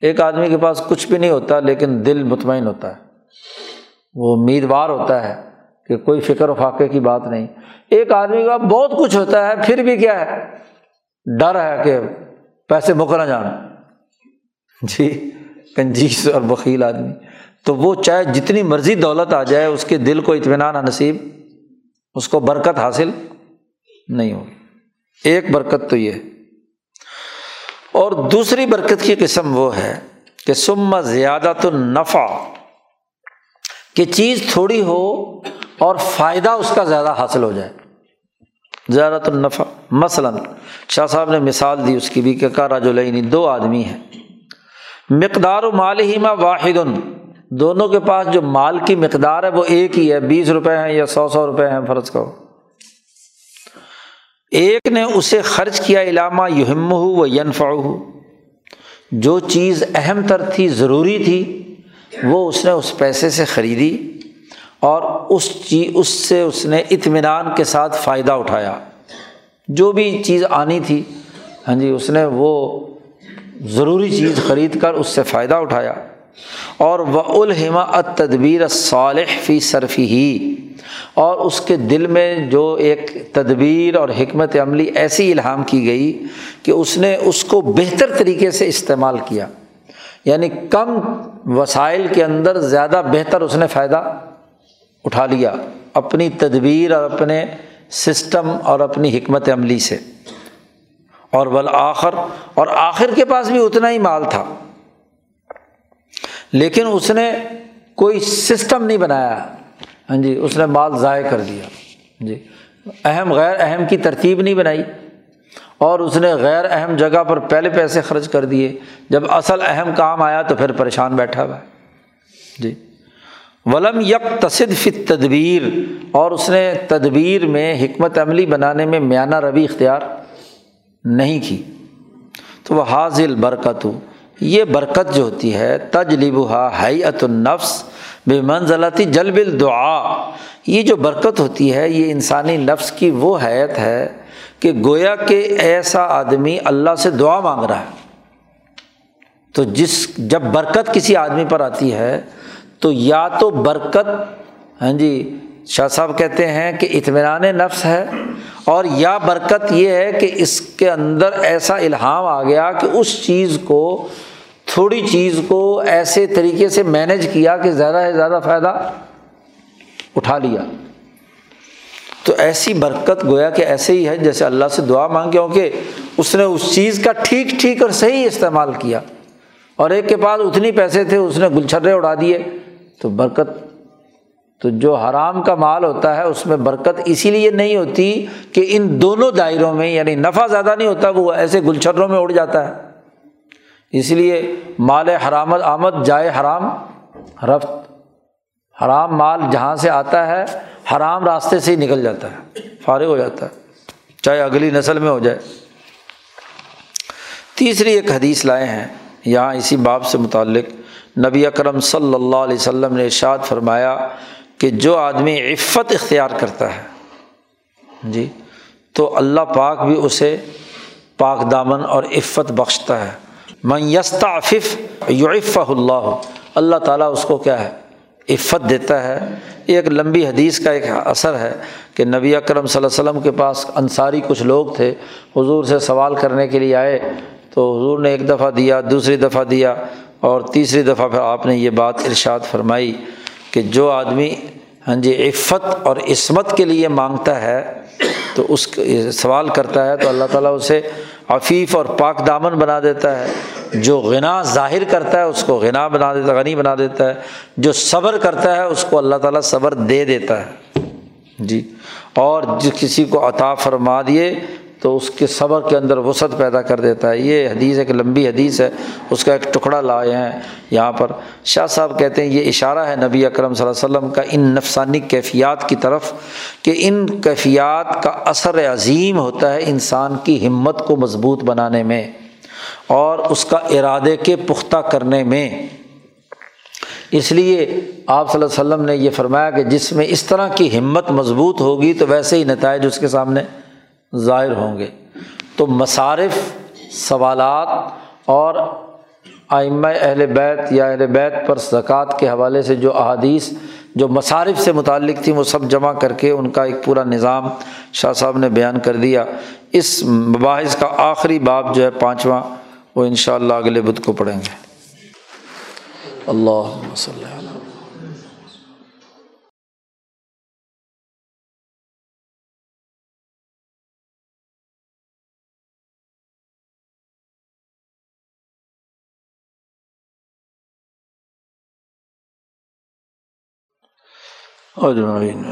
ایک آدمی کے پاس کچھ بھی نہیں ہوتا، لیکن دل مطمئن ہوتا ہے۔ وہ امیدوار ہوتا ہے کہ کوئی فکر و فاقے کی بات نہیں۔ ایک آدمی کا بہت کچھ ہوتا ہے، پھر بھی کیا ہے؟ ڈر ہے کہ پیسے مک نہ جانا۔ جی کنجیس اور بکیل آدمی۔ تو وہ چاہے جتنی مرضی دولت آ جائے، اس کے دل کو اطمینان نصیب، اس کو برکت حاصل نہیں ہوگی۔ ایک برکت تو یہ۔ اور دوسری برکت کی قسم وہ ہے کہ سما زیادہ تو نفع کہ چیز تھوڑی ہو اور فائدہ اس کا زیادہ حاصل ہو جائے۔ زیادہ تو نفع۔ مثلاً، شاہ صاحب نے مثال دی اس کی بھی کہ کارا جو لینی دو آدمی ہیں۔ مقدار و مال ہی میں واحد دونوں کے پاس جو مال کی مقدار ہے وہ ایک ہی ہے۔ بیس روپے ہیں یا سو سو روپے ہیں، فرض کرو۔ ایک نے اسے خرچ کیا علامہ یہم ہو و ینفع ہو جو چیز اہم تر تھی، ضروری تھی، وہ اس نے اس پیسے سے خریدی۔ اور اس چیز اس سے اس نے اطمینان کے ساتھ فائدہ اٹھایا۔ جو بھی چیز آنی تھی ہاں جی اس نے وہ ضروری چیز خرید کر اس سے فائدہ اٹھایا۔ اور وہ الحما تدبیر صالح فی صرفی ہی اور اس کے دل میں جو ایک تدبیر اور حکمت عملی ایسی الہام کی گئی کہ اس نے اس کو بہتر طریقے سے استعمال کیا۔ یعنی کم وسائل کے اندر زیادہ بہتر اس نے فائدہ اٹھا لیا اپنی تدبیر اور اپنے سسٹم اور اپنی حکمت عملی سے۔ اور بالآخر اور آخر کے پاس بھی اتنا ہی مال تھا۔ لیکن اس نے کوئی سسٹم نہیں بنایا۔ ہاں جی اس نے مال ضائع کر دیا۔ جی اہم، غیر اہم کی ترتیب نہیں بنائی۔ اور اس نے غیر اہم جگہ پر پہلے پیسے خرچ کر دیے۔ جب اصل اہم کام آیا تو پھر پریشان بیٹھا ہوا ہے۔ جی ولم یک تصد فت تدبیر اور اس نے تدبیر میں حکمت عملی بنانے میں میانہ روی اختیار نہیں کی۔ تو وہ حاضل برکت، یہ برکت جو ہوتی ہے تجلب ہا حیت النفس بے منزلتی جلب الدعا یہ جو برکت ہوتی ہے، یہ انسانی نفس کی وہ حیت ہے کہ گویا کہ ایسا آدمی اللہ سے دعا مانگ رہا ہے۔ تو جس، جب برکت کسی آدمی پر آتی ہے تو یا تو برکت ہاں جی شاہ صاحب کہتے ہیں کہ اطمینان نفس ہے اور یا برکت یہ ہے کہ اس کے اندر ایسا الہام آ گیا کہ اس چیز کو، تھوڑی چیز کو ایسے طریقے سے مینیج کیا کہ زیادہ سے زیادہ فائدہ اٹھا لیا۔ تو ایسی برکت گویا کہ ایسے ہی ہے جیسے اللہ سے دعا مانگ کیونکہ اس نے اس چیز کا ٹھیک ٹھیک اور صحیح استعمال کیا۔ اور ایک کے پاس اتنی پیسے تھے، اس نے گلچھرے اڑا دیے۔ تو برکت تو جو حرام کا مال ہوتا ہے اس میں برکت اسی لیے نہیں ہوتی کہ ان دونوں دائروں میں یعنی نفع زیادہ نہیں ہوتا، وہ ایسے گلچھروں میں اڑ جاتا ہے۔ اس لیے مال حرامت آمد جائے حرام، رفت، حرام مال جہاں سے آتا ہے، حرام راستے سے ہی نکل جاتا ہے، فارغ ہو جاتا ہے، چاہے اگلی نسل میں ہو جائے۔ تیسری ایک حدیث لائے ہیں، یہاں اسی باب سے متعلق۔ نبی اکرم صلی اللہ علیہ وسلم نے ارشاد فرمایا کہ جو آدمی عفت اختیار کرتا ہے جی تو اللہ پاک بھی اسے پاک دامن اور عفت بخشتا ہے۔ من یستعفف یعف اللہ اللہ تعالیٰ اس کو کیا ہے؟ عفت دیتا ہے۔ یہ ایک لمبی حدیث کا ایک اثر ہے کہ نبی اکرم صلی اللہ علیہ وسلم کے پاس انصاری کچھ لوگ تھے، حضور سے سوال کرنے کے لیے آئے تو حضور نے ایک دفعہ دیا، دوسری دفعہ دیا۔ اور تیسری دفعہ پھر آپ نے یہ بات ارشاد فرمائی کہ جو آدمی ہاں جی عفت اور عصمت کے لیے مانگتا ہے، تو اس سوال کرتا ہے، تو اللہ تعالیٰ اسے عفیف اور پاک دامن بنا دیتا ہے۔ جو غنا ظاہر کرتا ہے، اس کو غنا بنا دیتا، غنی بنا دیتا ہے۔ جو صبر کرتا ہے، اس کو اللہ تعالیٰ صبر دے دیتا ہے۔ جی اور جس کسی کو عطا فرما دیے تو اس کے صبر کے اندر وسعت پیدا کر دیتا ہے۔ یہ حدیث ایک لمبی حدیث ہے۔ اس کا ایک ٹکڑا لائے ہیں یہاں پر۔ شاہ صاحب کہتے ہیں یہ اشارہ ہے نبی اکرم صلی اللہ علیہ وسلم کا ان نفسانی کیفیات کی طرف کہ ان کیفیات کا اثر عظیم ہوتا ہے انسان کی ہمت کو مضبوط بنانے میں اور اس کا ارادے کے پختہ کرنے میں۔ اس لیے آپ صلی اللہ علیہ وسلم نے یہ فرمایا کہ جس میں اس طرح کی ہمت مضبوط ہوگی تو ویسے ہی نتائج اس کے سامنے۔ ظاہر ہوں گے۔ تو مصارف، سوالات اور آئمہ اہل بیت یا اہل بیت پر زکوٰۃ کے حوالے سے جو احادیث، جو مصارف سے متعلق تھیں وہ سب جمع کر کے ان کا ایک پورا نظام شاہ صاحب نے بیان کر دیا۔ اس مباحث کا آخری باب جو ہے پانچواں، وہ ان شاء اللہ اگلے بدھ کو پڑھیں گے۔ اللہ وسلم اجمعین